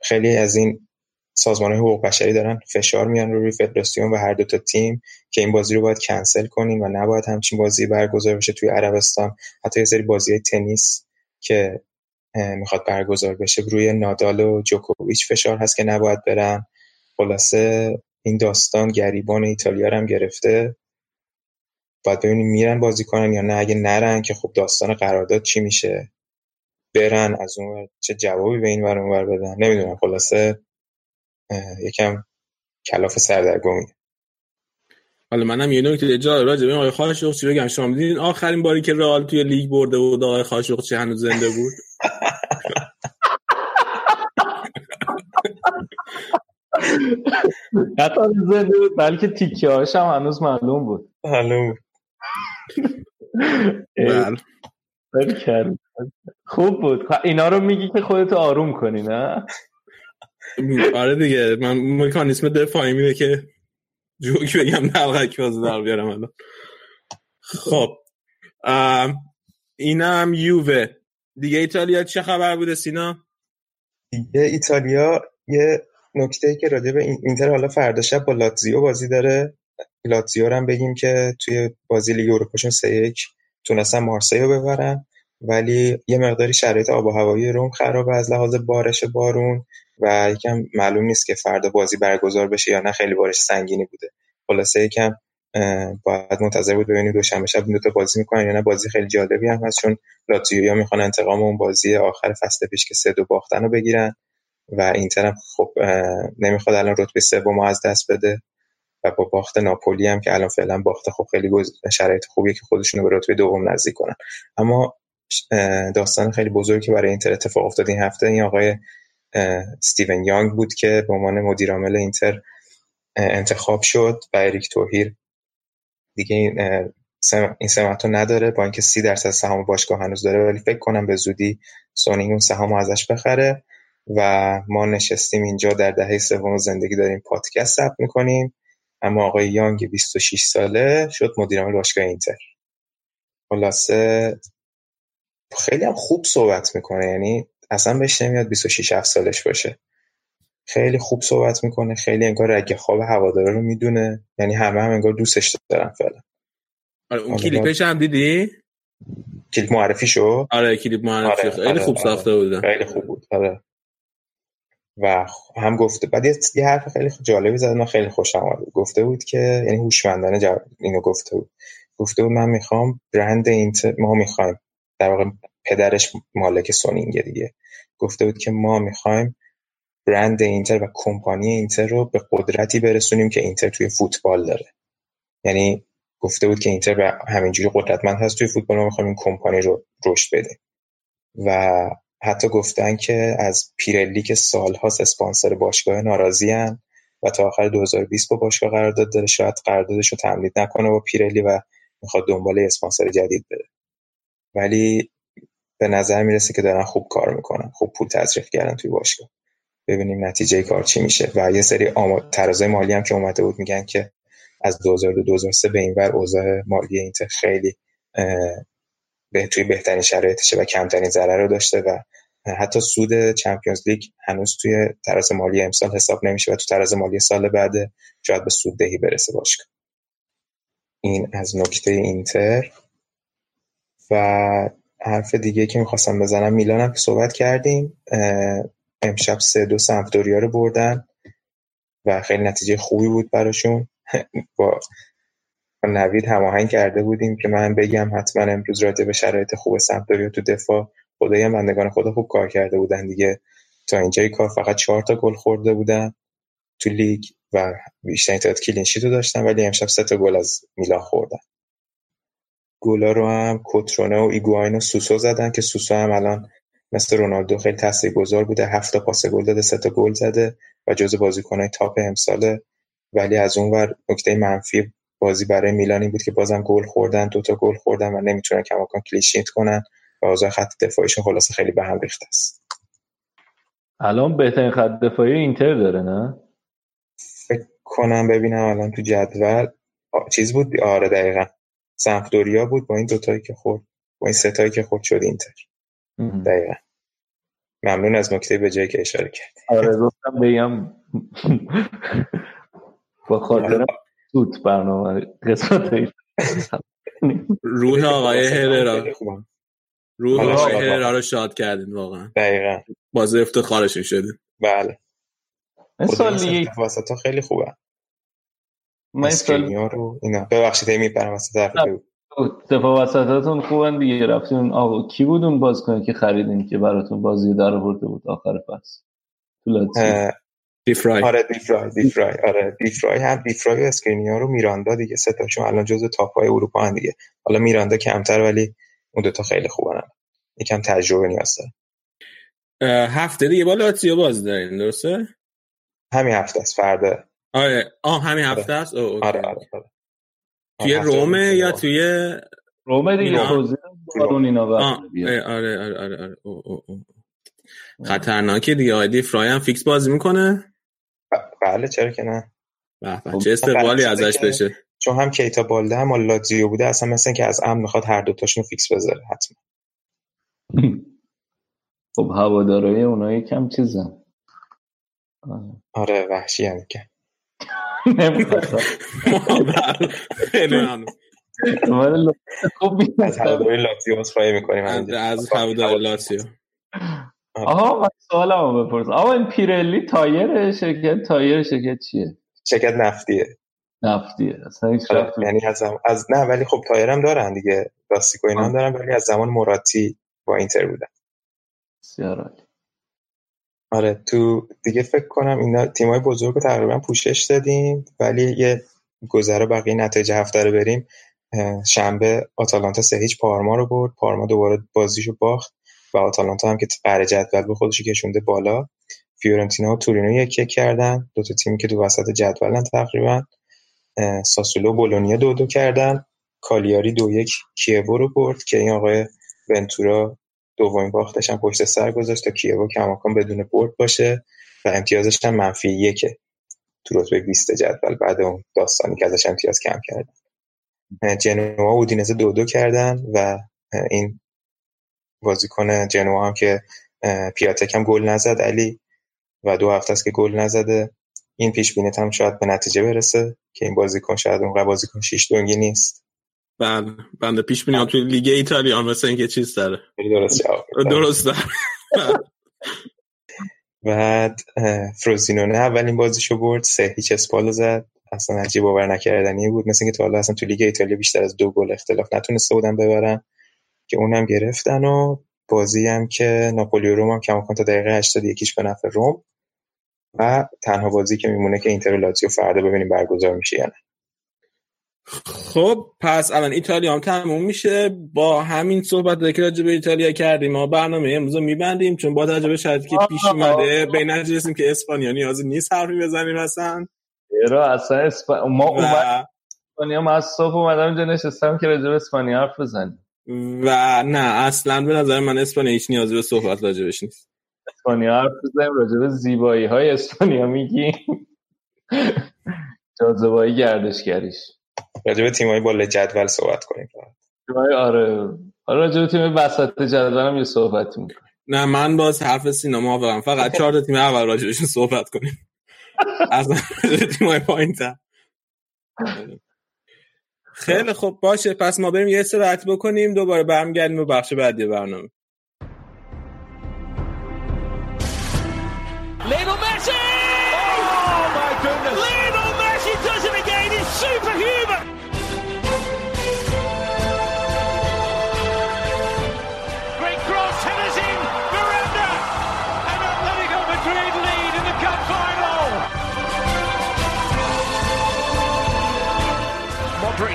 خیلی از این سازمان حقوق بشری دارن فشار میان روی فدراسیون و هر دو تا تیم که این بازی رو باید کنسل کنیم و نباید همچین بازی برگزار بشه توی عربستان. حتی یه سری بازی تنیس که می‌خواد برگزار بشه. روی نادال و جوکوویچ فشار هست که نباید برن. خلاصه این داستان گریبان ایتالیا هم گرفته. باید ببینیم میرن بازی کنن یا نه. اگه نرن که خب داستان قرارداد چی میشه؟ برن از اون چه جوابی به این ور اونور بدن؟ نمی‌دونم. خلاصه یکم کلاف سردرگمی. حالا منم یه نکته جا راجع به آقای خاشقچی بگم. شما می‌دونین آخرین باری که رئال توی لیگ برده بود آقای خاشقچی هنوز زنده بود؟ حتی زنده بود بلکه تیکه هاش هم هنوز معلوم بود. معلوم بله. خوب بود. اینا رو میگی که خودتو آروم کنی نه؟ آره دیگه من مکانیسم دفاعی میده که جوک بگم دلغک بازی در بیارم الان. خب. اینم یووه. دیگه ایتالیا چه خبر بوده سینا؟ دیگه ایتالیا یه نکته ای که راجع به اینتر حالا فردا شب با لاتزیو بازی داره. لاتزیو هم بگیم که توی بازی لیگ اروپاشون سه یک تونستن مارسی رو ببرن. ولی یه مقداری شرایط آب و هوایی روم خرابه از لحاظ بارش بارون و یکم معلوم نیست که فردا بازی برگزار بشه یا نه. خیلی بارش سنگینی بوده. خلاصه یکم باید منتظر بود ببینید دوشنبه شب دو تا بازی می‌کنن یا نه. بازی خیلی جالبی هم هست چون لاتزیو می‌خوان انتقام اون بازی آخر فصل پیش که سه دو باختن رو بگیرن. و اینتر هم خب نمی‌خواد الان رتبه سوم از دست بده و با باخت ناپولی هم که الان فعلا باخته خب خیلی شرایط خوبیه که خودشونو به رتبه دوم نزدیک کنن. اما داستان خیلی بزرگی که برای اینتر اتفاق افتاد این هفته این آقای استیون یانگ بود که به عنوان مدیر عامل اینتر انتخاب شد و اریک توهیر دیگه این این سمت رو نداره با اینکه سی درصد سهام باشگاه هنوز داره ولی فکر کنم به زودی سونی اون سهام ازش بخره. و ما نشستیم اینجا در دهه سوم زندگی داریم پادکست ثبت می‌کنیم. اما آقای یانگ 26 ساله شد مدیر عامل باشگاه اینتر. خلاصه خیلی هم خوب صحبت می‌کنه یعنی اصلا بهش نمیاد 26 7 سالش باشه. خیلی خوب صحبت می‌کنه خیلی انگار رگ خواب هوادارا رو می‌دونه یعنی همه هم انگار دوستش دارن فعلا. آره اون کلیپش هم دیدی؟ کلیپ معرفی شو آره کلیپ معرفی آره، خیلی آره، خوب آره. ساخته بود خیلی خوب بود. آره. و هم گفته بعد یه حرف خیلی جالبی زد من خیلی خوشم اومد گفته بود که یعنی هوشمندانه جواب اینو گفته بود. گفته بود من می‌خوام برند اینتر ما می‌خوایم در واقع پدرش مالک سونینگه دیگه. گفته بود که ما می‌خوایم برند اینتر و کمپانی اینتر رو به قدرتی برسونیم که اینتر توی فوتبال داره. یعنی گفته بود که اینتر به همینجوری قدرتمند هست توی فوتبال ما می‌خوایم این کمپانی رو رشد بدیم. و حتی گفتن که از پیرلی که سالهاست اسپانسر باشگاه ناراضی هن و تا آخر 2020 با باشگاه قرارداد داره شاید قراردادش رو تمدید نکنه با پیرلی و می‌خواد دنبال اسپانسر جدید بره. ولی به نظر می‌رسه که دارن خوب کار می‌کنن خوب پول تزریق کردن توی باشگاه. ببینیم نتیجه کار چی میشه. و یه سری ترازای مالی هم که اومده بود میگن که از 2002 2003 به این ور اوضاع مالی اینتر خیلی به توی بهترین شرایطشه و کمترین ضرر رو داشته و حتی سود چمپیونز لیگ هنوز توی تراز مالی امسال حساب نمیشه و تو تراز مالی سال بعد شاید به سود دهی برسه باشگاه. این از نکته اینتر. و حرف دیگه که می‌خواستم بزنم میلان هم که صحبت کردیم امشب سه دو سمپدوریا رو بردن و خیلی نتیجه خوبی بود براشون. با نوید هماهنگ کرده بودیم که من بگم حتما امروز راجع به شرایط خوب سمپدوریا تو دفاع خدایی بندگان خدا خوب کار کرده بودن دیگه. تا اینجای کار فقط چهار تا گل خورده بودن تو لیگ و بیشتر تعداد clean sheet رو داشتن ولی امشب سه تا گل از میلان خوردن. گلا رو هم کوترونه و ایگواین و سوسو زدن که سوسو هم الان مثل رونالدو خیلی تاثیرگذار بوده. هفت تا پاس گل داده سه تا گل زده و جز بازیکنهای تاپ امساله. ولی از اون ور نکته منفی بازی برای میلانی بود که بازم گل خوردن دوتا گل خوردن و نمی‌تونن کماکان کلیشیت کنن و اوضاع خط دفاعیشون خلاصه خیلی به هم ریخته است. الان بهترین خط دفاعی اینتر داره نه؟ فکر کنم ببینم الان تو جدول. چیز بود؟ آره دقیقا. سمپدوریا بود با این دوتایی که خورد با این ستایی که خورد شد اینتر. دقیقا. ممنون از نکته به جایی که اشاره کردی. آره گفتم بگم. با خاطر سوت برنامه قسمت روح آقای هررا. روح آقای هررا رو شاد کردین واقعا. دقیقا. باز افتخارشون شدین بله. این سال دیگه وسط خیلی خوبه. من سال رو اینا. ببخشید می برم وسط دفاع وسطاتون خوبن دیگه. رفتون آقا کی بود اون بازیکن که خریدین که براتون بازی در آورده بود آخر فصل؟ دی‌فرای. آره دی‌فرای دی‌فرای. آره دی‌فرای هم دی‌فرای و اسکرینیار و میراندا دیگه سه تاشون الان جزو top های اروپا هن دیگه. حالا میراندا کمتر ولی اون دوتا خیلی خوبن یکم تجربه نیاز داره. هفته دیگه با لاتزیو باز دارین درسته؟ همین هفته است فردا. آره. آه همین هفته است؟ آره آره, آره, آره. توی رومه یا توی رومه دیگه بارون اینا آره آره آره آره او او او. خطرناکه دیگه. آیدی فرای هم فیکس بازی می‌کنه؟ بله چرا که نه. خب، چه استقبالی ازش بشه؟ چون هم کیتا بالده هم لاتزیو بوده اصلا مثل که از امن می‌خواد هر دوتاشون فیکس بذاره حتما. خب هوادارای اونایی کم چیزن آره وحشی هم که. از هوادارای لاتزیو خواهی می‌کنیم از هوادار لاتزیو. آها من سوالمو بپرس آقا این پیرلی تایر شرکت تایر شرکت چیه؟ شرکت نفتیه. نفتیه. اصلا هیچ یعنی از, از نه ولی خب تایر هم دارن دیگه. لاستیکو اینا هم دارن ولی از زمان مراتی با اینتر بودن. بسیار آره تو دیگه فکر کنم اینا تیمای بزرگ رو تقریبا پوشش دادیم ولی یه گذره بقیه نتایج هفته رو بریم. شنبه آتالانتا سه هیچ پارما رو برد. پارما دوباره بازیشو باخت. و آتالانتا هم که قره جدول به خودش کشونده بالا. فیورنتینا و تورینو یک یک کردن. دو تا تیمی که دو وسط جدولن تقریبا. ساسولو بولونیا دو دو کردن. کالیاری دو یک کیوو رو برد که این آقای ونتورا دومین باختش هم پشت سر گذاشت تا کیوو کماکان بدون برد باشه و امتیازش هم منفی یکه. تو رتبه 20 جدول بعد اون داستانی که ازش امتیاز کم کردن. جنوا و اودینزه دو دو کردن و این بازیکن جنوا هم که پیاتک هم گل نزد علی و دو هفته است که گل نزده. این پیش بینیت هم شاید به نتیجه برسه که این بازیکن شاید اون بازیکن شیش دونگی نیست. بله بنده پیش بینی توی لیگ ایتالیا مثل اینکه چیز داره. درست درست داره. بعد فروزینونه اولین بازیشو برد سه هیچ اسپالو زد. اصلا عجیب باور نکردنی بود. مثل اینکه تا حالا اصلا تو لیگ ایتالیا بیشتر از دو گل اختلاف نتونسته بودن ببرن. که اونم گرفتن و بازی هم که ناپولی و روم هم کماکان تا دقیقه 81 به نفع روم و تنها بازی که میمونه که اینتر و لاتزیو فردا ببینیم برگزار میشه یا نه. خب پس الان ایتالیا هم تموم میشه. با همین صحبت که راجع به ایتالیا کردیم ما برنامه امروز رو میبندیم چون با توجه به شرطی که پیش اومده به نتیجه که اسپانیا نیازی نیست حرفی بزنیم اصلا. چرا اصلا اسپانیا ما اومد اسپانیا من از صبح اومدم اینجا نشستم که راجع به اسپانیا حرف بزنیم. و نه اصلا به نظر من اسپانیا هیچ نیازی به صحبت راجبش نیست. اسپانیا حرف بزنیم راجع به زیبایی های اسپانیا میگیم. جاذبه گردشگریش. راجع به تیمای بالا جدول صحبت کنیم. تیمای آره. راجع به تیم وسط جدول هم یه صحبت می‌کنیم. نه من باز حرف سینا موافقم. فقط چهار تا تیم اول راجبشون صحبت کنیم. از تیمای پایین خیلی خوب. باشه پس ما بریم یه استراحت بکنیم دوباره برمیگردیم به بخش بعدی برنامه.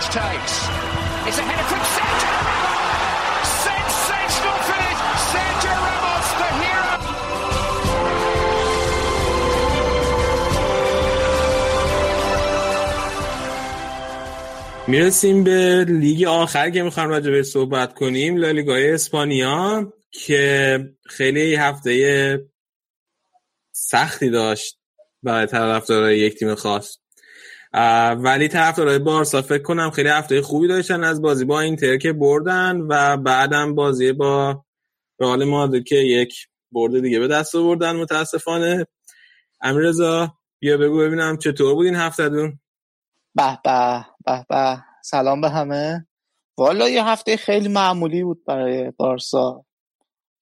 Rakitic takes. It's a header from Sergio Ramos. Sensational finish. Sergio Ramos, the hero. می‌رسیم به لیگ آخر که می‌خوام راجع به صحبت کنیم لالیگای اسپانیا که خیلی هفته سختی داشت برای طرفدارای یک تیم خاص ولی طرفدارای بارسا فکر کنم خیلی هفته خوبی داشتن از بازی با اینتر که بردن و بعدم بازی با رئال مادرید که یک برده دیگه به دست آوردن متاسفانه. امیرزا بیا بگو ببینم چطور بود این هفته دون؟ به به به به. سلام به همه. والا یه هفته خیلی معمولی بود برای بارسا.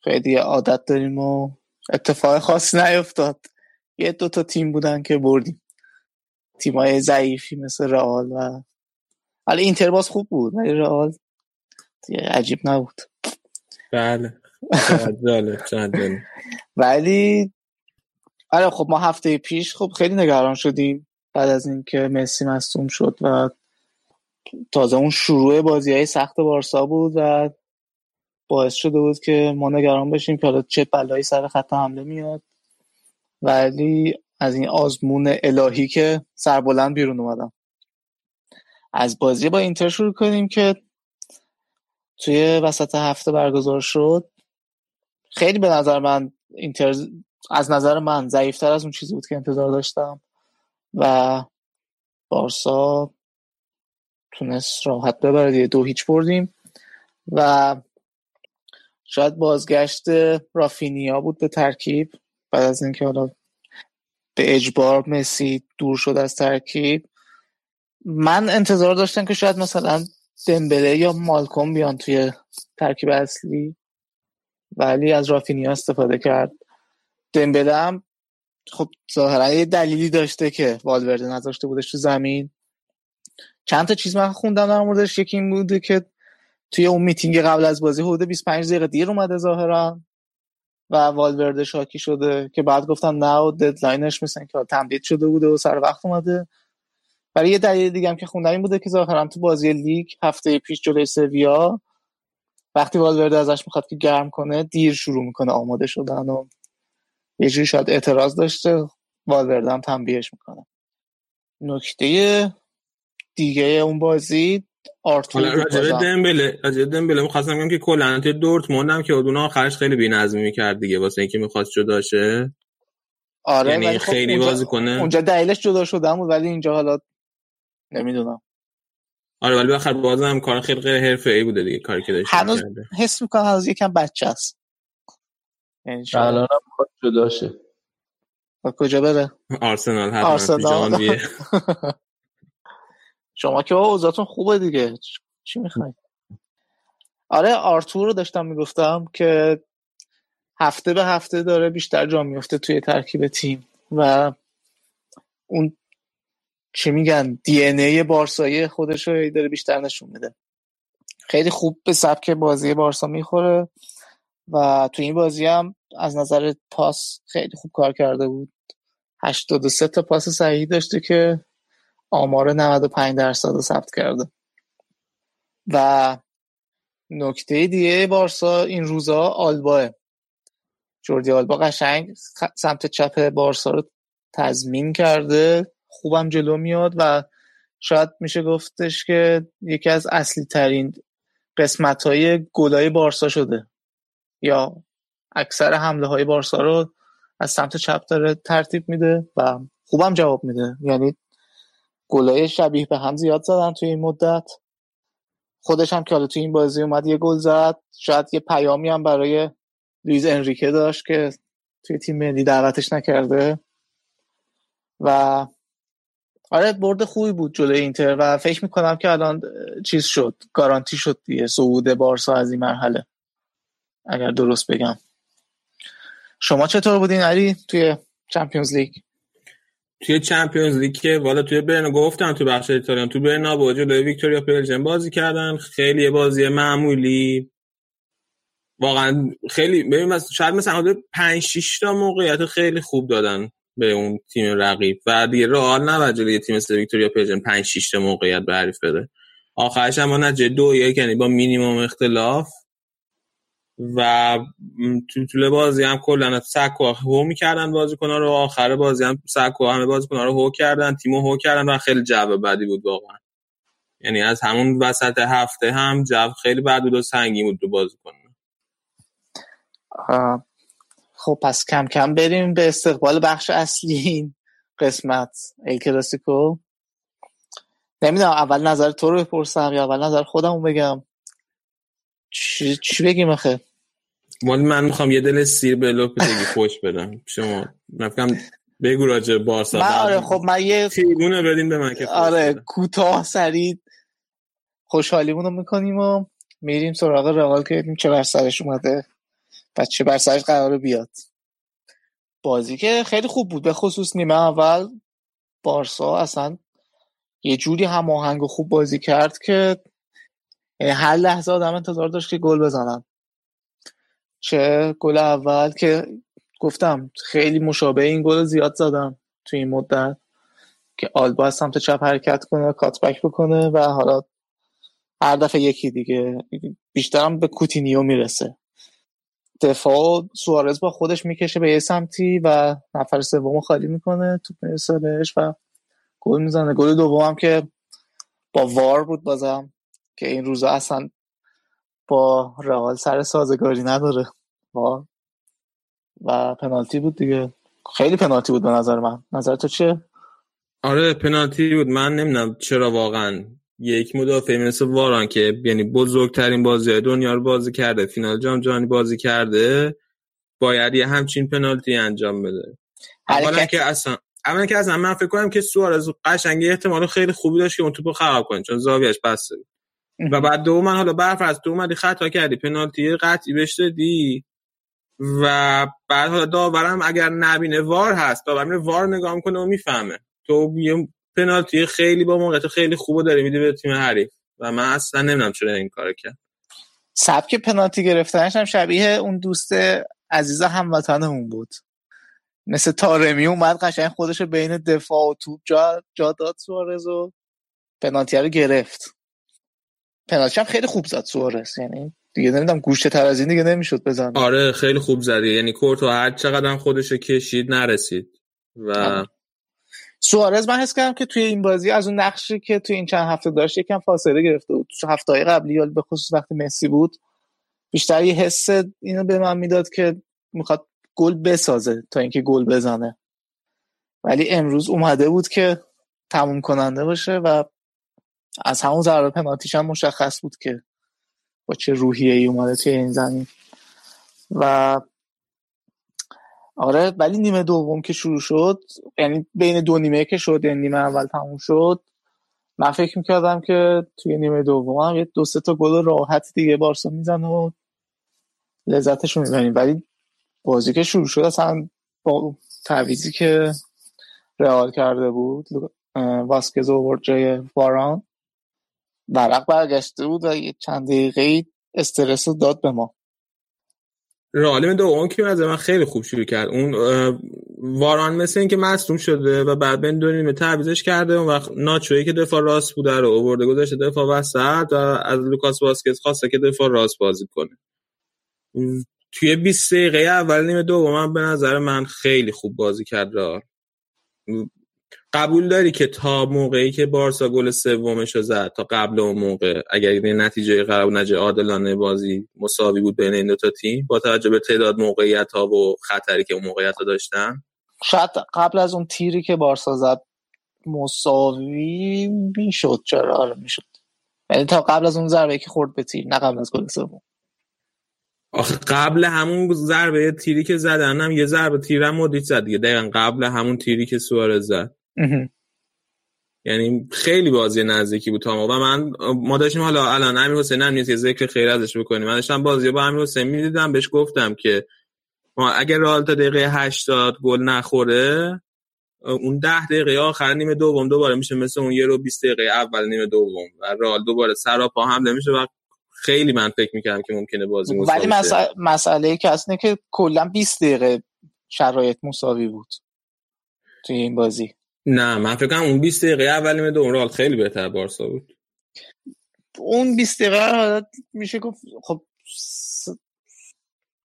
خیلی عادت داریم و اتفاق خاص نیفتاد. یه دو تا تیم بودن که بردیم. تیمای ضعیفی مثل رئال و ولی اینتر باز خوب بود ولی رئال عجیب نبود. بله. ولی آره خب ما هفته پیش خب خیلی نگران شدیم بعد از اینکه مسی مصوم شد و تازه اون شروع بازی های سخت بارسا بود و باعث شده بود که ما نگران بشیم که حالا چه بلایی سر خط حمله میاد. ولی از این آزمون الهی که سربلند بیرون اومدم. از بازی با اینتر شروع کنیم که توی وسط هفته برگزار شد. خیلی به نظر من اینتر از نظر من ضعیفتر از اون چیزی بود که انتظار داشتم و بارسا تونست راحت ببره دیگه. دو هیچ بردیم و شاید بازگشت رافینیا بود به ترکیب. بعد از اینکه حالا به اجبار مسی دور شد از ترکیب. من انتظار داشتم که شاید مثلا دمبله یا مالکوم بیان توی ترکیب اصلی ولی از رافینیا استفاده کرد. دمبله هم خب ظاهرا یه دلیلی داشته که والورده نذاشته بودش تو زمین. چند تا چیز من خوندم در موردش. یکی این بوده که توی اون میتینگ قبل از بازی حدود 25 دقیقه دیر اومده ظاهرا. و والورده شاکی شده که بعد گفتن نه و deadline ش مثلا که تمدید شده بوده و سر وقت اومده. برای یه دلیل دیگه هم که خوندم این بوده که ظاهرا تو بازی لیگ هفته پیش جلوی سویا وقتی والورده ازش می‌خواد که گرم کنه دیر شروع می‌کنه آماده شدن و یه جوری شاید اعتراض داشته والورده هم تنبیهش می‌کنه. نکته دیگه اون بازی آرتور راجب دمبله راجب دمبله می‌خواستم بگم که کلا تو دورتموند هم که اون آخرش خیلی بی‌نظمی می‌کرد دیگه واسه اینکه می‌خواست جدا شه. آره یعنی خب خیلی اونجا- بازی کنه. اونجا دلیلش جدا شدن بود ولی اینجا حالا نمی‌دونم. آره ولی بخیر بازم کار خیلی غیر حرفه‌ای بوده دیگه کاری که داشته هنوز. حس می‌کنم هنوز یکم بچه است. یعنی الان هم می‌خواد جدا شه. کجا بره؟ آرسنال حتما آرسنال. شما که اوضاعتون خوبه دیگه. چی می‌خوای آره آرتور رو داشتم می‌گفتم که هفته به هفته داره بیشتر جا میفته توی ترکیب تیم و اون چی میگن دی ان ای بارسایی خودش رو داره بیشتر نشون میده. خیلی خوب به سبک بازی بارسا می‌خوره و تو این بازی هم از نظر پاس خیلی خوب کار کرده بود. 83 تا پاس صحیح داشته که آمار 95 درصد رو ثبت کرده. و نکته دیگه بارسا این روزا آلباه. جوردی آلبا قشنگ سمت چپ بارسا رو تضمین کرده. خوبم جلو میاد و شاید میشه گفتش که یکی از اصلی ترین قسمت های گلای بارسا شده. یا اکثر حمله های بارسا رو از سمت چپ داره ترتیب میده و خوبم جواب میده. یعنی گلای شبیه به هم زیاد زدن توی این مدت. خودش هم که حالا توی این بازی اومد یه گل زد. شاید یه پیامی هم برای لویز انریکه داشت که توی تیم ملی دعوتش نکرده. و آره برد خوبی بود جلوی اینتر و فکر می‌کنم که الان چیز شد. گارانتی شد دیگه. صعود بارسا از این مرحله. اگر درست بگم. شما چطور بودین علی توی چمپیونز لیگ؟ توی چمپیونز لیگ که والا توی برنا گفتم تو بخش ایتالیان تو برنابو جلوی ویکتوریا پلژن بازی کردن. خیلی بازی معمولی. واقعا خیلی ببین شاید مثلا حدود 5 6 تا موقعیت خیلی خوب دادن به اون تیم رقیب. و دیگه رئال نباید جلوی تیم مثل ویکتوریا پلژن 5 6 تا موقعیت به حریف بده. آخرش هم با نتیجه دو یک یعنی با مینیمم اختلاف. و تو طول بازی هم کلا سکو هو می‌کردن بازیکن‌ها رو آخر بازی هم سکو همه بازیکن‌ها رو هو کردن تیمو هو کردن و خیلی جو بدی بود واقعا. یعنی از همون وسط هفته هم جو خیلی بد بود و سنگین بود رو بازیکن. خب پس کم کم بریم به استقبال بخش اصلی این قسمت ای کلاسیکو. نمی‌دونم اول نظر تو رو بپرسم یا اول نظر خودمو بگم؟ چی, چی بگیم آخه؟ ولی من می‌خوام یه دل سیر به لوپتگی خوش بدم. شما نفکم بگو راجع بارسا. من آره خب من یه تیرگونه بدین به من که آره. کوتاه سریع خوشحالیمون رو می‌کنیم و میریم سراغ رئال که ببینیم چه بر سرش اومده و چه بر سرش قراره بیاد. بازی که خیلی خوب بود به خصوص نیمه اول. بارسا اصلا یه جوری هماهنگ و خوب بازی کرد که یعنی هر لحظه آدم انتظار داشت که گل بزنن. چه گل اول که گفتم خیلی مشابه این گل زیاد زدم توی این مدت که آلبا از سمت چپ حرکت کنه کاتبک بکنه و حالا هر دفعه یکی دیگه. بیشترم به کوتینیو می‌رسه. دفاع سوارز با خودش می‌کشه به یه سمتی و نفر سوم خالی می‌کنه توپ می‌رسه بهش و گل می‌زنه. گل دوم که با وار بود بازم که این روزا اصلا با رئال سر سازگاری نداره. وار و پنالتی بود دیگه. خیلی پنالتی بود به نظر من. نظر تو چیه؟ آره پنالتی بود. من نمی‌دونم چرا واقعا. یک مدافع مثل واران که یعنی بزرگترین بازی دنیا رو بازی کرده فینال جام جهانی بازی کرده باید یه همچین پنالتی انجام بده. اولا که اصلا اولا که اصلا من فکر کنم که سوارز قشنگ یه احتمال خیلی خوبی داشت که اون توپو خراب کنه چون زاویهش بسته بود. و بعد دوم من حالا برفرض تو اومدی خطا کردی پنالتی قطعی بهش دادی. و بعد حالا داورم اگر نبینه وار هست داور میره وار نگاه می‌کنه و می‌فهمه. تو یه پنالتی خیلی با موقعیت خیلی خوبو داری میدی به تیم حریف. و من اصلا نمی‌دونم چرا این کارو کرد. سبک پنالتی گرفتنش هم شبیه اون دوست عزیز هموطنمون بود. مثل تارمی اومد قشنگ خودش بین دفاع و توپ جا, جا داد سوارز و پنالتی رو گرفت. پنالتی هم خیلی خوب زد سوارز. یعنی دیگه نمی‌دونم گوشه تر از این دیگه نمی‌شد بزنه. آره خیلی خوب زدی یعنی کورتو هر چقدر خودش کشید نرسید. و آره. سوارز من حس کردم که توی این بازی از اون نقشی که توی این چند هفته داشت یکم فاصله گرفته بود. تو هفته های قبلی یا به خصوص وقتی مسی بود بیشتر یه حس اینو به من می‌داد که می‌خواد گل بسازه تا اینکه گل بزنه. ولی امروز اومده بود که تموم کننده باشه و از همون ضربه پنالتیش هم مشخص بود که با چه روحیه ای اومده توی این زمین. و آره ولی نیمه دوم که شروع شد یعنی بین دو نیمه که شد یعنی نیمه اول تموم شد من فکر می‌کردم که توی نیمه دوم هم یه دو سه تا گل راحت دیگه بارسا می‌زنه و لذتش رو می‌بریم. ولی بازی که شروع شد اصلا با تعویزی که رئال کرده بود واسکز آورد جای واران. ورق برگشته بود و یه چند دقیقه استرس رو داد به ما. رئال دوم که از من خیلی خوب شروع کرد. اون واران مثل اینکه مصدوم شده و بعد بین دو تعویضش کرده اون وقت ناچویی که دفاع راست بوده رو آورده گذاشته دفاع وسط و از لوکاس واسکز خواسته که دفاع راست بازی کنه. توی 20 دقیقه اول نیمه دوم به نظر من خیلی خوب بازی کرد رئال. قبول داری که تا موقعی که بارسا گل سومش رو زد تا قبل اون موقع اگر یه نتیجه قرار بود نتیجه عادلانه بازی مساوی بود بین این دو تا تیم با توجه به تعداد موقعیت ها و خطری که اون موقعیت ها داشتن؟ شاید قبل از اون تیری که بارسا زد مساوی می‌شد چرا؟ آره می‌شد. یعنی تا قبل از اون ضربه که خورد به تیر نه قبل از گل سوم. آخه قبل همون ضربه تیری که زدن هم یه ضربه تیر هم مدریچ زد دیگه. دقیقا قبل همون تیری که سوارز زد. یعنی خیلی بازی نزدیکی بود تا ما و من ما داشتیم حالا الان امیر حسین هم نیست که ذکر خیر ازش بکنیم. من داشتم بازی با امیر حسین می‌دیدم بهش گفتم که ما اگر رئال تا دقیقه 80 گل نخوره اون ده دقیقه آخر نیمه دوم دوباره میشه مثل اون یه رو 20 دقیقه اول نیمه دوم و رئال دوباره سراپا حمله میشه و خیلی من فکر می‌کردم که ممکنه بازی مساوی ولی. مسئله, مسئله که اینه که کلا 20 دقیقه شرایط مساوی بود توی این بازی. نه من فکر کنم اون 20 دقیقه اول نیمه دوم خیلی بهتر بارسا بود. اون 20 دقیقه میشه گفت خب س...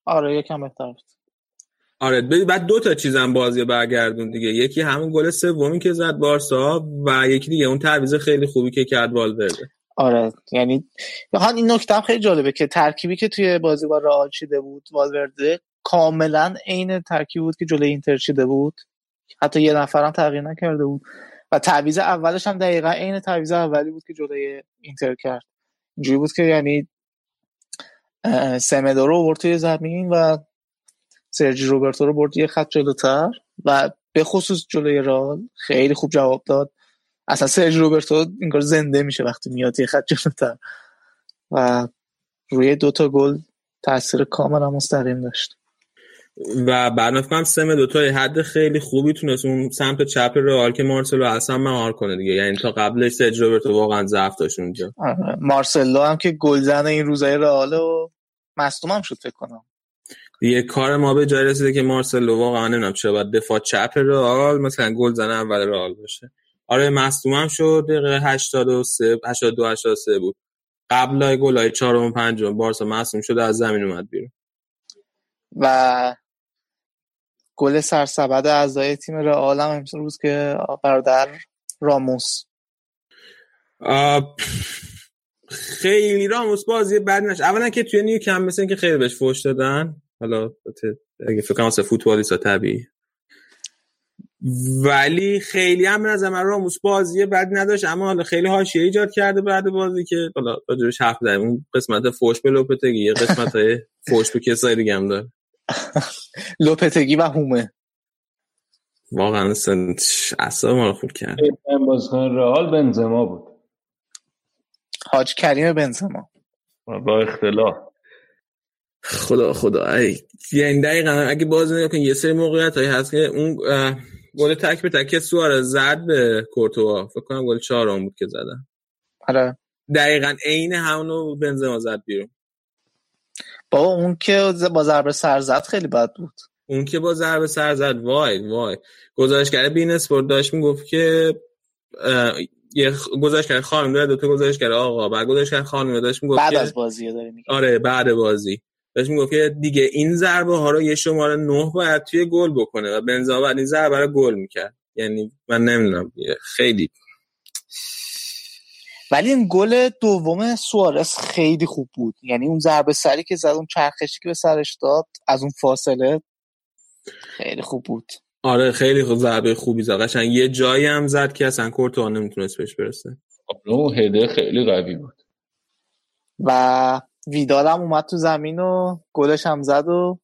آره یکم بهتر بود. آره بعد دو تا چیزم بازی برگردون دیگه. یکی همون گل سومی که زد بارسا و یکی دیگه اون تعویض خیلی خوبی که کرد والورده. آره یعنی واقعا این نکته خیلی جالبه که ترکیبی که توی بازی با رئال چیده بود والورده کاملا عین ترکیبی بود که جلوی اینتر چیده بود. حتی یه نفرم تغییر نکرده بود. و تعویض اولش هم دقیقا عین تعویض اولی بود که جلوی اینتر کرد. اینجوری بود که یعنی سمدو رو برد توی زمین و سرجی روبرتو رو برد یه خط جلوتر و به خصوص جلوی رئال خیلی خوب جواب داد. اصلا سرجی روبرتو انگار زنده میشه وقتی میاد یه خط جلوتر. و روی دو تا گل تاثیر کاملا مستقیم داشت. و بعد فکر کنم سم دو تا حد خیلی خوبی تونست اون سمت چپ رئال که مارسلو اصلا مهار کنه دیگه. یعنی تا قبلش سرج روبرتو واقعا ضعف داشت اونجا. آره. مارسلو هم که گلزن این روزای رئاله و مصدوم هم شد فکر کنم. یه کار ما به جای رسیده که مارسلو واقعا نمی‌دونم چرا باید دفاع چپ رئال مثلا گل زنه اول رئال باشه. آره مصدوم هم شد دقیقه 83 82 83 بود. قبل گلای چهارم و پنجم بارسا مصدوم شد از زمین اومد بیرون. و گل سرسبد اعضای تیم رئال هم امروز که برادر راموس. خیلی راموس بازی بد نش اولا که توی نیو کم مثل که خیلی بهش فوش دادن. حالا اگه فکر کنم فوتبالیستا طبیعی. ولی خیلی هم نظر من راموس بازی بد نداشت. اما حالا خیلی حاشیه ایجاد کرده بعد بازی که حالا راجبش حرف زدیم. اون قسمت فوش به لوپتگی یه قسمت های فوش به کسای دیگه هم داره. لوپتگی و هومه. واقعا اصلا اصلا ما رو خورد کرد. بازیکن رئال بنزما بود. حاج کریم بنزما. با اختلاف. خدا خدا. ای یعنی دقیقا اگه باز نگاه کنی یه سری موقعیت هایی هست که اون گل تک به تک سوارز زد به کورتوا. فکر کنم گل چهارم بود که زدن. آره. دقیقا عین همونو بنزما زد بیرون. بابا اون که با ضربه سر زد خیلی بد بود. اون که با ضربه سر زد وای وای. گزارشگر بین اسپورت داشت می‌گفت که یه گزارشگر خانم داره دو تا گزارشگر آقا بعد گزارشگر خانم داشت می‌گفت بعد از بازی داره میگه. آره بعد بازی. داشت می‌گفت که دیگه این ضربه ها رو یه شماره نه باید توی گل بکنه و بنزما بعد این ضربه رو گل می‌کرد. یعنی من نمی‌دونم خیلی ولی این گل دوم سوارز خیلی خوب بود. یعنی اون ضربه سری که زد اون چرخشی که به سرش داد از اون فاصله خیلی خوب بود. آره خیلی خوب ضربه خوبی زد. قشنگ یه جایی هم زد که اصلا کورتوا نمی‌تونست بهش برسه. اون هده خیلی قوی بود. و ویدال هم اومد تو زمین و گلش هم زد و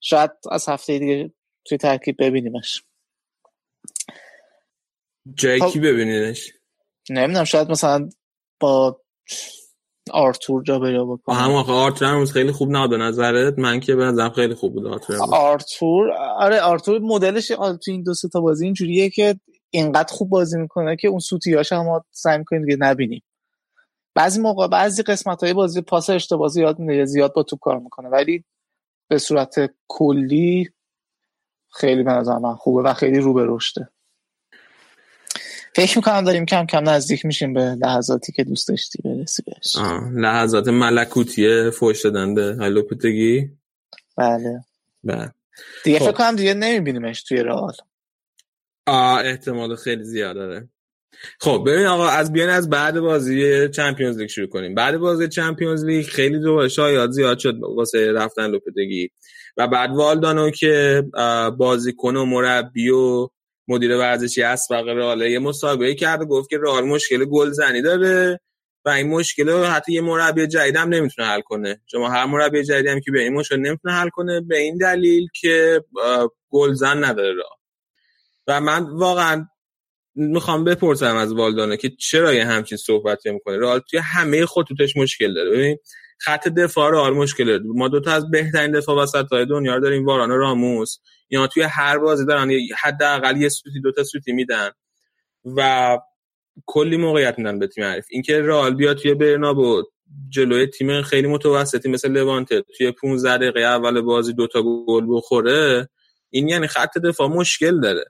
شاید از هفته دیگه توی ترکیب ببینیمش. جای خب. کی ببینیدش؟ نمی‌دونم شاید مثلا با آرتور جا بجا آه، بکنه هم آخه آرتور هنوز خیلی خوب نبود به نظرت؟ من که به نظرم خیلی خوب بود آرتور. آرتور؟ آره آرتور مدلش تو این دو سه تا بازی اینجوریه که اینقدر خوب بازی می‌کنه که اون سوتیاش هم ما سعی می‌کنیم دیگه نبینیم. بعضی موقع بعضی قسمت های بازی پاس اشتباه زیاد میده زیاد با توپ کار می‌کنه. ولی به صورت کلی خیلی به نظر من خوبه و خیلی رو به رشده. فکر می‌کنم داریم کم کم نزدیک میشیم به لحظاتی که دوست داشتی برسی بهش. لحظات ملکوتی فوش دادن به هلوپتگی بله. بله. دیگه خب. فکر کنم دیگه نمیبینیمش توی رئال. آه احتمال خیلی زیاد داره خب ببین آقا از بیان از بعد بازی چمپیونز لیگ شروع کنیم. بعد بازی چمپیونز لیگ خیلی دوباره شایعات زیاد شد واسه رفتن لوپتگی و بعد والدانو که بازیکن و مربی و مدیر ورزشی اسبق رئال یه مصاحبه کرد و گفت که رئال مشکل گلزنی داره و این مشکل رو حتی یه مربی جدید هم نمی‌تونه حل کنه. شما هر مربی جدیدی هم که به این مشکل نمی‌تونه حل کنه به این دلیل که گلزن نداره رئال. و من واقعا می‌خوام بپرسم از والدانه که چرا یه همچین صحبتی می‌کنه رئال توی همه خطوطش مشکل داره. ببین خط دفاع رئال مشکل. ما دو تا از بهترین دفاع وسط های دنیا رو داریم واران و راموس. اینا توی هر بازی دارن حداقل یه سوتی دو تا سوتی میدن. و کلی موقعیت میدن به تیم حریف. اینکه رئال بیاد توی برنابو جلوی تیم خیلی متوسطی مثل لوانته توی 15 دقیقه اول بازی دوتا گل بخوره این یعنی خط دفاع مشکل داره.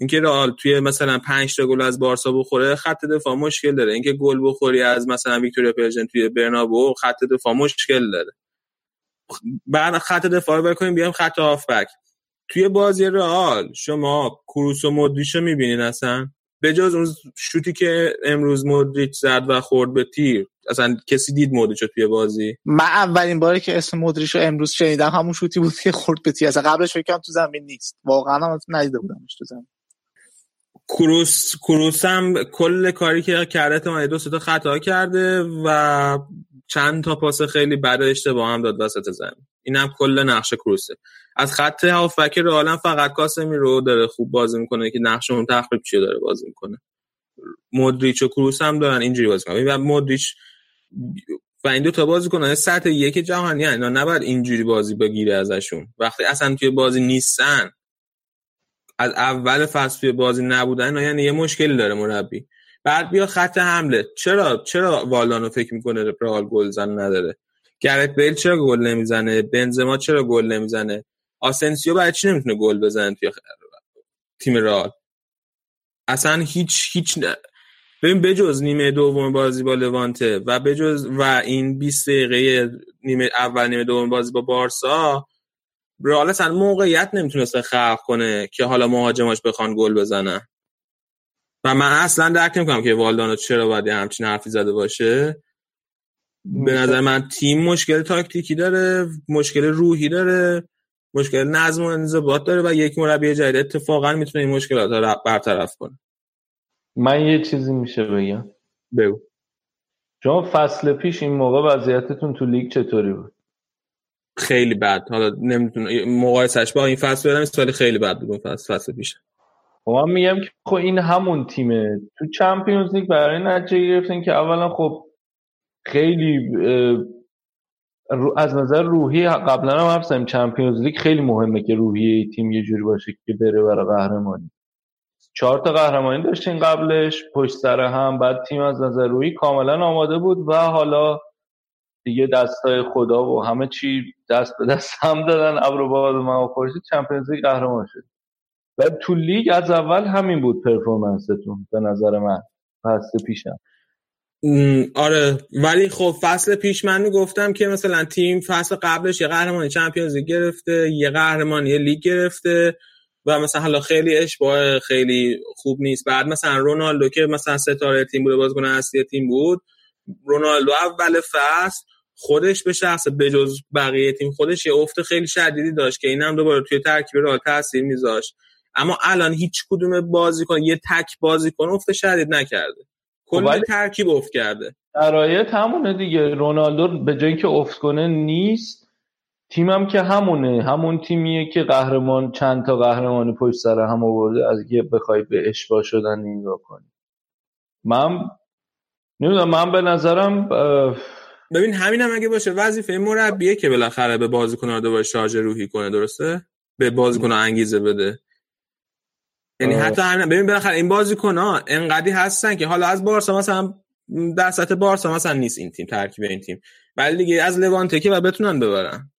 اینکه رئال توی مثلا 5 تا گل از بارسا بخوره خط دفاع مشکل داره. اینکه گل بخوری از مثلا ویکتوریا پلژن توی برنابو خط دفاع مشکل داره. بعد خط دفاع رو بکنیم بیایم خط هافبک. توی بازی رئال شما کروس و مودریچ رو می‌بینین اصلا؟ به جز اون شوتی که امروز مودریچ زد و خورد به تیر. اصلا کسی دید مودریچ توی بازی؟ من اولین باری که اسم مودریچ رو امروز شنیدم همون شوتی بود که خورد به تیر. اصلا قبلش فکر کنم تو زمین نیست. واقعا هم ندیده بودمش تو زمین. کروس کروس هم کل کاری که کرده تا دو تا خطا کرده و چند تا پاس خیلی بد اشتباه هم داد وسط زمین. این هم کل نقش کروسه. از خط هافبک رئال فقط کاسمی رو داره خوب بازی می‌کنه که نقش اون تخریب چیه داره بازی می‌کنه. مودریچ و کروس هم دارن اینجوری بازی می‌کنن. و مودریچ و این دو تا بازی کنن سطح یک جهانی اینا نباید اینجوری بازی بگیره ازشون. وقتی اصلا توی بازی نیستن از اول فصل توی بازی نبودن یعنی یه مشکلی داره مربی. بعد بیا خط حمله. چرا چرا والدانو فکر می‌کنه رئال گل زن نداره؟ گرت بیل چرا گل نمی‌زنه؟ بنزما چرا گل نمی‌زنه؟ آسنسیو برای چی نمی‌تونه گل بزنه توی تیم رئال؟ اصلا هیچ هیچ نه. ببین بجز نیمه دوم بازی با لوانته و بجز و این 20 دقیقه نیمه اول نیمه دوم بازی با بارسا رئال اصلا موقعیت نمی‌تونسته خلق کنه که حالا مهاجماش بخوان گل بزنن. و من اصلا درک نمی‌کنم که والدانو چرا باید همچین حرفی زده باشه. به نظر من تیم مشکل تاکتیکی داره مشکل روحی داره مشکل نظم و انضباط داره و یک مربی جدید اتفاقا می‌تونه این مشکلات رو برطرف کنه. من یه چیزی میشه بگم. بگو. شما فصل پیش این موقع وضعیتتون تو لیگ چطوری بود؟ خیلی بد. حالا نمی‌تونم مقایسش با این فصل بدم سال خیلی بد بود فصل فصل پیش. خب من میگم که خب این همون تیمه. تو چمپیونز لیگ برای نتیجه گرفتین که اولا خب خیلی از نظر روحی قبلا هم حرف چمپیونز لیگ خیلی مهمه که روحیه تیم یه جوری باشه که بره برای قهرمانی. چهار تا قهرمانی داشتین قبلش پشت سر هم بعد تیم از نظر روحی کاملا آماده بود و حالا دیگه دستای خدا و همه چی دست به دست هم دادن ابر باد ما خورشید چمپیونز لیگ قهرمان شد. و تو لیگ از اول همین بود پرفورمنستون به نظر من فصل پیشم. آره. ولی خب فصل پیش من گفتم که مثلا تیم فصل قبلش یه قهرمانی چمپیونز لیگ گرفته یه قهرمانی لیگ گرفته و مثلا حالا خیلی اشباه خیلی خوب نیست. بعد مثلا رونالدو که مثلا ستاره تیم بود بازیکن اصلی تیم بود رونالدو اول فصل خودش به شخص بجز بقیه تیم خودش یه افت خیلی شدیدی داشت که اینم دوباره توی ترکیب رئال تاثیر میذاشت. اما الان هیچ کدوم بازیکن یه تک بازیکن افت شدید نکرده. کل خب ترکیب افت کرده. شرایط همونه دیگه. رونالدو به جای که افت کنه نیست. تیمم که همونه. همون تیمیه که قهرمان چند تا قهرمانی پشت سر هم آورده. از یه بخوای به اشباه شدن نگاه کنی. من نمی‌دونم من به نظرم ببین همین هم اگه باشه وظیفه مربیه که بالاخره به بازیکن‌ها دوباره شارژ روحی کنه درسته؟ به بازیکن‌ها انگیزه بده. یعنی حتی همین ببین بالاخره این بازیکن‌ها انقدی هستن که حالا از بارسا مثلا در سطح بارسا مثلا نیست این تیم ترکیب این تیم. ولی دیگه از لوانته که و بتونن ببرن.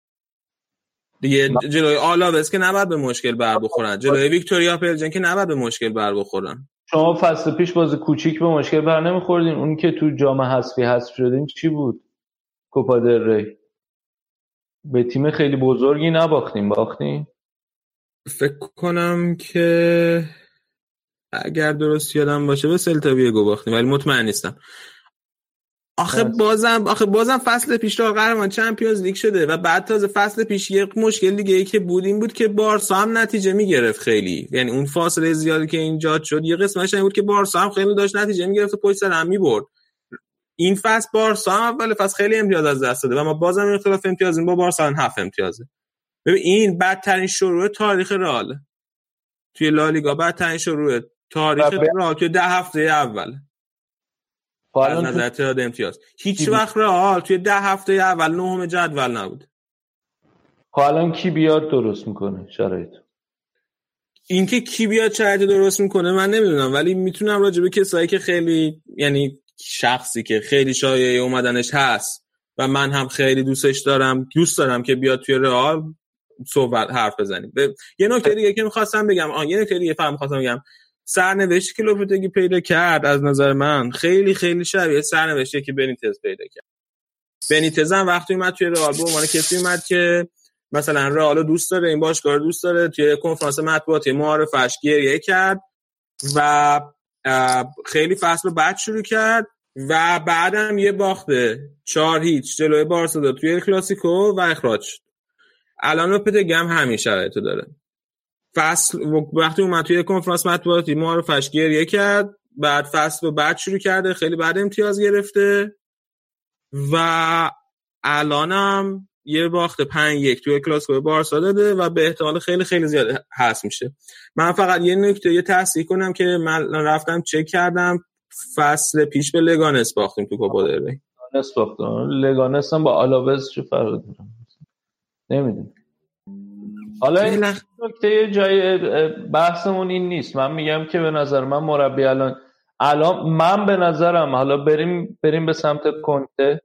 دیگه جلوی آلاوس که نباید به مشکل بر بخورن. جلوی ویکتوریا پلجن که نباید به مشکل بر بخورن. شما فصل پیش بازی کوچیک به مشکل بر نمیخوردین؟ اون که تو جام حذفی حذف شدین چی بود؟ کوپا دل ری. به تیم خیلی بزرگی نباختیم. باختیم؟ فکر کنم که اگر درست یادم باشه به سلتا ویگو باختیم ولی مطمئن نیستم. آخه بازم آخه بازم فصل پیش رو قهرمان چمپیونز لیگ شده و بعد تازه فصل پیش یه مشکل دیگه ای که بود این بود که بارسا هم نتیجه می‌گرفت خیلی. یعنی اون فاصله زیادی که اینجا شد یه قسمتش این بود که بارسا هم خیلی داشت نتیجه می‌گرفت و پشت سر هم می‌برد. این فصل بارسا هم اول فصل خیلی امتیاز از دست داده و ما بازم اختلاف امتیازیم با بارسا هم هفت امتیازه. ببین این بدترین شروع تاریخ رئال. توی لالیگا بدترین شروع تاریخ رئال توی ده هفته اول. از نظر تعداد امتیاز. هیچ وقت رئال توی ده هفته اول نهم جدول نبود. حالا کی بیاد درست می‌کنه شرایط؟ اینکه کی بیاد شرایط درست می‌کنه من نمی‌دونم ولی می‌تونم راجع به کسایی که خیلی یعنی شخصی که خیلی شایعه اومدنش هست و من هم خیلی دوستش دارم دوست دارم که بیاد توی رئال صحبت حرف بزنیم. یه نکته دیگه که می‌خواستم بگم آن یه نکته دیگه فهم می‌خواستم بگم. سرنوشتی که لوپتگی پیدا کرد از نظر من خیلی خیلی شبیه سرنوشتی که بنیتز پیدا کرد. بنیتز هم وقتی اومد توی رئال به عنوان کسی اومد که مثلا رئال دوست داره این باشگاه دوست داره توی کنفرانس مطبوعاتی معارفش گریه کرد و خیلی فصل بعد شروع کرد و بعدم یه باخته. چهار هیچ جلوی بارسا توی کلاسیکو و اخراج شد. الان رو هم همین شرایطو داره. فصل وقتی اومد توی کنفرانس مطبوعاتی معارفش گریه کرد. بعد فصل رو بعد شروع کرده خیلی بعد امتیاز گرفته. و الانم یه باخت 5 یک توی کلاسیکو بارسا داده و به احتمال خیلی خیلی زیاد هست میشه. من فقط یه نکته یه تصحیح کنم که من رفتم چک کردم فصل پیش به لگانس باختیم تو کوپا دل ری. لگانس باختم. لگانس هم با آلاوز چه فرق داره؟ نمی‌دونم. حالا این نکته جای بحثمون این نیست. من میگم که به نظر من مربی الان الان من به نظرم حالا بریم بریم به سمت کنته.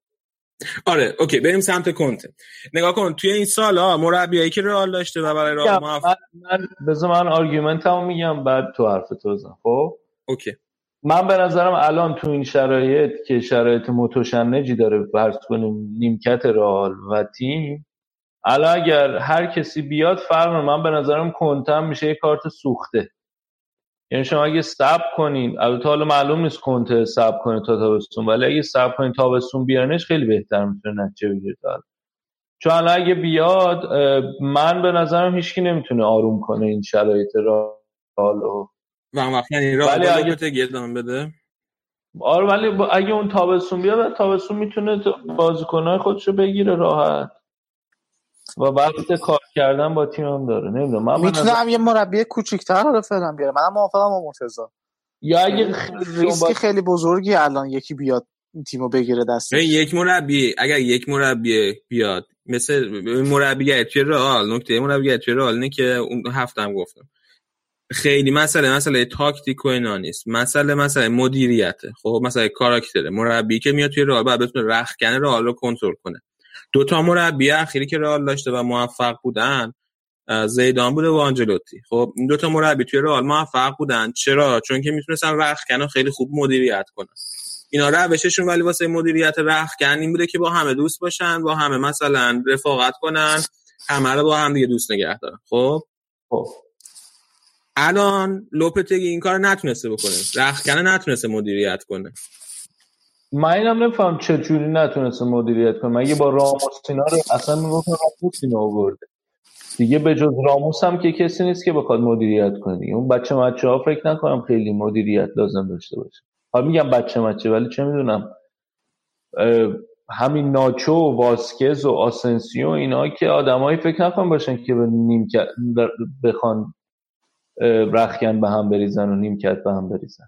آره اوکی بریم سمت کنته نگاه کن توی این سال ها مربیایی که رئال داشته و برای رئال موفق من بذار من argument مو میگم بعد تو حرف تو بزن خب؟ okay. من به نظرم الان تو این شرایط که شرایط متشنجی داره فرض کنیم نیمکت رئال و تیم الان اگر هر کسی بیاد فرق من به نظرم کنته هم میشه یه کارت سوخته. یعنی شما اگه صبر کنین البته حالا معلوم نیست کنته صبر کنه تا تابستون ولی اگه صبر کنین تابستون بیانش خیلی بهتر می‌تونه نتیجه بگیره چون الان اگه بیاد من به نظرم هیچکی نمی‌تونه آروم کنه این شرایط را و یعنی ولی اگه بده. آره ولی اگه اون تابستون بیاد تابستون می‌تونه بازیکنهای خودشو بگیره راحت. و وقت کار کردن با تیمم داره. نمی‌دونم. من می‌تونم یه مربی کوچیک‌تر رو فعلا بیارم. منم موافقم با مرتضی. یا اگه ریسک خیلی بزرگی الان یکی بیاد این تیمو بگیره دست یک مربی اگر یک مربی بیاد مثل مربی رئال نکته مربی رئال نه که اون هفتم گفتم. خیلی مسئله مسئله تاکتیک و اینا نیست. مسئله مسئله مدیریته. خب مسئله کاراکتره. مربی که میاد توی رئال بعد بتونه رخکن رئال رو کنترل کنه. دو تا مربی اخیری که رئال داشته و موفق بودن زیدان بوده و آنجلوتی. خب این دو تا مربی توی رئال موفق بودن. چرا؟ چون که می‌تونستن رخکن خیلی خوب مدیریت کنن. اینا روششون ولی واسه مدیریت رخکن این بوده که با همه دوست باشن با همه مثلا رفاقت کنن همه رو با هم دیگه دوست نگه دارن. خب؟ خب. الان لوپتگی این کار نتونسته بکنه. رخکنه نتونسته مدیریت کنه. من اینم نفهم چه جوری نتونسته مدیریت کنه مگه با راموس اینا رو اصلا می‌گفتن راموس اینو آورده. دیگه به جز راموس هم که کسی نیست که بخواد مدیریت کنه. اون بچه مچه ها فکر نکنم خیلی مدیریت لازم داشته باشه. حالا میگم بچه مچه ولی چه می‌دونم. همین ناچو و واسکز و آسنسیو اینا که آدمایی فکر نکنم باشن که به نیم بخوان رخکن به هم بریزن و نیمکت به هم بریزن.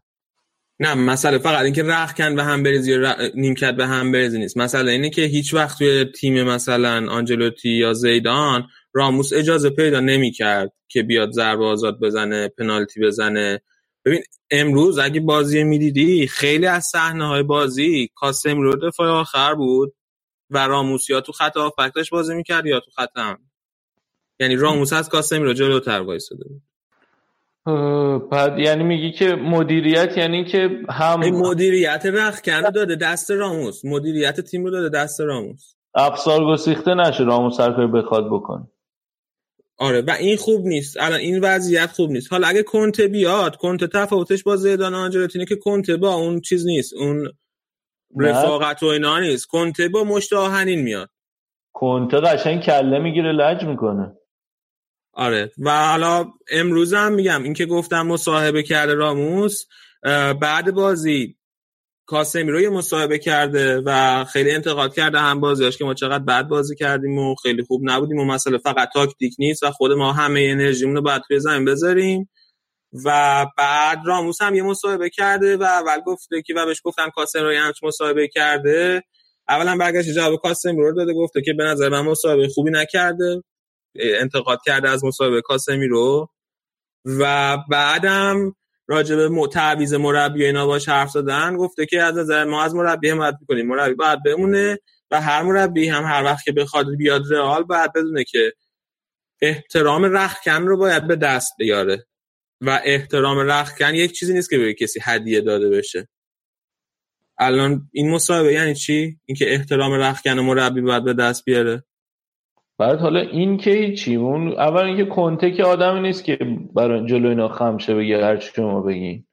نه مسئله فقط اینکه رخکن به هم بریزی یا نیمکت به هم بریزی نیست. مسئله اینه که هیچ وقت توی تیم مثلا آنجلوتی یا زیدان راموس اجازه پیدا نمی‌کرد که بیاد ضربه آزاد بزنه پنالتی بزنه. ببین امروز اگه بازی می‌دیدی خیلی از صحنه های بازی کاسم رو دفاع آخر بود و راموس یا تو خط آفکتش بازی می‌کرد یا تو خط هم. یعنی راموس از کاسم رو جلوتر وایساده بود. بعد یعنی میگی که مدیریت یعنی که هم مدیریت رخکن داده دست راموس. مدیریت تیم رو داده دست راموس. افسار گسیخته نشه راموس هر کاری بخواد بکنه. آره و این خوب نیست. الان این وضعیت خوب نیست. حالا اگه کنته بیاد کنته تفاوتش با زیدان آنجلوتینه که کنته با اون چیز نیست. اون رفاقت و اینا نیست. کنته با مشت آهنین میاد. کنته قشنگ کله می‌گیره لج می‌کنه. آره. و حالا امروز هم میگم این که گفتم مصاحبه کرده راموس بعد بازی کاسمی رو یه مصاحبه کرده و خیلی انتقاد کرده هم بازیاش که ما چقدر بد بازی کردیم و خیلی خوب نبودیم و مسئله فقط تاکتیک نیست و خود ما همه انرژیمون رو باید توی زمین بذاریم. و بعد راموس هم یه مصاحبه کرده و اول گفته که و بهش گفتن کاسم رو همچ مصاحبه کرده. اولا برگشت جواب کاسم رو داده گفته که به نظر من مصاحبه خوبی نکرده. انتقاد کرده از مصاحبه کاسمی رو. و بعدم راجع به مربی اینا باش حرف زدن گفته که از نظر ما از مربی حمایت می‌کنیم. مربی باید بمونه و هر مربی هم هر وقت که بخواد بیاد رئال باید بدونه که احترام رخکن رو باید به دست بیاره. و احترام رخکن یک چیزی نیست که به کسی هدیه داده بشه. الان این مصاحبه یعنی چی؟ اینکه احترام رخکن مربی باید به دست بیاره. بعد حالا این که چی اون اول اینکه کنته که آدمی نیست که برای جلو اینا خمشه بگه هر چی شما بگین.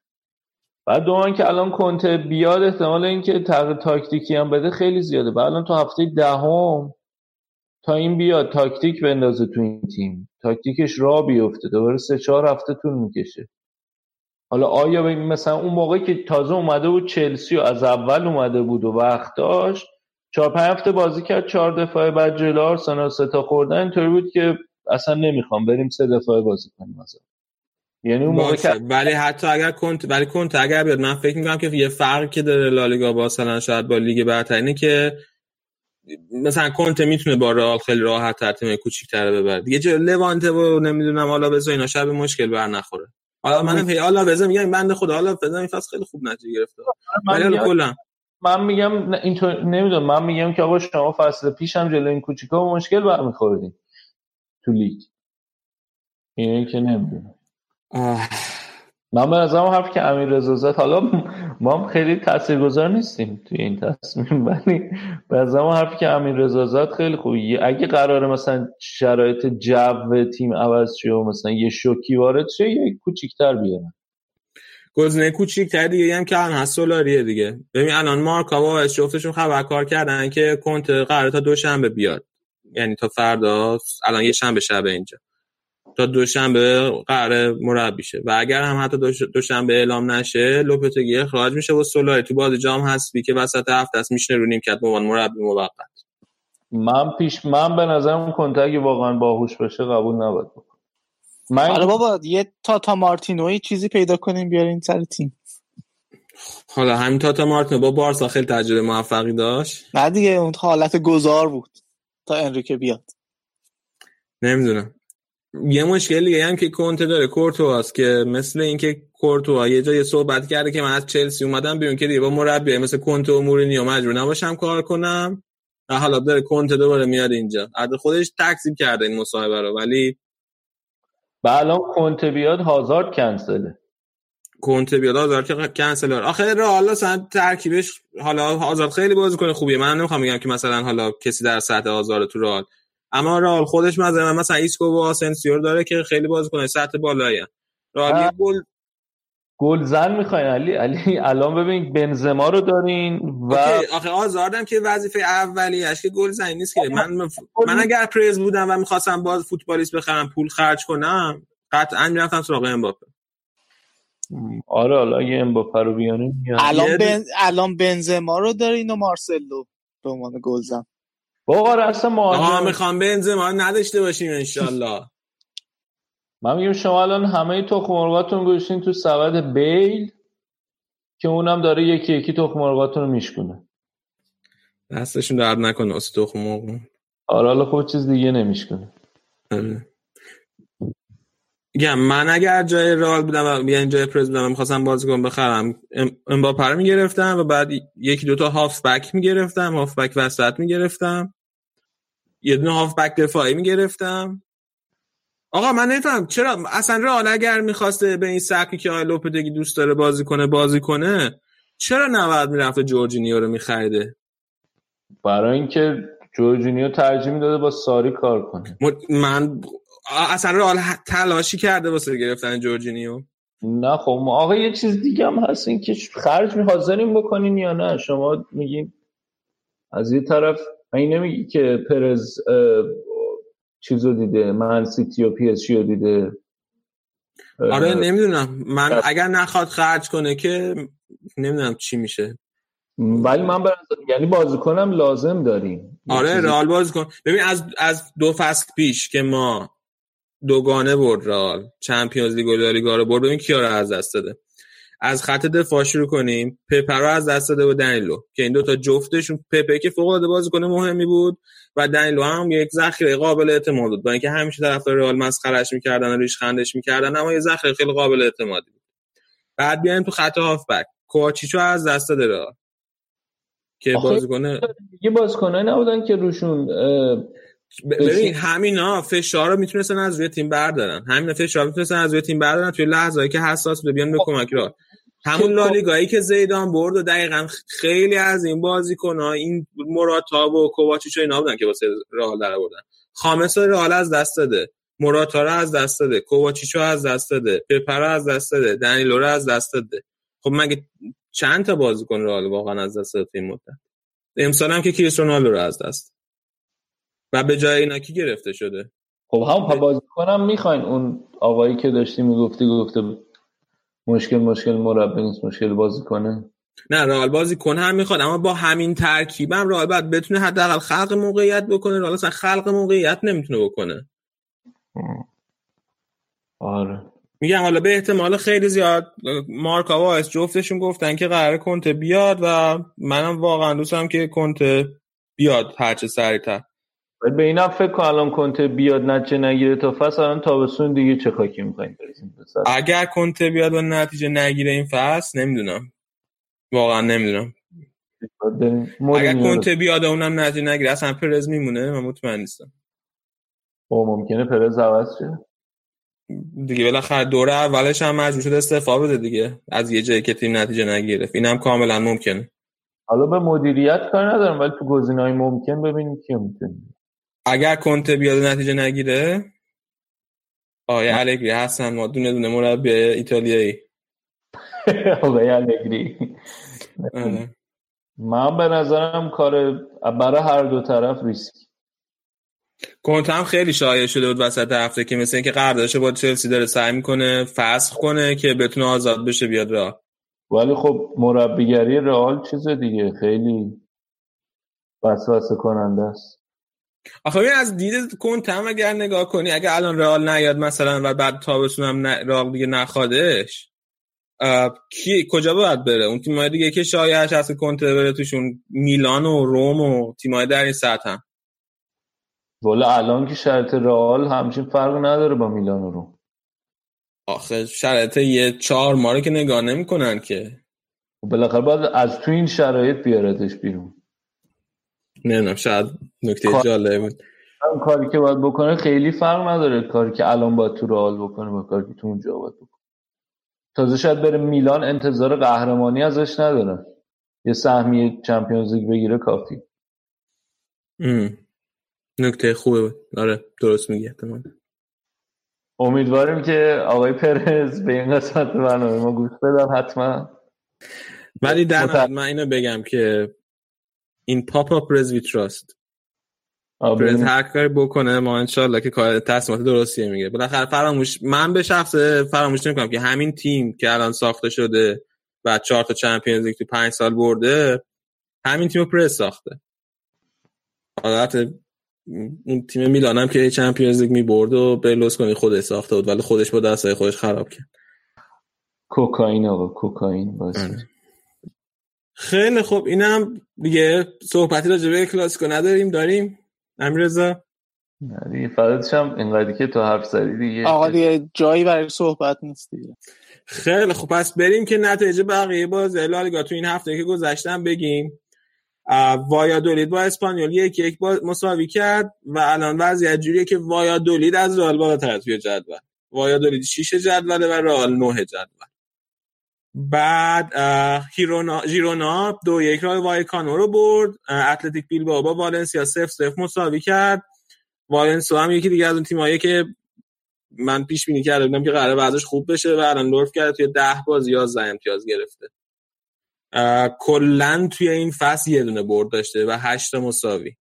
بعد دوم که الان کنته بیاد احتمال اینکه تغییر تاکتیکی هم بده خیلی زیاده. بعد الان تو هفته دهم تا این بیاد تاکتیک بندازه تو این تیم. تاکتیکش را بیفته. دوباره سه چهار هفته طول می‌کشه. حالا آیا مثلا اون موقعی که تازه اومده بود چلسی و از اول اومده بود و وقت داشت چهار پنج هفته بازی کرد چهار دفاعه بعد جلو آرسنال سه تا خوردن. اینطوری بود که اصلا نمی‌خوام بریم سه دفاعه بازی کنیم مثلا یعنی اون موقع که ولی حتی اگر کنت ولی کنت اگر بیاد من فکر می‌کنم که یه فرق که داره لالیگا با مثلا شاید با لیگ برتر. اینه که مثلا کنت می‌تونه با رئال خیلی راحت تر تیم کوچیک‌تر ببره. دیگه جلو لوانته و نمی‌دونم حالا بذار اینا شب مشکل بر نخوره. حالا منم هی حالا بزن میگم بنده خدا. حالا بزن این فصل خیلی خوب نتیجه گرفته. ولی حالا کلا من میگم اینطور نمی‌دونم من میگم که آقا شما فصل پیش هم جلو این کوچیکا مشکل برمیخوردین تو لیگ. اینه که نمی‌دونم. من به نظرم حرف که امیر رضا زد حالا ما هم خیلی تاثیرگذار نیستیم توی این تصمیم ولی به نظرم حرفی که امیر رضا زد خیلی خوبه. اگه قراره مثلا شرایط جو تیم عوض شه و مثلا یه شوکی وارد شه یه کوچیکتر بیارن. گزینه کوچیک‌تر دیگه هم که الان هست سولاریه دیگه. ببین الان مارکا و جفتشون خبرکار کردن که کنت قراره تا دوشنبه بیاد. یعنی تا فردا الان یه شنبه شب اینجا. تا دوشنبه قراره مربی شه. و اگر هم حتی دوش- دوشنبه اعلام نشه لوپتگی اخراج میشه و سولاری تو بازی جام هستی که وسط هفته است میشنه رو نیمکت عنوان مربی موقت. من پیش من به نظرم کنته اگه واقعا باهوش باشه قبول نباید بکنه من آره بابا یه تاتا مارتینوی چیزی پیدا کنیم بیارین سر تیم. حالا همین تاتا مارتین با بارسا خیلی تجربه موفقی داشت؟ نه دیگه اون حالت گذار بود. تا انریکه بیاد. نمی‌دونم. یه مشکل دیگه هم که کنته داره کورتواست که مثل اینکه کورتوا یه جای صحبت کرده که من از چلسی اومدم بیرون که دیگه با مربی مثل کنته و مورینیو مجبور نباشم کار کنم. و حالا داره کنته دوباره میاد اینجا. از خودش تکذیب کرده این مصاحبه رو ولی و الان کنته بیاد هازارد کنسله. کنته بیاد هازارد که کنسل آخه رئال اصلا ترکیبش حالا هازارد خیلی بازیکن خوبیه. من نمی‌خوام بگم که مثلا حالا کسی در سطح هازارد تو رئال. اما رئال خودش مثلا مثلا ایسکو و آسنسیو رو داره که خیلی بازیکن سطح بالایی. رئال یه. گل گل زن می‌خواین. علی علی الان ببین بنزما رو دارین و آخه آزاردم که وظیفه اولیش که گل زنی نیست که. من من اگر پرز بودم و می‌خواستم باز فوتبالیست بخرم پول خرج کنم قطعا می‌رفتم سراغ امباپه. آره حالا اگه امباپه رو بیانیم الان یه بن... الان بنزما رو دارین و مارسلو به عنوان گلزن با آره اصلا مهاجم. می‌خوام بنزما نداشته باشیم انشالله. من میگم شما الان همه تخم مرغاتون گوشتین تو سبد بیل که اونم داره یکی یکی تخم مرغاتون رو میشکونه. دستشون درد نکنه واسه تخم مرغ آره حالا خب چیز دیگه نمیشکنه آره. میگم من اگر جای رئال بودم و یعنی جای پرز بودم می‌خواستم بازیکن بخرم ام- امباپه رو می‌گرفتم و بعد یکی دوتا هاف بک می‌گرفتم هاف بک وسط می‌گرفتم. یه دونه هاف بک دفاعی می‌گرفتم. آقا من نمیفهم. چرا اصلا رئال اگر می‌خواسته به این سبکی که آقای لوپتگی دوست داره بازی کنه بازی کنه چرا نباید می‌رفته جورجینیو رو میخریده؟ برای اینکه جورجینیو ترجیح می‌داده با ساری کار کنه. من اصلا رئال تلاشی کرده واسه گرفتن جورجینیو. نه خب ما- آقا یه چیز دیگه هم هست این که خرج می حاضرین بکنین یا نه؟ شما میگین از یه طرف این نمیگی که پرز چیزو دیده من سیتی و پی اس جی رو دیده. آره نمی‌دونم. من. اگر نخواد خرج کنه که نمی‌دونم چی میشه. ولی من نظر- یعنی بازیکنم لازم داریم. آره چیزی- رئال بازی کن. ببین از از دو فصل پیش که ما دوگانه برد رئال چمپیونز لیگ و لالیگا رو برد ببین کیا رو از دست داده. از خط دفاع شروع کنیم. پپه رو از دست داده و دنیلو که این دوتا جفتشون پپه که فوق العاده بازیکن مهمی بود و دنیلو هم یک ذخیره قابل اعتماد بود. با اینکه همیشه طرفدار رئال مسخرهش می‌کردن و ریش خندش می‌کردن اما یه ذخیره خیلی قابل اعتمادی بود. بعد بیایم تو خط هافبک. کوچیچو از دست داده رئال. که بازیکن یه بازیکنایی نبودن که روشون ببین همینا فشار رو می‌تونستن از روی تیم بردارن. همین فشار می‌تونستن از روی تیم بردارن توی لحظه‌ای که حساس بوده بیان به کمک را همون لالیگایی که زیدان برد و دقیقا خیلی از این بازیکن‌ها این موراتا و کوواچیچ و اینا بودن که واسه رئال در آوردن. خامس رئال از دست داده. موراتا رو از دست داده. کوواچیچو از دست داده. پپر از دست داده. دنیلو رو از دست داده. خب مگه چند تا بازیکن رئال واقعا از دست داده این مدت؟ امسال هم که کریس رونالدو رو از دست. و به جای اینا کی گرفته شده؟ خب هم بازیکنم می‌خواین. اون آقایی که داشتی می‌گفتی گفته مشکل مشکل مربی نیست مشکل بازیکنه نه رئال بازی کن هم می‌خواد اما با همین ترکیبم رئال باید بتونه حداقل خلق موقعیت بکنه. رئال اصلا خلق موقعیت نمی‌تونه بکنه. آره. میگم حالا به احتمال خیلی زیاد مارکا و آیس جفتشون گفتن که قرار کنته بیاد و منم واقعا دوست دارم که کنته بیاد هرچه سریعتر. به اینم فکر کن الان کنته بیاد نتیجه نگیره تا فصل الان تابستون دیگه چه خاکی می‌خوایم سر؟ اگر کنته بیاد و نتیجه نگیره این فصل نمی‌دونم. واقعا نمی‌دونم. اگر کنته بیاد اونم نتیجه نگیره اصلا پرز میمونه من مطمئن نیستم. او ممکنه پرز عوض شه. دیگه بالاخره دوره اولش هم مجبور شد استعفا بده دیگه. از یه جایی که تیم نتیجه نگرفت اینم کاملا ممکنه. حالا به مدیریت کار ندارم ولی تو گزینه‌های ممکن ببینیم کی می‌تونه اگر کنته بیاد نتیجه نگیره؟ آقای الگری هستن ما دونه دونه مربی ایتالیایی. آقای الگری. آره. من به نظرم کار برای هر دو طرف ریسک. کنته هم خیلی شایع شده بود وسط هفته که مثل اینکه قراردادش با چلسی داره سعی می‌کنه فسخ کنه که بتونه آزاد بشه بیاد راه ولی خب مربیگری رئال چیز دیگه خیلی وسوسه کننده است. آخه ببین از دید کنته هم اگر نگاه کنی اگر الان رئال نیاد مثلا و بعد تابستون هم رئال دیگه نخوادش کی کجا باید بره؟ اون تیمای دیگه که شایعش هست که کنته بره توشون میلان و روم و تیمای در این سطح هم. ولی الان که شرط رئال همچین فرق نداره با میلان و روم. آخه شرایط یه چهار ما رو که نگاه نمی‌کنن که. و بالاخره باید از تو این شرایط بیارتش بیرون. نمی‌دونم شاید نکته کار- جالب بود. کاری که باید بکنه خیلی فرق نداره. کاری که الان باید تو رئال بکنه با کاری که تو اونجا باید بکنه. تازه شاید بره میلان انتظار قهرمانی ازش ندارن یه سهمیه چمپیونز لیگ بگیره کافی. ام. نکته خوبه بود. آره درست میگی احتمال امیدواریم که آقای پرز به این قسمت برنامه ما گوش بدن حتما. ولی در من اینو بگم که این پاپ اپ پرز. هر کاری بکنه ما انشالله که کار تصمیمات درستیه میگه. بالاخره فراموش من به شخص فراموش نمی‌کنم که همین تیم که الان ساخته شده و چهار تا چمپیونز لیگ تو پنج سال برده همین تیم رو پرز ساخته. حالت اون تیم میلان هم که چمپیونز لیگ می‌برد و برلوسکونی خودش ساخته بود ولی خودش با دستای خودش خراب کرد. کوکائین آقا کوکائین آره. خیلی خوب. اینم دیگه صحبتی راجع به کلاسیکو نداریم داریم؟ امیرزا نه دیگه فقطش هم اینقدری که تو حرف زدی دیگه. آقا دیگه جایی برای صحبت نیست دیگه. خیلی خب پس بریم که نتایج بقیه باز لالیگا تو این هفته که گذشتن بگیم. وایادولید با اسپانیول یک یک با مساوی کرد و الان وضعیت جوریه که وایادولید از رئال بالاتر توی جدول. وایادولید 6 جدوله و رئال 9 جدول. بعد هیرونا ژیرونا دو یک راه وایکانو رو برد. اتلتیک بیلبائو با والنسیا 0 0 مساوی کرد. والنسیا هم یکی دیگه از اون تیمایی که من پیش بینی کرده بودم که قراره بعدش خوب بشه و الان لورف کرده توی ده بازی 11 امتیاز گرفته. کلا توی این فصل یه دونه برد داشته و هشت مساوی.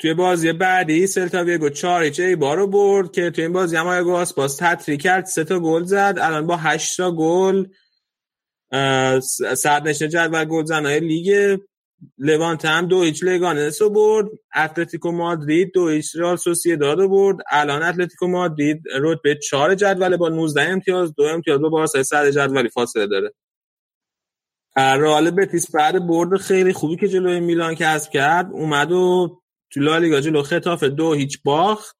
توی بازی بعدی سلتا ویگو 4 هیچ ایبار رو برد که توی این بازی هم یاگو آسپاس هت‌تریک کرد سه تا گل زد. الان با 8 تا گل صدرنشین جدول گلزنای لیگ لوانته هم دو هیچ لگانس رو برد. اتلتیکو مادرید دو هیچ رئال سوسییداد رو برد. الان اتلتیکو مادرید رتبه 4 جدول با 19 امتیاز دو امتیاز با بارسا صدر جدولی فاصله داره. رئال بتیس بعد برد خیلی خوبی که جلوی میلان کسب کرد. اومد و تو لالیگا جلو ختافه دو هیچ باخت.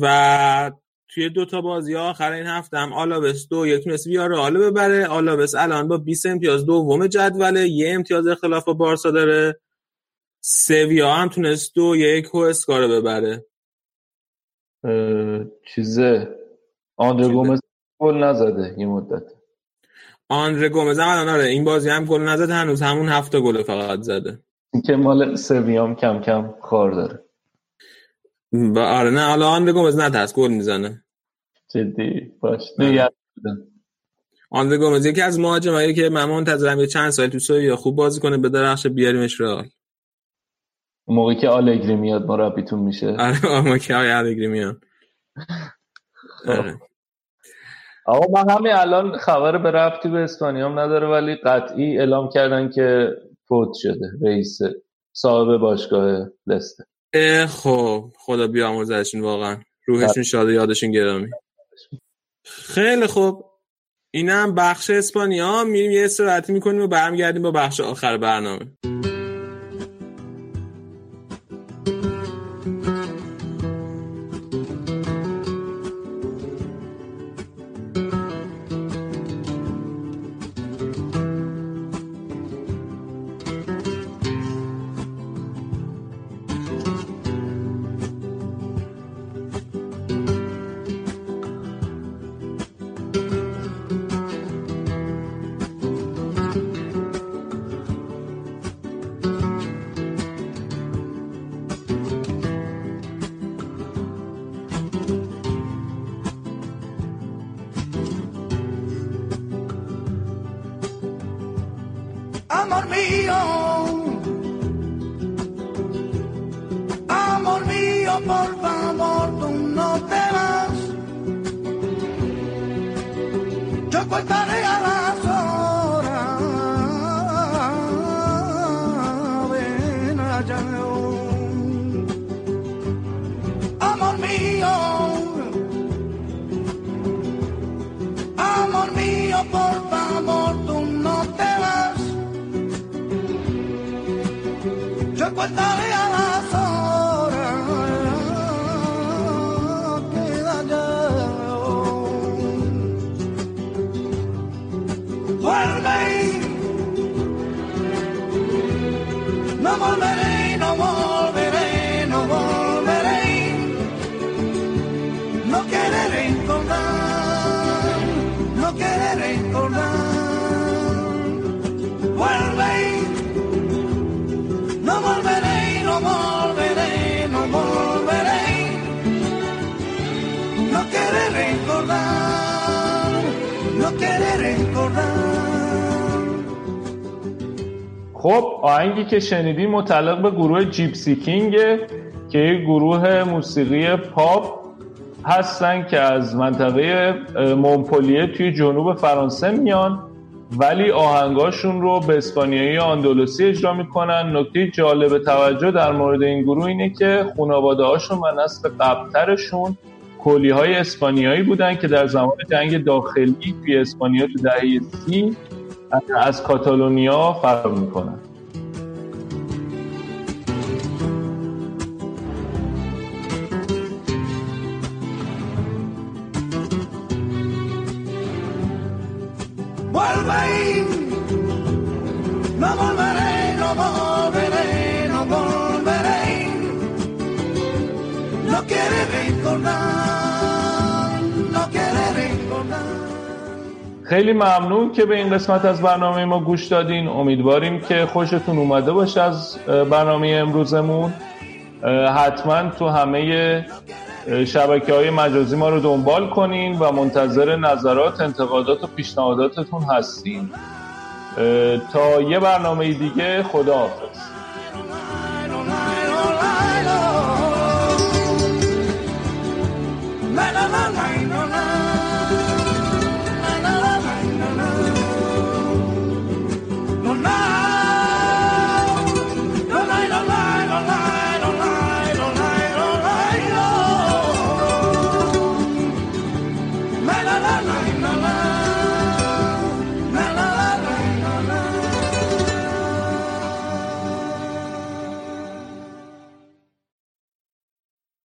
و توی دو تا بازی آخر این هفته هم آلاوس دو یک تونست ویارئال ببره. آلاوس الان با 20 امتیاز دوم جدوله یه امتیاز اختلاف با بارسا داره. سویا هم تونست دو یک و اسکار ببره. چیزه. چیزه. گومز گل نزده یه مدت. آندره گومز هم الان آره این بازی هم گل نزد هنوز همون هفته گل فقط زده. این که مال سویام کم کم کار داره. و آره نه حالا آندره گومز نترس گل می‌زنه. جدی باش. دیگه آندره گومز یکی از مهاجمایی که من منتظرم یه چند سال تو سویا خوب بازی کنه به درخش بیاریمش رئال. موقعی که آلگری میاد مربیتون میشه. آره اما که آقای الگری میان آره. آقا من همین الان خبر به رفتی به اسپانیام نداره ولی قطعی اعلام کردن که فوت شده رئیس صاحب باشگاه لسته خب خدا بیامرزشون واقعا. روحشون شاد و یادشون گرامی. خیلی خوب. اینم بخش اسپانیا. میریم یه استراحتی می‌کنیم و برمیگردیم با بخش آخر برنامه. آهنگی که شنیدیم متعلق به گروه جیپسی کینگه که یک گروه موسیقی پاپ هستن که از منطقه اه، مونپلیه توی جنوب فرانسه میان ولی آهنگاشون رو به اسپانیایی آندلوسی اجرا می‌کنن. نکته جالب توجه در مورد این گروه اینه که خانواده هاشون و نسل قبلترشون کلی های اسپانیایی بودن که در زمان جنگ داخلی توی اسپانیا تو دهه سی از کاتالونیا فرار می‌کنن. خیلی ممنون که به این قسمت از برنامه ما گوش دادین. امیدواریم که خوشتون اومده باشه از برنامه امروزمون. حتما تو همه شبکه های مجازی ما رو دنبال کنین و منتظر نظرات انتقادات و پیشنهاداتتون هستیم تا یه برنامه دیگه خداحافظ.